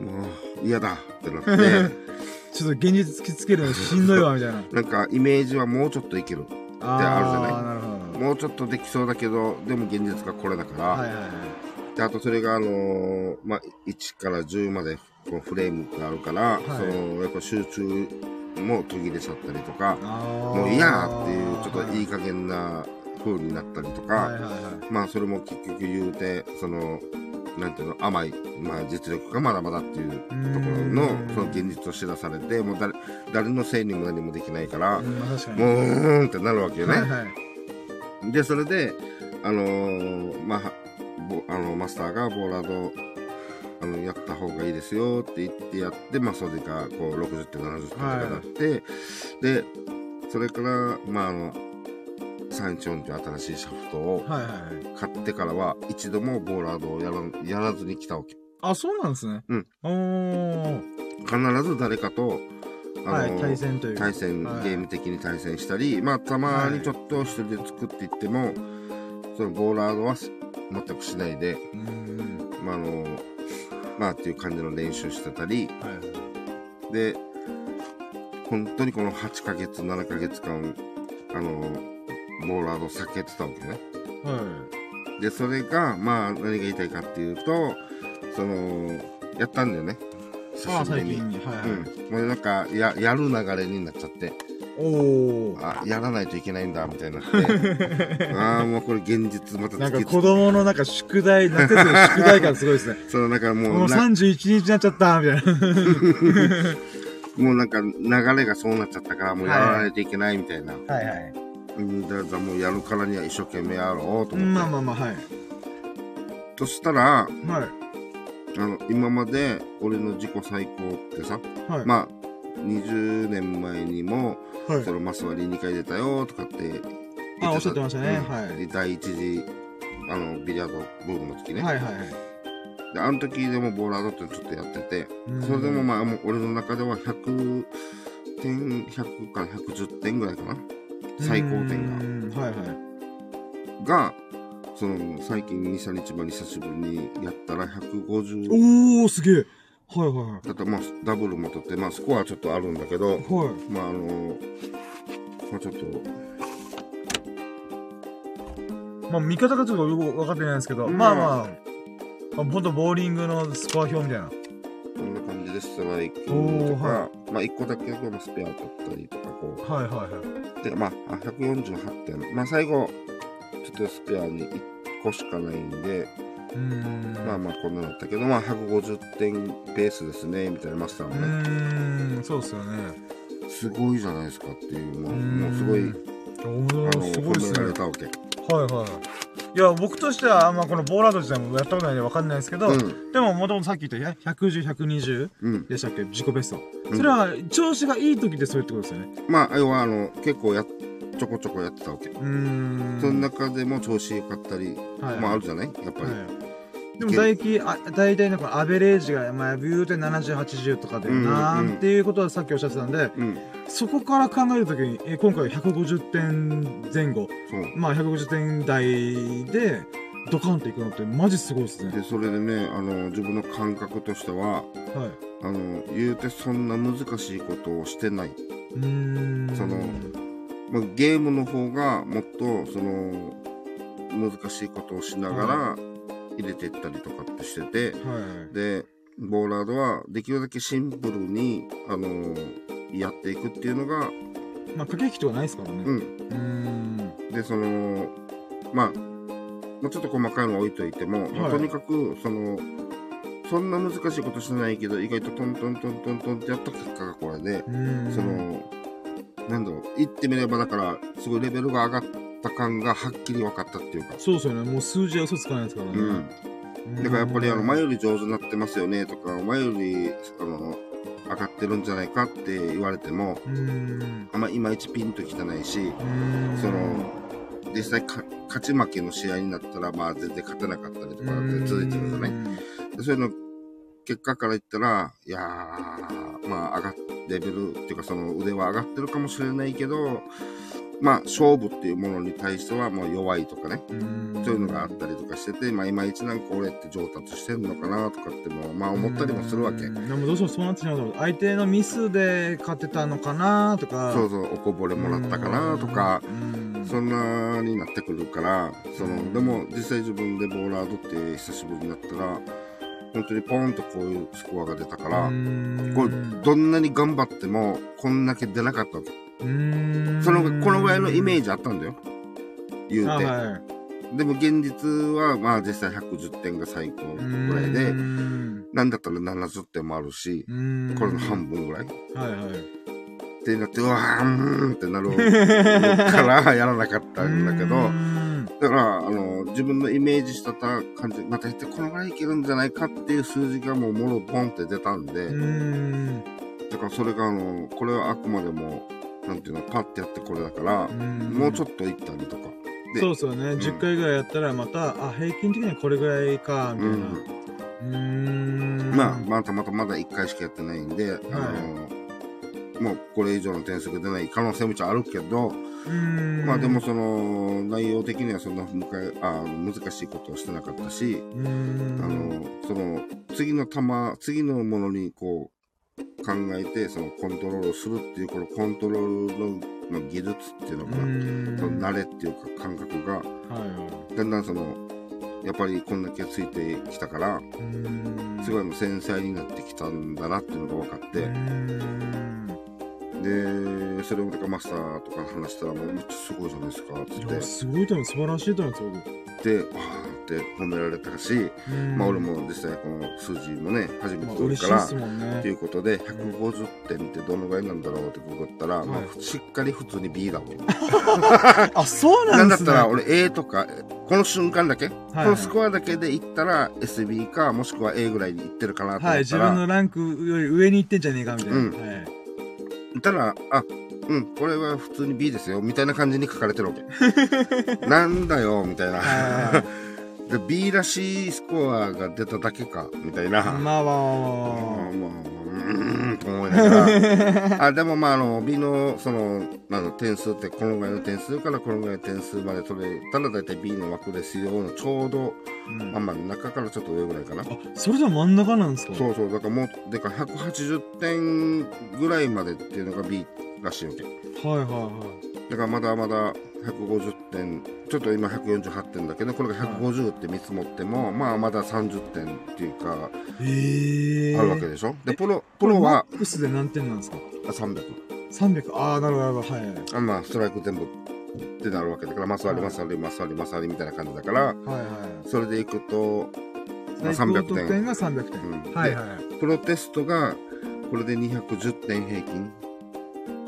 あ、もう嫌だってなって、ちょっと現実突きつけるのしんどいわ、みたいな。なんかイメージはもうちょっといける。あるじゃない？あーなるほど。もうちょっとできそうだけど、でも現実がこれだから、はいはいはい。で、あとそれがあのーまあ、1から10までこうフレームがあるから、いその、やっぱ集中も途切れちゃったりとか、ももう嫌っていう、ちょっといい加減な風になったりとか、はいはいはい。まあそれも結局言うて、その、なんていうの、甘い、まあ実力がまだまだっていうところのうん、その現実を知らされて、もう誰、誰のせいにも何もできないから。もう、うーんってなるわけよね。はいはい。で、それで、あのーまあ、ぼあの、マスターがボーラード、あの、やった方がいいですよって言ってやって、まあ、それが、こう、60点、70点とかなって、で、それから、まあ、あの、314っていう新しいシャフトをはいはいはい。買ってからは、一度もボーラードをやらんやらずに来たわけ。あ、そうなんですね。うん。必ず誰かと、あのはい、対戦というか。対戦、はいゲーム的に対戦したり、まあ、たまにちょっと一人で作っていっても、そのボーラードはす全くしないで。まあ、あの、まあ、っていう感じの練習してたり、はい。で、本当にこの8ヶ月、7ヶ月間、あの、ボーラードを避けてたわけね。はで、それが、まあ、何が言いたいかっていうと、その、やったんだよね。い。ああ、久しぶりに。最近に。はいはい。うん。もうなんか、や、やる流れになっちゃって、おー。あ、やらないといけないんだ、みたいになって、ああ、もうこれ現実またなんか子供のなんか宿題、夏休みの宿題感すごいですね。その、なんかももううな、31日になっちゃった、みたいな。もうなんか流れがそうなっちゃったから、もうやらないといけないみたいな。はいはい。うん、だからもうやるからには一生懸命やろうと思って。まあまあまあ、はい。そしたら、はい。あの、今まで俺の自己最高ってさ、はい。まあ、20年前にも、はいそのマス割り2回出たよとかってあおっしゃってましたねうんはいで第一次、あの、ビリヤードブームの時ね。はいはいはい。で、あの時でもボーラードってちょっとやってて、うんそれでもまあ、もう俺の中では100点、100から110点ぐらいかな。最高点が。はいはい。が。が、その、最近2、3日前に久しぶりにやったら150。おー、すげえ。はいはだってまあ、ダブルも取って、まあ、スコアはちょっとあるんだけど、いはい。はい。まあ、あの、まあ、ちょっと、まあ、見方がちょっとよく分かってないんですけど、うんまあまあ、まあ、ほんとボーリングのスコア表みたいな。こんな感じでストライクとか、はまあ、1個だけまあスペア取ったりとか、こはいはいはい。う。で、まあ、あ148点。まあ、最後、ちょっとスペアに1個しかないんで。まあまあ、こんなのだったけど、まあ、150点ペースですね、みたいなマスターうもね。ーん、そうっすよね。すごいじゃないですかっていう、もう、もうすごい、おあの、ー、すごいっすね。褒められたわけ。はいはい。いや、僕としては、あんまこのボーラード自体もやったことないんでわかんないですけど、うんでももともとさっき言った110、120うん。でしたっけ？自己ベスト。うんそれは、調子がいい時でそれってことですよね。まあ、要は、あの、結構や、ちょこちょこやってたわけ。うーん。その中でも調子良かったり、はいまああるじゃない？やっぱり。はいでも大体、あ大体のこのアベレージが、まあ、ビューで70、80とかだよなっていうことはさっきおっしゃってたんで、うん。そこから考えるときに、え今回150点前後。まあ150点台で、ドカンといくのってマジすごいですね。で、それでね、あの、自分の感覚としては、はい。あの、言うてそんな難しいことをしてない。うーん。そのまあ、ゲームの方がもっと、その、難しいことをしながら入れていったりとかってしてて、はい。で、ボーラードはできるだけシンプルに、あのやっていくっていうのが、まあ駆け引きとかないですからね。うん。で、その、まあ、もうちょっと細かいのは置いといても、まあはいとにかく、その、そんな難しいことしてないけど、意外とトントントントントンってやった結果がこれで、うーん。その、なんだろう、言ってみればだから、すごいレベルが上がった感がはっきり分かったっていうか。そうですよね。もう数字は嘘つかないですからね。うん。だからやっぱりあの前より上手になってますよねとか前よりあの上がってるんじゃないかって言われても。あんまいまいちピンときてないし。その実際か勝ち負けの試合になったらまあ全然勝てなかったりとかって続いてるんですよね。でそういうの結果から言ったらいやーまあ上がっレベルっていうかその腕は上がってるかもしれないけどまあ勝負っていうものに対してはもう弱いとかね。そういうのがあったりとかしてて、まあ、いまいちなんか俺って上達してんのかなとかっても、まあ思ったりもするわけう。んでもどうしてもそうなってしまうと、相手のミスで勝てたのかなとか。そうそう、おこぼれもらったかなとか、うん。そんなになってくるから、その、でも実際自分でボーラードって久しぶりになったら、本当にポンとこういうスコアが出たから、これどんなに頑張ってもこんだけ出なかったわけ。うーんその、このぐらいのイメージあったんだよ。言うて。あはい。でも現実は、まあ実際110点が最高ぐらいでうー、ん。なんだったら70点もあるし、これの半分ぐらい。はいはい。ってなって、うわーんってなる からやらなかったんだけど。だから、あの、自分のイメージした感じ、また言ってこのぐらいいけるんじゃないかっていう数字がもうもろポンって出たんで、だからそれがあの、これはあくまでも、なんていうの、パッてやってこれだから、もうちょっっといったりとか。でそうですよね、ん。10回ぐらいやったらまたあ平均的にはこれぐらいかみたいな。うん。うーん。まあ、またまたまだ1回しかやってないんで、あの、もうこれ以上の点数が出ない可能性も一応あるけど、まあでもその内容的にはそんな向かいあ難しいことをしてなかったし、あのその次の球次のものにこう考えてそのコントロールをするっていうこのコントロールの、まあ、技術っていうのかその慣れっていうか感覚がはいはい。だんだんそのやっぱりこんだけついてきたからすごいあの繊細になってきたんだなっていうのが分かって、でそれをだからマスターとか話したらもうめっちゃすごいじゃないですかって。い言ってやすごいと思う。素晴らしいと思うんで。すよでって褒められたし、まあ俺も実際この数字もね初めまあて取るから、嬉しいっすもんね。ということで150点ってどのぐらいなんだろうってググったら、まはあ、しっかり普通に B だわけ。あそうなだっなんんですねたら俺 A とか、この瞬間だけ、はい。このスコアだけでいったら SB かもしくは A ぐらいにいってるかなと思ったら、はい自分のランクより上に行ってんじゃねえかみたいな、うん。はい。いたら、あ、うん、これは普通に B ですよ、みたいな感じに書かれてるわけ。なんだよ、みたいな。はで B らしいスコアが出ただけか、みたいな。いまあまあまあまあまあまあ、うーんと思いながら。あ、でもまあ、あの、B の、その、あの、点数って、このぐらいの点数からこのぐらいの点数まで取れたら、だいたい B の枠ですよ、のちょうど、うんまあまあ、中からちょっと上ぐらいかな。あそれじゃ真ん中なんですか？そうそう、だからもう、でか180点ぐらいまでっていうのが B らしいわけ。はいはいはだからまだまだ150点、ちょっと今148点だけど、これが150って見積もっても、まあまだ30点っていうか、あるわけでしょ？で、プロ、プロはマックスで何点なんですか？300。300ああなるほどなるほど。はいはいあまあ、ストライク全部ってなるわけだから、マスあり、はい。マスあり、マスあり、マスありみたいな感じだから、はいはいそれでいくと、まあ最高300点。得点。が300点、うん。はいはいでプロテストが、これで210点平均。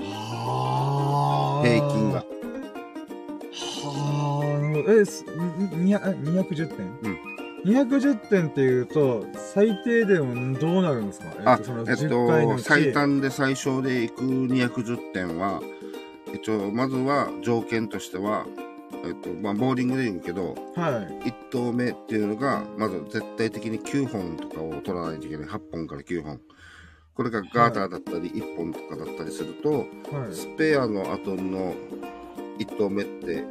はあ平均が。はあなるほどえ、すに200え210点うん。210点っていうと、最低でもどうなるんですか？あ、そのえっ10回のうと、ち最短で最小でいく210点は、一応、まずは条件としては、えっと、まあ、ボーリングで言うけど、はい。1投目っていうのが、まず絶対的に9本とかを取らないといけない。8本から9本。これがガーターだったり、1本とかだったりすると、はい。スペアの後の1投目って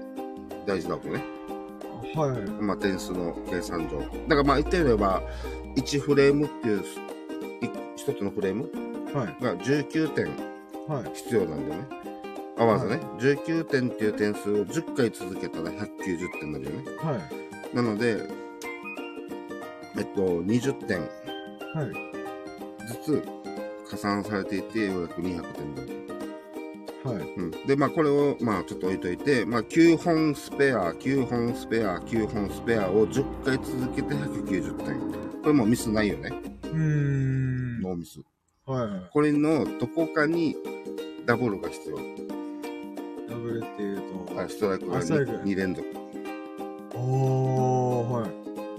大事なわけね。はい。まあ、点数の計算上。だからまあ言ってみれば、1フレームっていう、い一つのフレームはい。が19点はい。必要なんだよね。合わずね、19点っていう点数を10回続けたら190点になるよね。はい。なので、えっと、20点はい。ずつ加算されていて、ようやく200点になる。はい。うん。で、まあこれを、まあちょっと置いといて、まあ9本スペア、9本スペア、9本スペアを10回続けて190点。これもうミスないよね。うーん。ノーミス。はいはい。これのどこかにダブルが必要。ダブルっていうと、あストライクがあストライク 2, 連続。おー、はい。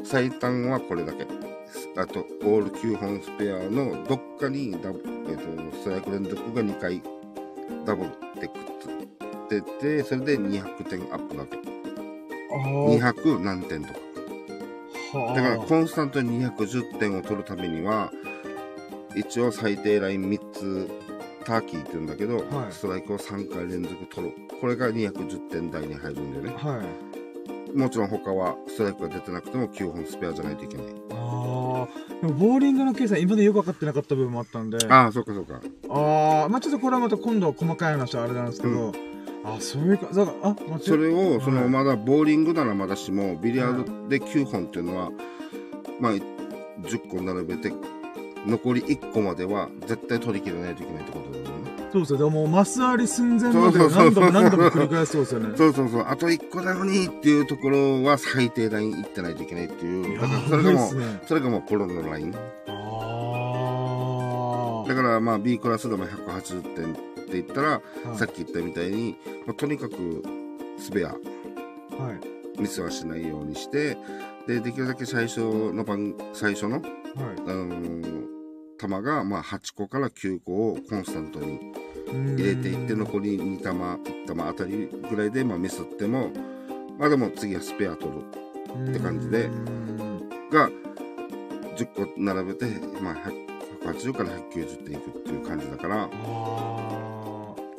最短はこれだけ。あと、オール9本スペアのどっかにダブ、えっとストライク連続が2回ダブルってくっつってて、それで200点アップなわけ。あー。200何点とか。はだからコンスタントに210点を取るためには、一応最低ライン3つ、ターキーって言うんだけど、はいストライクを3回連続取る。これが210点台に入るんだよね。はい。もちろん他はストライクが出てなくても9本スペアじゃないといけない。ボーリングの計算、今までよく分かってなかった部分もあったんで、あああ、そうかそうか。あー、まあちょっとこれはまた今度細かい話はあれなんですけど、うあ、そういうか、だから、あ、待ってそれを、そはいのまだボーリングならまだしも、ビリヤードで9本っていうのは、まあ、10個並べて、残り1個までは絶対取り切らないといけないってことだよね。そうですよ。でもマスあり寸前までそうそうそう何度も何度も繰り返すそうですよね。そうそうそう、あと1個なのにっていうところは最低ライン行ってないといけないっていう。だからそれがもう、う。それがもうプロのライン。あだからまあ B クラスでも180点って言ったら、あ。さっき言ったみたいに、まあ、とにかくスペア、はい。ミスはしないようにして、で、できるだけ最初の番、最初の、はい。あのー球がまあ8個から9個をコンスタントに入入れていって、残り2球、1球あたりぐらいでまあミスっても、まあでも次はスペア取る。って感じでが10個並べて、まあ、100 180から190点いくっていう感じだから。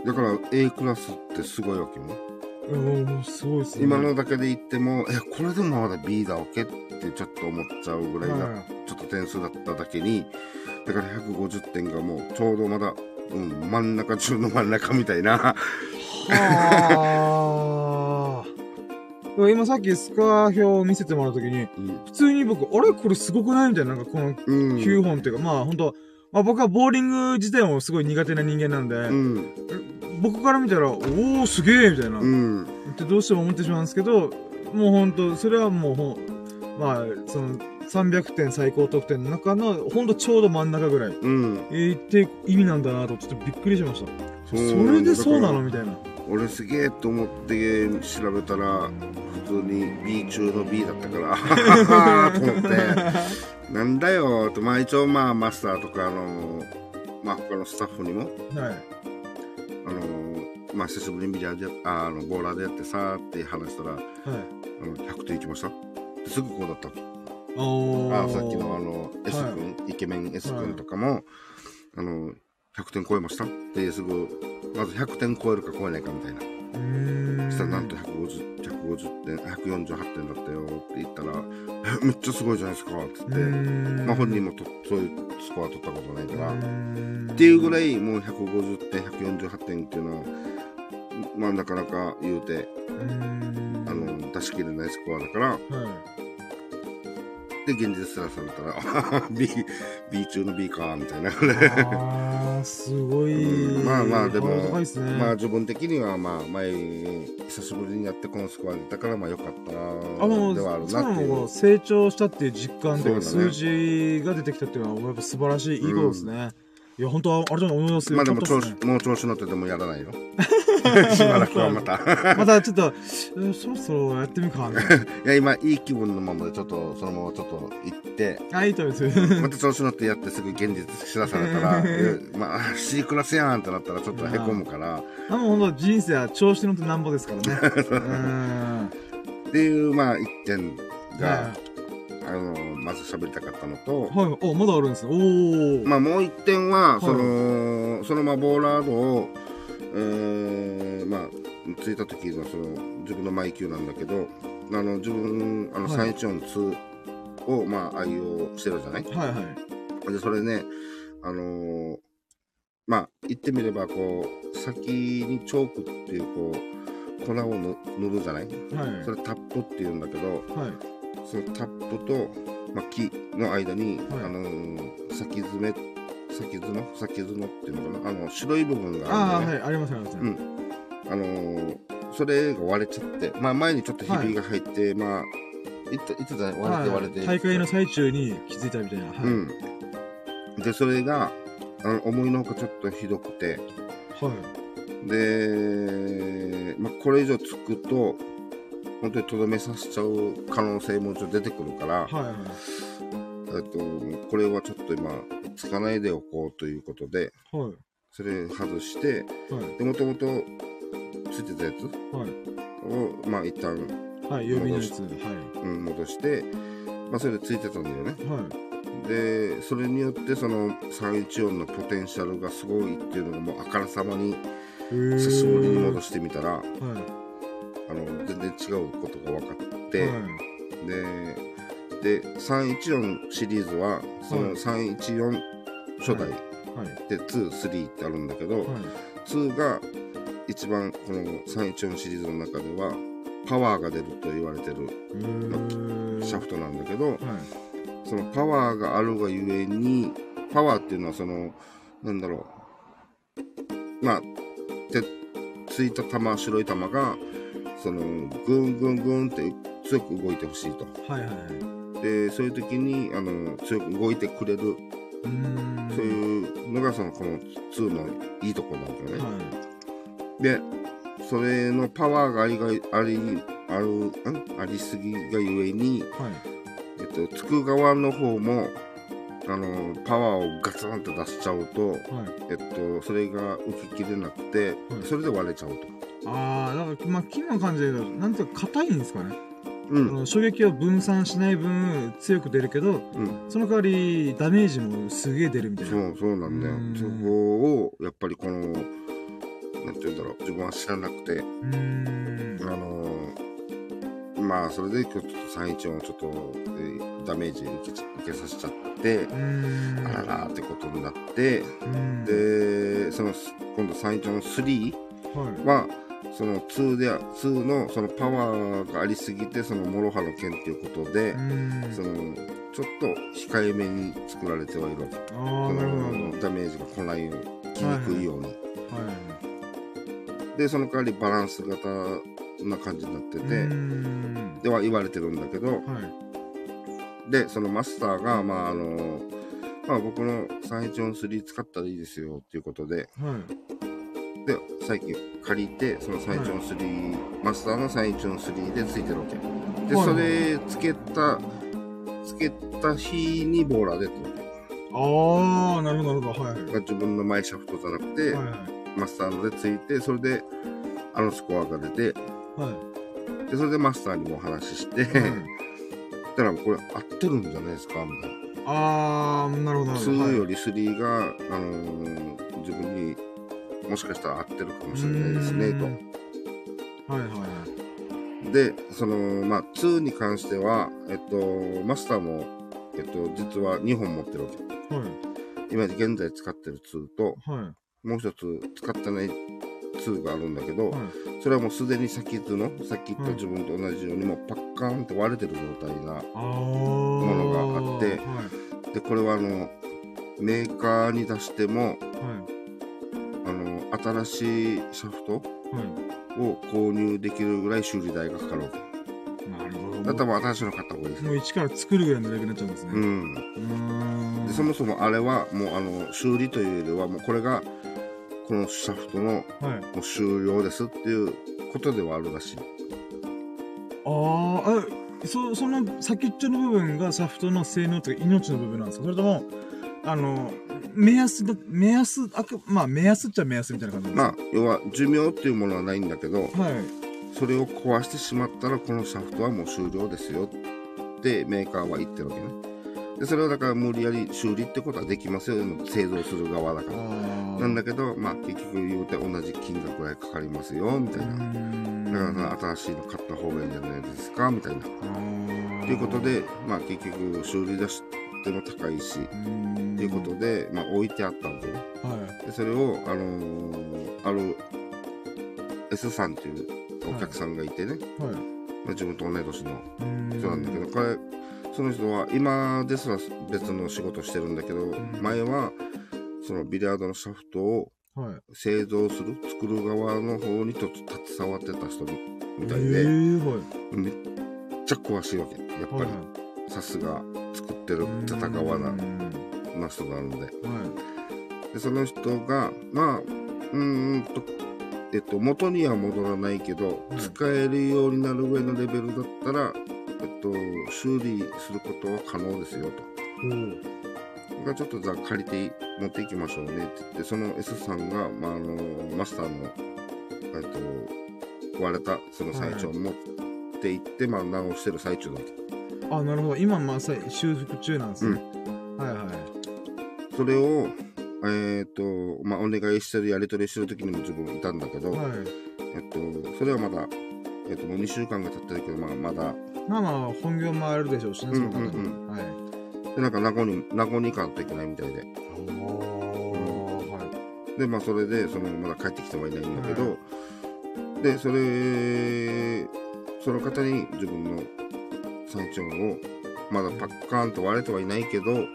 だから A クラスってすごいわけよねうん、もうすごいですね。今のだけで言ってもえこれでもまだ B だわけってちょっと思っちゃうぐらいな、はいちょっと点数だっただけにだから150点がもうちょうどまだ、うん、真ん中中の真ん中みたいな。はあ。今さっきスコア表を見せてもらった時に、うん。普通に僕、あれこれすごくないみたいな、なんかこのうん。9本っていうか、まあ本当まあ僕はボーリング自体もすごい苦手な人間なんで、うん。僕から見たら、おおすげえみたいな、うん。ってどうしても思ってしまうんですけど、もう本当それはもうまあ、その、300点最高得点の中の、ほんとちょうど真ん中ぐらい、うんえー、って意味なんだなと、ちょっとびっくりしました。それでそうなのみたいな。俺すげえと思って調べたら普通に B 中の B だったからと思ってなんだよとまあ一応まあマスターとかあのまあ他のスタッフにもはい。あのまあ久しぶりにビリヤーああのボーラーでやってさーって話したらはい。あの100点いきましたすぐこうだったあさっきのあの S 君、イケメン S 君とかも、あの100点超えました？ってすぐまず100点超えるか超えないかみたいな。そしたらなんと150、150点、148点だったよって言ったら、え、めっちゃすごいじゃないですかってう言って、まあ本人もとそういうスコア取ったことないから、っっていうぐらいもう150点、148点っていうのは、まあなかなか言うて、あの、出し切れないスコアだから、はい。で、現実すらされたら、あ B、B 中の B か、みたいな。あー、すごい。うんまあまあでもね。まあ自分的にはまあ前、久しぶりにやってこのスコア出たからまあ良かったあもう、ではあるそなっていう。成長したっていう実感というか、そうだね数字が出てきたっていうのは、やっぱ素晴らしい、いいことですね。いや、本当は、あれだと思いますよ。まあでも調よかったっすね子、もう調子乗っててもやらないよ。しばらくはまた。またちょっと、うんそろそろやってみるか、みたいいや、今、いい気分のままで、ちょっと、そのままちょっと行って、な。あ、いいと思います。また調子乗ってやってすぐ現実知らされたら、えまあ、C クラスやんってなったらちょっとへこむから、あもう本当人生は調子乗ってなんぼですからね。っていう、まあ、一点がは、あの、まず喋りたかったのと、い。はい。お、まだあるんですね。おー。まあ、もう一点は、いその、そのまあ、ボーラードを、えー、まあ、ついた時のその、自分のマイキューなんだけど、あの、自分、あの、はい314-2を、まあ、愛用してるじゃない？はいはい。で、それね、あのーまあ、言ってみれば、こう、先にチョークっていう、こう、粉をぬ塗るじゃない？はい。それタップって言うんだけど、はい。そのタップと、まあ、木の間に、はいあのー先詰め、先角先角っていうのかな？あの、白い部分がああ、あるね。はい。ありますあります。うんあのーそれが割れちゃって、まあ、前にちょっとひびが入って、まあ、いつ、いつだね、割れて割れて。はい大会の最中に気づいたみたいな。はい。うん。で、それが、あの思いのほかちょっとひどくて、はい。で、まあ、これ以上つくと、本当にとどめさせちゃう可能性もちょっと出てくるから、はいはい。えっと、これはちょっと今、つかないでおこうということで、はい。それ外して、はい。で、もともとついてたやつはい。を、まあ、一旦、はい。予備のやつ。はうん、戻して、まあ、それでついてたんだよね。い。はい。で、それによって、その314のポテンシャルがすごいっていうのがもうあからさまに、久久しぶりに戻してみたら、はい。あの、全然違うことが分かって、はい。で、で、314シリーズは、そのはい314初代はい。で2、3ってあるんだけど、はい。2が一番この314シリーズの中では、パワーが出ると言われてるシャフトなんだけど、はい。そのパワーがあるがゆえに、パワーっていうのはその、なんだろう。まあ、で、ついた玉、白い玉が、その、ぐんぐんぐんって強く動いてほしいと。はいはいはい。で、そういう時に、あの、強く動いてくれる。そういうのがその、この2のいいところなんだよね。はで、それのパワーがありが、あり、ある、ん？ありすぎがゆえに、い。はい。えっと、つく側の方も、あの、パワーをガツンと出しちゃうと、はい。えっと、それが浮ききれなくて、はいそれで割れちゃうと。ああ、だから、まあ、木の感じでなんとか硬いんですかね。うん。衝撃を分散しない分、強く出るけど、うん。その代わり、ダメージもすげえ出るみたいな。そう、そうなんだようん。そこを、やっぱりこの、なんて言うんだろう、自分は知らなくて、うーん。あのまあ、それで今日ちょっと314をちょっと、えーダメージ受け受けさせちゃって、うーん。あららってことになって、うん。で、その、今度314の3、はい。はその2で2のそのパワーがありすぎてその諸刃の剣っていうことで。そのちょっと控えめに作られてはいるわけそのダメージが来ないように来にくいように、ど。はい。でその代わりバランス型な感じになってて。では言われてるんだけどはい。でそのマスターがまああのまあ僕の314-3使ったらいいですよっていうことではい。で最近借りてその314-3、マスターの314-3でついてるわけで、はいそれつけたつけた日にボーラーでってああ、なるほど、なるほど。はい。はい。自分の前シャフトじゃなくて、はい。マスターのでついてそれであのスコアが出てはい。でそれでマスターにもお話しして、はい。だからこれ合ってるんじゃないですかみたいなああ、なるほど、なるほど。2より3が、あのー自分にもしかしたら合ってるかもしれないですねと。と。はいはいはい。で、その、まあ、2に関しては、えっと、マスターも、えっと、実は2本持ってるわけ。はい。今現在使ってる2と、はい。もう一つ使ってない2があるんだけど、はい。それはもうすでに先図の、さっき言った自分と同じように、もうパッカーンって割れてる状態な。ものがあってはい。で、これはあの、メーカーに出しても、はあの、新しいシャフトい。はい。を購入できるぐらい修理代がかかるわけ。なるほど。だったら新しいの買った方がいいですもう一から作るぐらいのレベルになっちゃうんですね。う。うんーん。でそもそもあれはもうあの修理というよりはもうこれがこのシャフトのはい。もう終了ですっていうことではあるらしい。あーあ、そ、その先っちょの部分がシャフトの性能というか命の部分なんですか？それとも、あの、目安だ、目安、あく、まあ目安っちゃ目安みたいな感じまあ、要は寿命っていうものはないんだけど、はい。それを壊してしまったらこのシャフトはもう終了ですよってメーカーは言ってるわけね。で、それはだから無理やり修理ってことはできますよ、製造する側だから。あなんだけど、まあ結局言うて同じ金額ぐらいかかりますよ、みたいな。だからさ、新しいの買った方がいいんじゃないですか、みたいな。とということで、まあ結局修理出しても高いし、ということで、まあ置いてあったんでね。はでそれを、あのーある S さんっていうお客さんがいてね、い。はい。まあ自分と同い年の人人なんだけど、これ、その人は今ですら別の仕事してるんだけど、ん前は、そのビリヤードのシャフトをはい。製造する、作る側の方にと携わってた人みたいえで。めっちゃ詳しいわけ。やっぱはいり、さすが作ってる戦わな、うんな人なので。はで、その人が、まあ、うーんと、えっと、元には戻らないけど、はい使えるようになる上のレベルだったら、えっと、修理することは可能ですよと。い。おがちょっとじゃあ借りて持っていきましょうねって言って、その S さんが、まあ、あの、マスターの、えっと、割れたその最長を持って行って、まあ、直してる最中だと。あ、なるほど。今、まあ、さ修復中なんですね。はいはい。それを、えっと、まあ、お願いしてるやり取りしてる時にも自分いたんだけど、はい。えっと、それはまだ、えっと、もう2週間が経ってるけど、まあ、まだ、まあまあ、本業もあるでしょうしね、その方に。うんうんはい。で、なんか、名護に、名護に行かんといけないみたいで。で、まあ、それで、その、まだ帰ってきてはいないんだけど、で、それ、その方に自分の最長を、まだパッカーンと割れてはいないけど。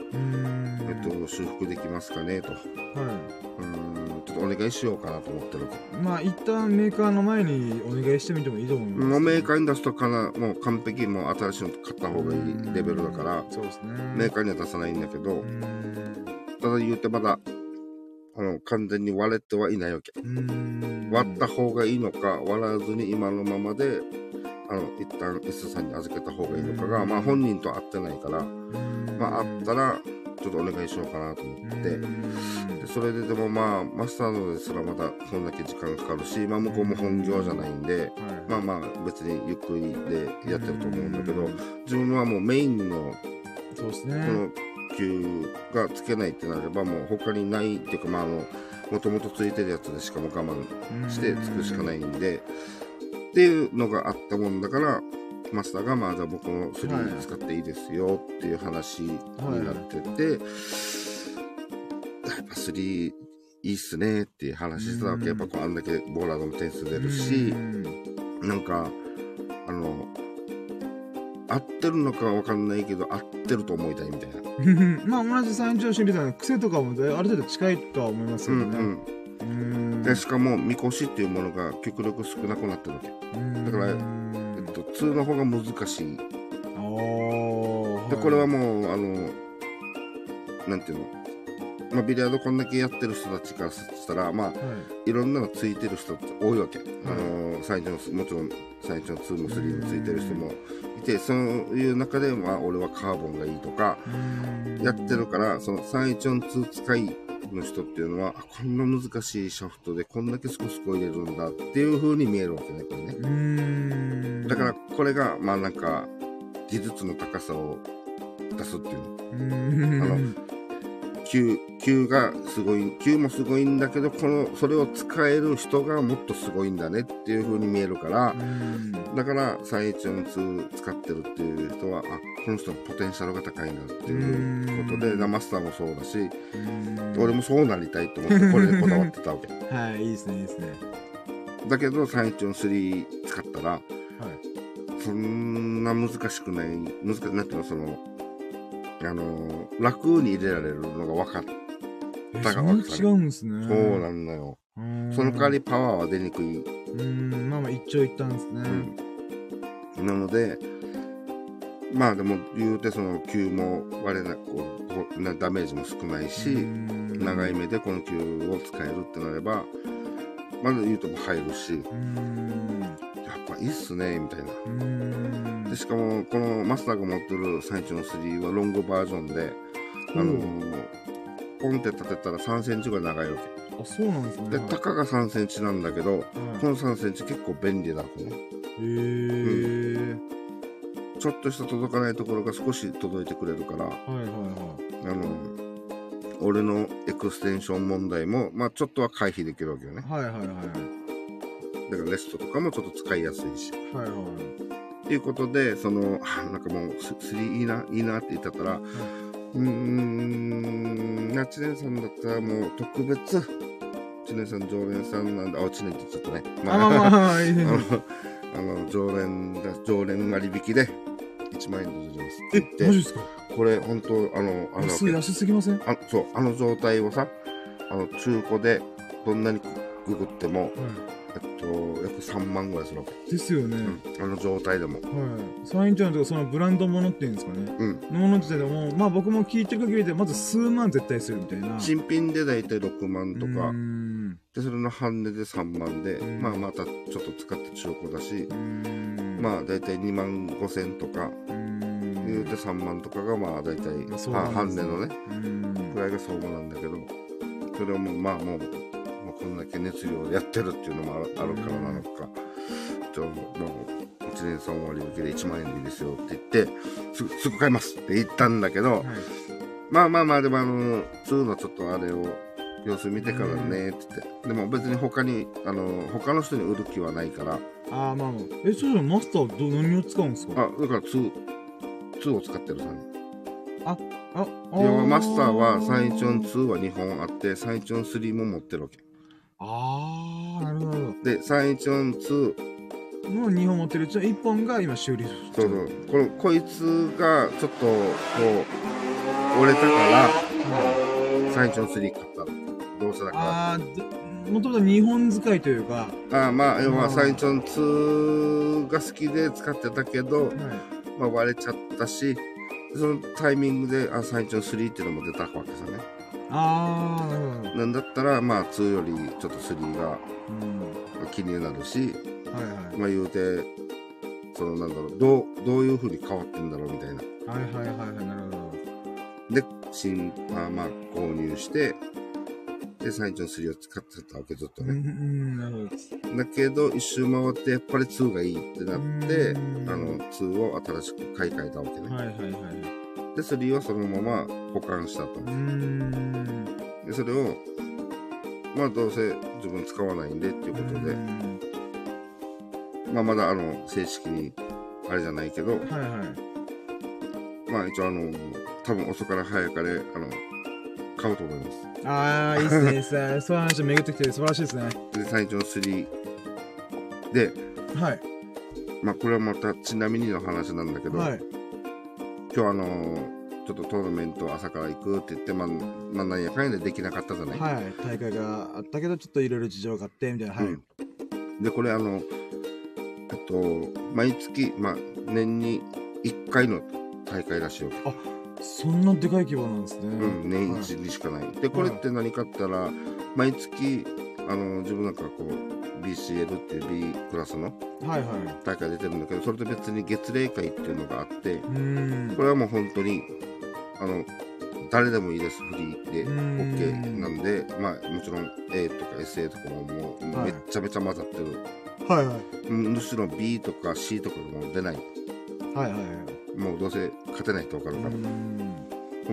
えっと、修復できますかねと。はうーん、ちょっとお願いしようかなと思ってる。まあ、一旦メーカーの前にお願いしてみてもいいと思います。もうメーカーに出すとかな、もう完璧、もう新しいの買った方がいいレベルだから、そうですね。メーカーには出さないんだけど。ただ言うてまだ、あの、完全に割れてはいないわけ。割った方がいいのか、割らずに今のままで、あの、一旦 S さんに預けた方がいいのかが、まあ本人と会ってないから、まああったら、ちょっとお願いしようかなと思って、でそれででもまあ、マスターのですらまだそんだけ時間かかるし、まあ向こうも本業じゃないんで、まあまあ別にゆっくりでやってると思うんだけど、自分はもうメインのそうですこね。の球がつけないってなればもう他にないっていうかまああの、もともとついてるやつでしかも我慢してつくしかないんで、っていうのがあったもんだから、マスターが、まあ、じゃあ僕の3使っていいですよっていう話になってて、やっぱ3いいっすねっていう話してたわけ。やっぱこうあんだけボーラードの点数出るしう、んなんか、あの、合ってるのかはわかんないけど、合ってると思いたいみたいな。まあ同じ三条心理の癖とかもある程度近いとは思いますけどね。うんうん。で、しかも、みこしっていうものが極力少なくなってるわけ。だからえっと、2の方が難しい。で、これはもう、あの、なんていうの、まあ、ビリヤードこんだけやってる人たちからしたら、まあ、はい。いろんなのついてる人って多いわけ。あの、最初の、もちろん、最初の2も3もついてる人もいて、そういう中で、まあ、俺はカーボンがいいとか、いやってるから、その312使いの人っていうのは、あこんな難しいシャフトでこんだけスコスコ入れるんだっていう風に見えるわけね、これね。だから、これが、まあなんか、技術の高さを出すっていうの。あの球、球がすごい、球もすごいんだけど、この、それを使える人がもっとすごいんだねっていう風に見えるからう、ん。だから、312使ってるっていう人は、あ、この人のポテンシャルが高いんだっていうことで、うん。マスターもそうだし、うん。俺もそうなりたいと思って、これで こだわってたわけ。はいいいですねいいですね。だけど、313使ったら、はい。そんな難しくない、難しくなんていうの、その、あの、楽に入れられるのが分かっえだからそんな違うんですね。そうなんだよ。その代わりパワーは出にくい。うーんまあまあ一長一短ですね。うん。なので、まあでも言うてその球も割れなこうこうなダメージも少ないし、長い目でこの球を使えるってなればまだ言うとも入るしうーん。やっぱいいっすねみたいなうーん。でしかもこのマスターが持ってる最中の3はロングバージョンであのーポンって立てたら3センチが長いわあ、そうなんですね。けでたかが3センチなんだけどはいこの3センチ結構便利なわけねへー。ちょっとした届かないところが少し届いてくれるからはいはいはあの俺のエクステンション問題もまあちょっとは回避できるわけよねい。はいはいはいだからレストとかもちょっと使いやすいし。はい。はい。はい。っていうことでそのあ なんかもうス3いいないいなって言ってたら、うーんなちねさんだったらもう特別ちねさん常連さんなんだ。あちねってちゃったね。あ、まあまあまあ、いいね。あのあの常連だ常連割引で1万円で出てます。ってえ、言ってマジですか？これ本当あのあの安い、安すぎません？あそうあの状態をさあの中古でどんなにググっても、はえっと、約3万ぐらいするわけ、い。ですよね。うん、あの状態でも。はい。サインちゃんとかそのブランドものっていうんですかね。うん。のもの自体でも、まあ僕も聞いてる限りで、まず数万絶対するみたいな。新品で大体6万とか。ん。でそれの半値で3万で、うん。まあまたちょっと使って中古だし。まあ大体2万5千とか。言うて3万とかがまあ大体、まあ半値のね。うーん。ぐらいが相場なんだけど。それをもうまあもうこんだけ熱量でやってるっていうのもあるあるからなのか、じゃあもう1年3割引きで1万円でいいですよって言ってすぐすぐ買いますって言ったんだけど、はい。まあまあまあでもあの2のちょっとあれを様子見てからねって言って。でも別に他にあの他の人に売る気はないから。ああまあまあえそうじゃマスターはど何を使うんですか？あだから2 2を使ってるさああ要はマスターはサイチュン2は2本あってサイチュン3も持ってるわけああなるほど。でサイチュン2もう2本持ってるうちの1本が今修理そうそう。このこいつがちょっとこう折れたからサイチュン3買った。のどうせだから。ああもともと2本使いというか、ああまあ要はうん。サイチュン2が好きで使ってたけど、はい、まあ、割れちゃったしそのタイミングであサイチュン3っていうのも出たわけさねああなんだったらまあ2よりちょっと3がうん、気になるしはいはい。まあ言うてそのなんだろうどうどういうふうに変わってんだろうみたいな。はいはいはいはいなるほど。で新まあまあ購入してでサイチュン3を使ってたわけずっとうんうね、んなるほど。だけど一周回ってやっぱり2がいいってなってうん。あの2を新しく買い替えたわけね、はいはいはいで3はそのまま保管したと。でそれをまあどうせ自分使わないんでっていうことで、うん。まあまだあの正式にあれじゃないけど。はいはい。まあ一応あの多分遅かれ早かれあの買うと思います。ああいいっすねいいっすね。そういう話巡ってきて素晴らしいですね。で最長3で。はい。まあこれはまたちなみにの話なんだけど、はい今日あのちょっとトーナメント朝から行くって言ってまあ、まあ、何やかんやでできなかったじゃない、はい大会があったけどちょっといろいろ事情があってみたいな。はい、うん。でこれあのえっと毎月まあ年に1回の大会らしいよ、そんなでかい規模なんですね。うん、年はい。一にしかない、でこれって何かったら毎月あの自分なんかこう BCL っていう B クラスのはいはい。大会出てるんだけどそれと別に月例会っていうのがあってこれはもう本当にあの誰でもいいですフリーでうん。OK なんでまあもちろん A とか SA とかももうはい。めっちゃめちゃ混ざってる、はいはい。むしろ B とか C とかも出ない。はいはいはい。もうどうせ勝てないと分かるから、ん。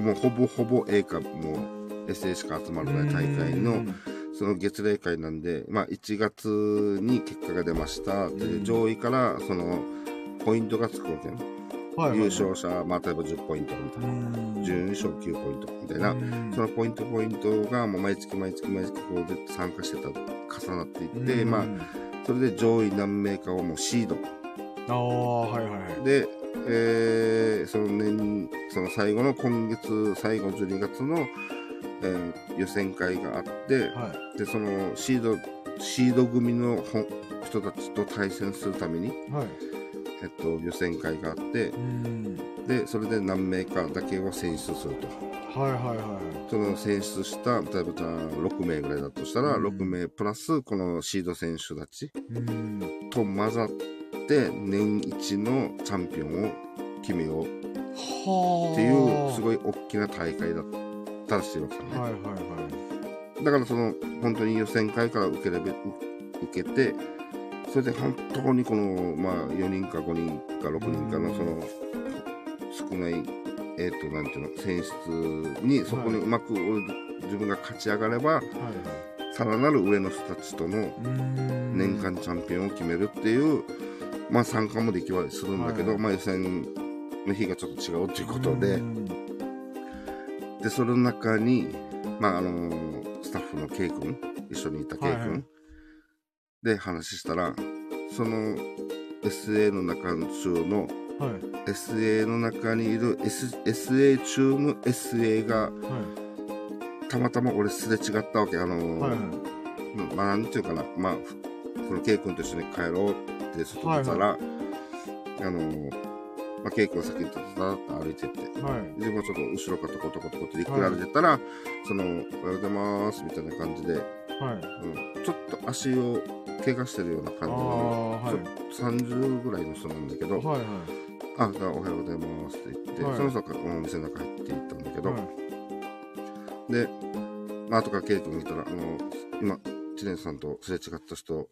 もうほぼほぼ A かもう SA しか集まらない大会のうんその月例会なんで、まあ、1月に結果が出ました。上位からそのポイントがつくわけね、はいはいはい。優勝者、まあ、例えば10ポイントみたいな、うん。準優勝9ポイントみたいな、うん。そのポイントポイントがもう毎月毎月毎月こうで参加してた重なっていって、うん。まあそれで上位何名かをもうシード。ああはいはいはい。で、えーその年その最後の今月最後12月の、えー予選会があってはでそのシードシード組の人たちと対戦するために、いはいえっと、予選会があってう、ん。で、それで何名かだけを選出すると。はいはいはその選出した、例えばじゃあ6名ぐらいだとしたら、うん6名プラスこのシード選手たち。と混ざって、年一のチャンピオンを決めようはあ。っていう、すごい大きな大会だったらしいわけだね。はいはいはい。だからその、本当に予選会から受けれ受けて、それで本当にこの、まあ、4人か5人か6人かの、うんその、少ない、えっ、と、なんていうの、選出に、そこにうまく、自分が勝ち上がれば、はいさらなる上の人たちとの。年間チャンピオンを決めるっていう、まあ参加もできはするんだけど、はいまあ予選の日がちょっと違うということで、うんで、その中に、まああのスタッフの K 君、一緒にいた K 君、はいはいで話したら、その SA の中中の、はい。SA の中にいる、S、SA 中の SA が、はたまたま俺すれ違ったわけ。あのい。はいまあ、なんていうかな、まあ、この K 君と一緒に帰ろうって外出たら、あの、まあ、K 君は先にたたっと歩いてって、はい。自分はちょっと後ろからトコトコトコってリクラれてたら、その、おはようございます、みたいな感じで、はい。うん、ちょっと足を怪我してるようなあ感じの、あ、はい。ちょ30ぐらいの人なんだけど、はいはい。あ、おはようございますって言って、はいその人がお店の中入っていったんだけど、はいで、まあ、後から K 君見たら、あの、今、知念さんとすれ違った人、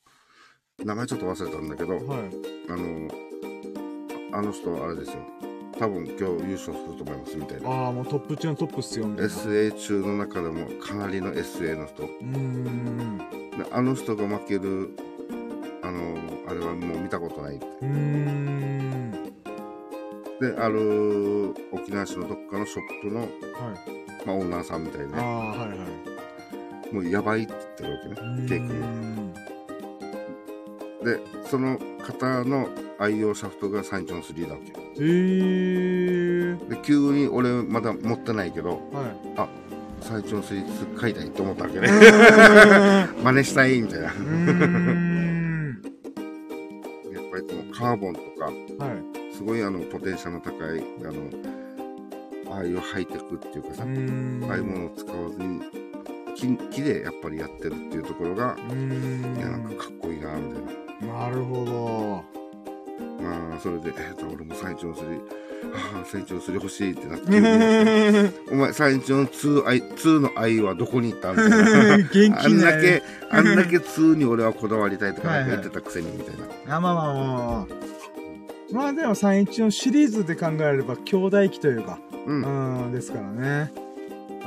名前ちょっと忘れたんだけど、はい。あの、ああの人、あれですよ。多分今日優勝すると思いますみたいな。ああ、もうトップ中のトップっすよ、みたいな。SA 中の中でもかなりの SA の人。うーん。であの人が負ける、あの、あれはもう見たことない。うーん。で、ある沖縄市のどっかのショップの、はい。まあ、オーナーさんみたいで、ああ、はいはい。もうやばいって言ってるわけうね、ケイ君で、その方の愛用シャフトがサインチョン3だわけ。えー。で、急に俺まだ持ってないけど、はい。サインチョン3買いたいと思ったわけね。真似したいみたいな。やっぱりこのカーボンとか、はい。すごいあの、ポテンシャルの高い、あの、ああいうハイテクっていうかさ。ああいうものを使わずに、木木でやっぱりやってるっていうところが、いや、なんん。かかっこいいな、みたいな。なるほど。まあ、それで、えーと、俺もサインチョン3、ああ、サインチョン3欲しいってなって、お前、サインチョン2愛、2の愛はどこに行ったみたいな。元気あんだけね。、あんだけ2に俺はこだわりたいとかはいはい言ってたくせにみたいな。あ、まあまあまあまあ。まあでも314のシリーズで考えれば兄弟機というか、うん。うん、ですからね。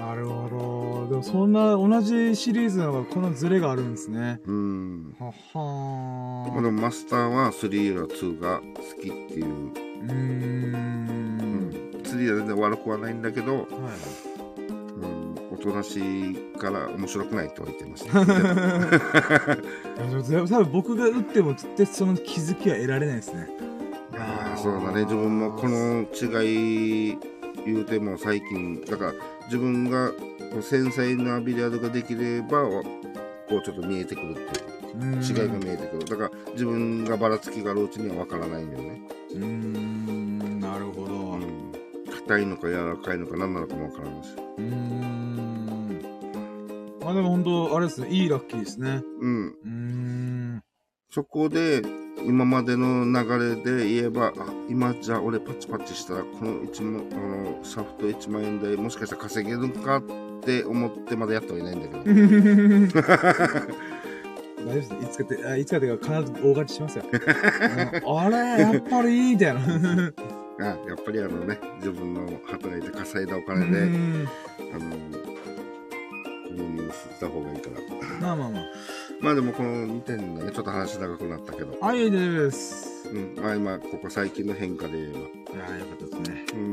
なるほど。でもそんな同じシリーズの方がこのズレがあるんですね。うん。はまあ、はでもマスターは3よりは2が好きっていう。ー。うーん。3は全然悪くはないんだけど、はい。うん、おとなしいから面白くないとは言ってました。多分僕が打っても絶対その気づきは得られないですね。ああ、そうだね。自分もこの違い言うても最近、だから自分が繊細なビリヤードができれば、こうちょっと見えてくるっていう違違いが見えてくる。だから自分がばらつきがあるうちにはわからないんだよね。うーん、なるほど。うん。硬いのか柔らかいのか何なのかもわからないし。うーん。まあでも本当、あれですね、いいラッキーですね。うん。うーん。そこで、今までの流れで言えば、あ、今じゃあ俺パチパチしたら、この1万、あの、シャフト1万円でもしかしたら稼げるかって思ってまだやってはいないんだけど。大丈夫です。いつかって、あいつかってか必ず大勝ちしますよ。うんあれやっぱりいいみたいな。あやっぱりあのね、自分の働いて稼いだおう金で、んあの、購入した方がいいから。まあまあまあ。まあでもこの2点ね、ちょっと話長くなったけど、あ、いい大丈夫です。うん、まあ今、ここ最近の変化で言えば、いやよかったですね。うん。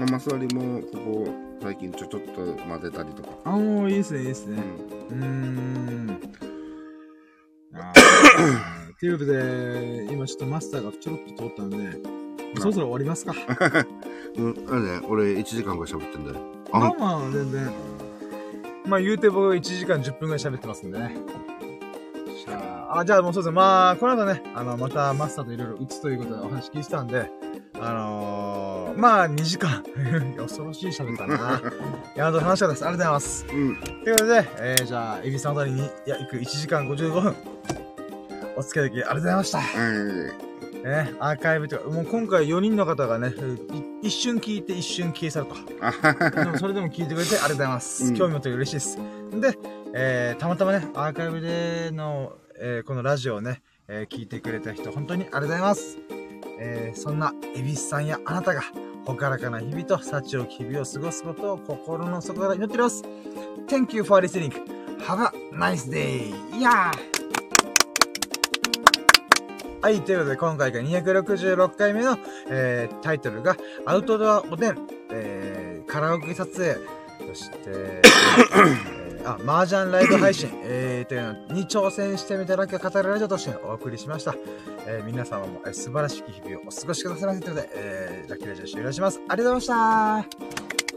まあ、マスワリも、ここ、最近ちょちょっと混ぜたりとか、あ、もういいですね、いいですね。うん。うーん。ということで、今ちょっとマスターがちょろっと通ったんで、そろそろ終わりますか。うん、あれね、俺1時間ぐらい喋ってんだよ。まあまあ、全然。まあ言うて僕1時間10分ぐらい喋ってますんでね。あ、あ、じゃあもうそうですね。まあ、この後ね、あの、またマスターといろいろ打つということでお話聞いてたんで、あのー、まあ、2時間。恐ろしい喋ったな。いや、楽しかったです。ありがとうございます。うん。ということで、えー、じゃあ、エビさんあたりに約1時間55分。お付き合いいただきありがとうございました。はい。ね、アーカイブというか、もう今回4人の方がね、い一瞬聞いて一瞬消え去ると。でもそれでも聞いてくれてありがとうございます。うん興味持って嬉しいです。で、えー、たまたまね、アーカイブでの、えー、このラジオをね、えー、聞いてくれた人、本当にありがとうございます。えー、そんな、エビスさんやあなたが、ほからかな日々と幸を日々を過ごすことを心の底から祈っております。Thank you for listening. Have a nice day. いやーはい、ということで今回が266回目の、えー、タイトルがアウトドアおでん、えー、カラオケ撮影、そして、あ、麻雀ライブ配信、えー、というのに挑戦してみただけ語るラジオとしてお送りしました。えー、皆様も、えー素晴らしい日々をお過ごしくださいませということで、えー、ラッキーラジオ終了します。ありがとうございました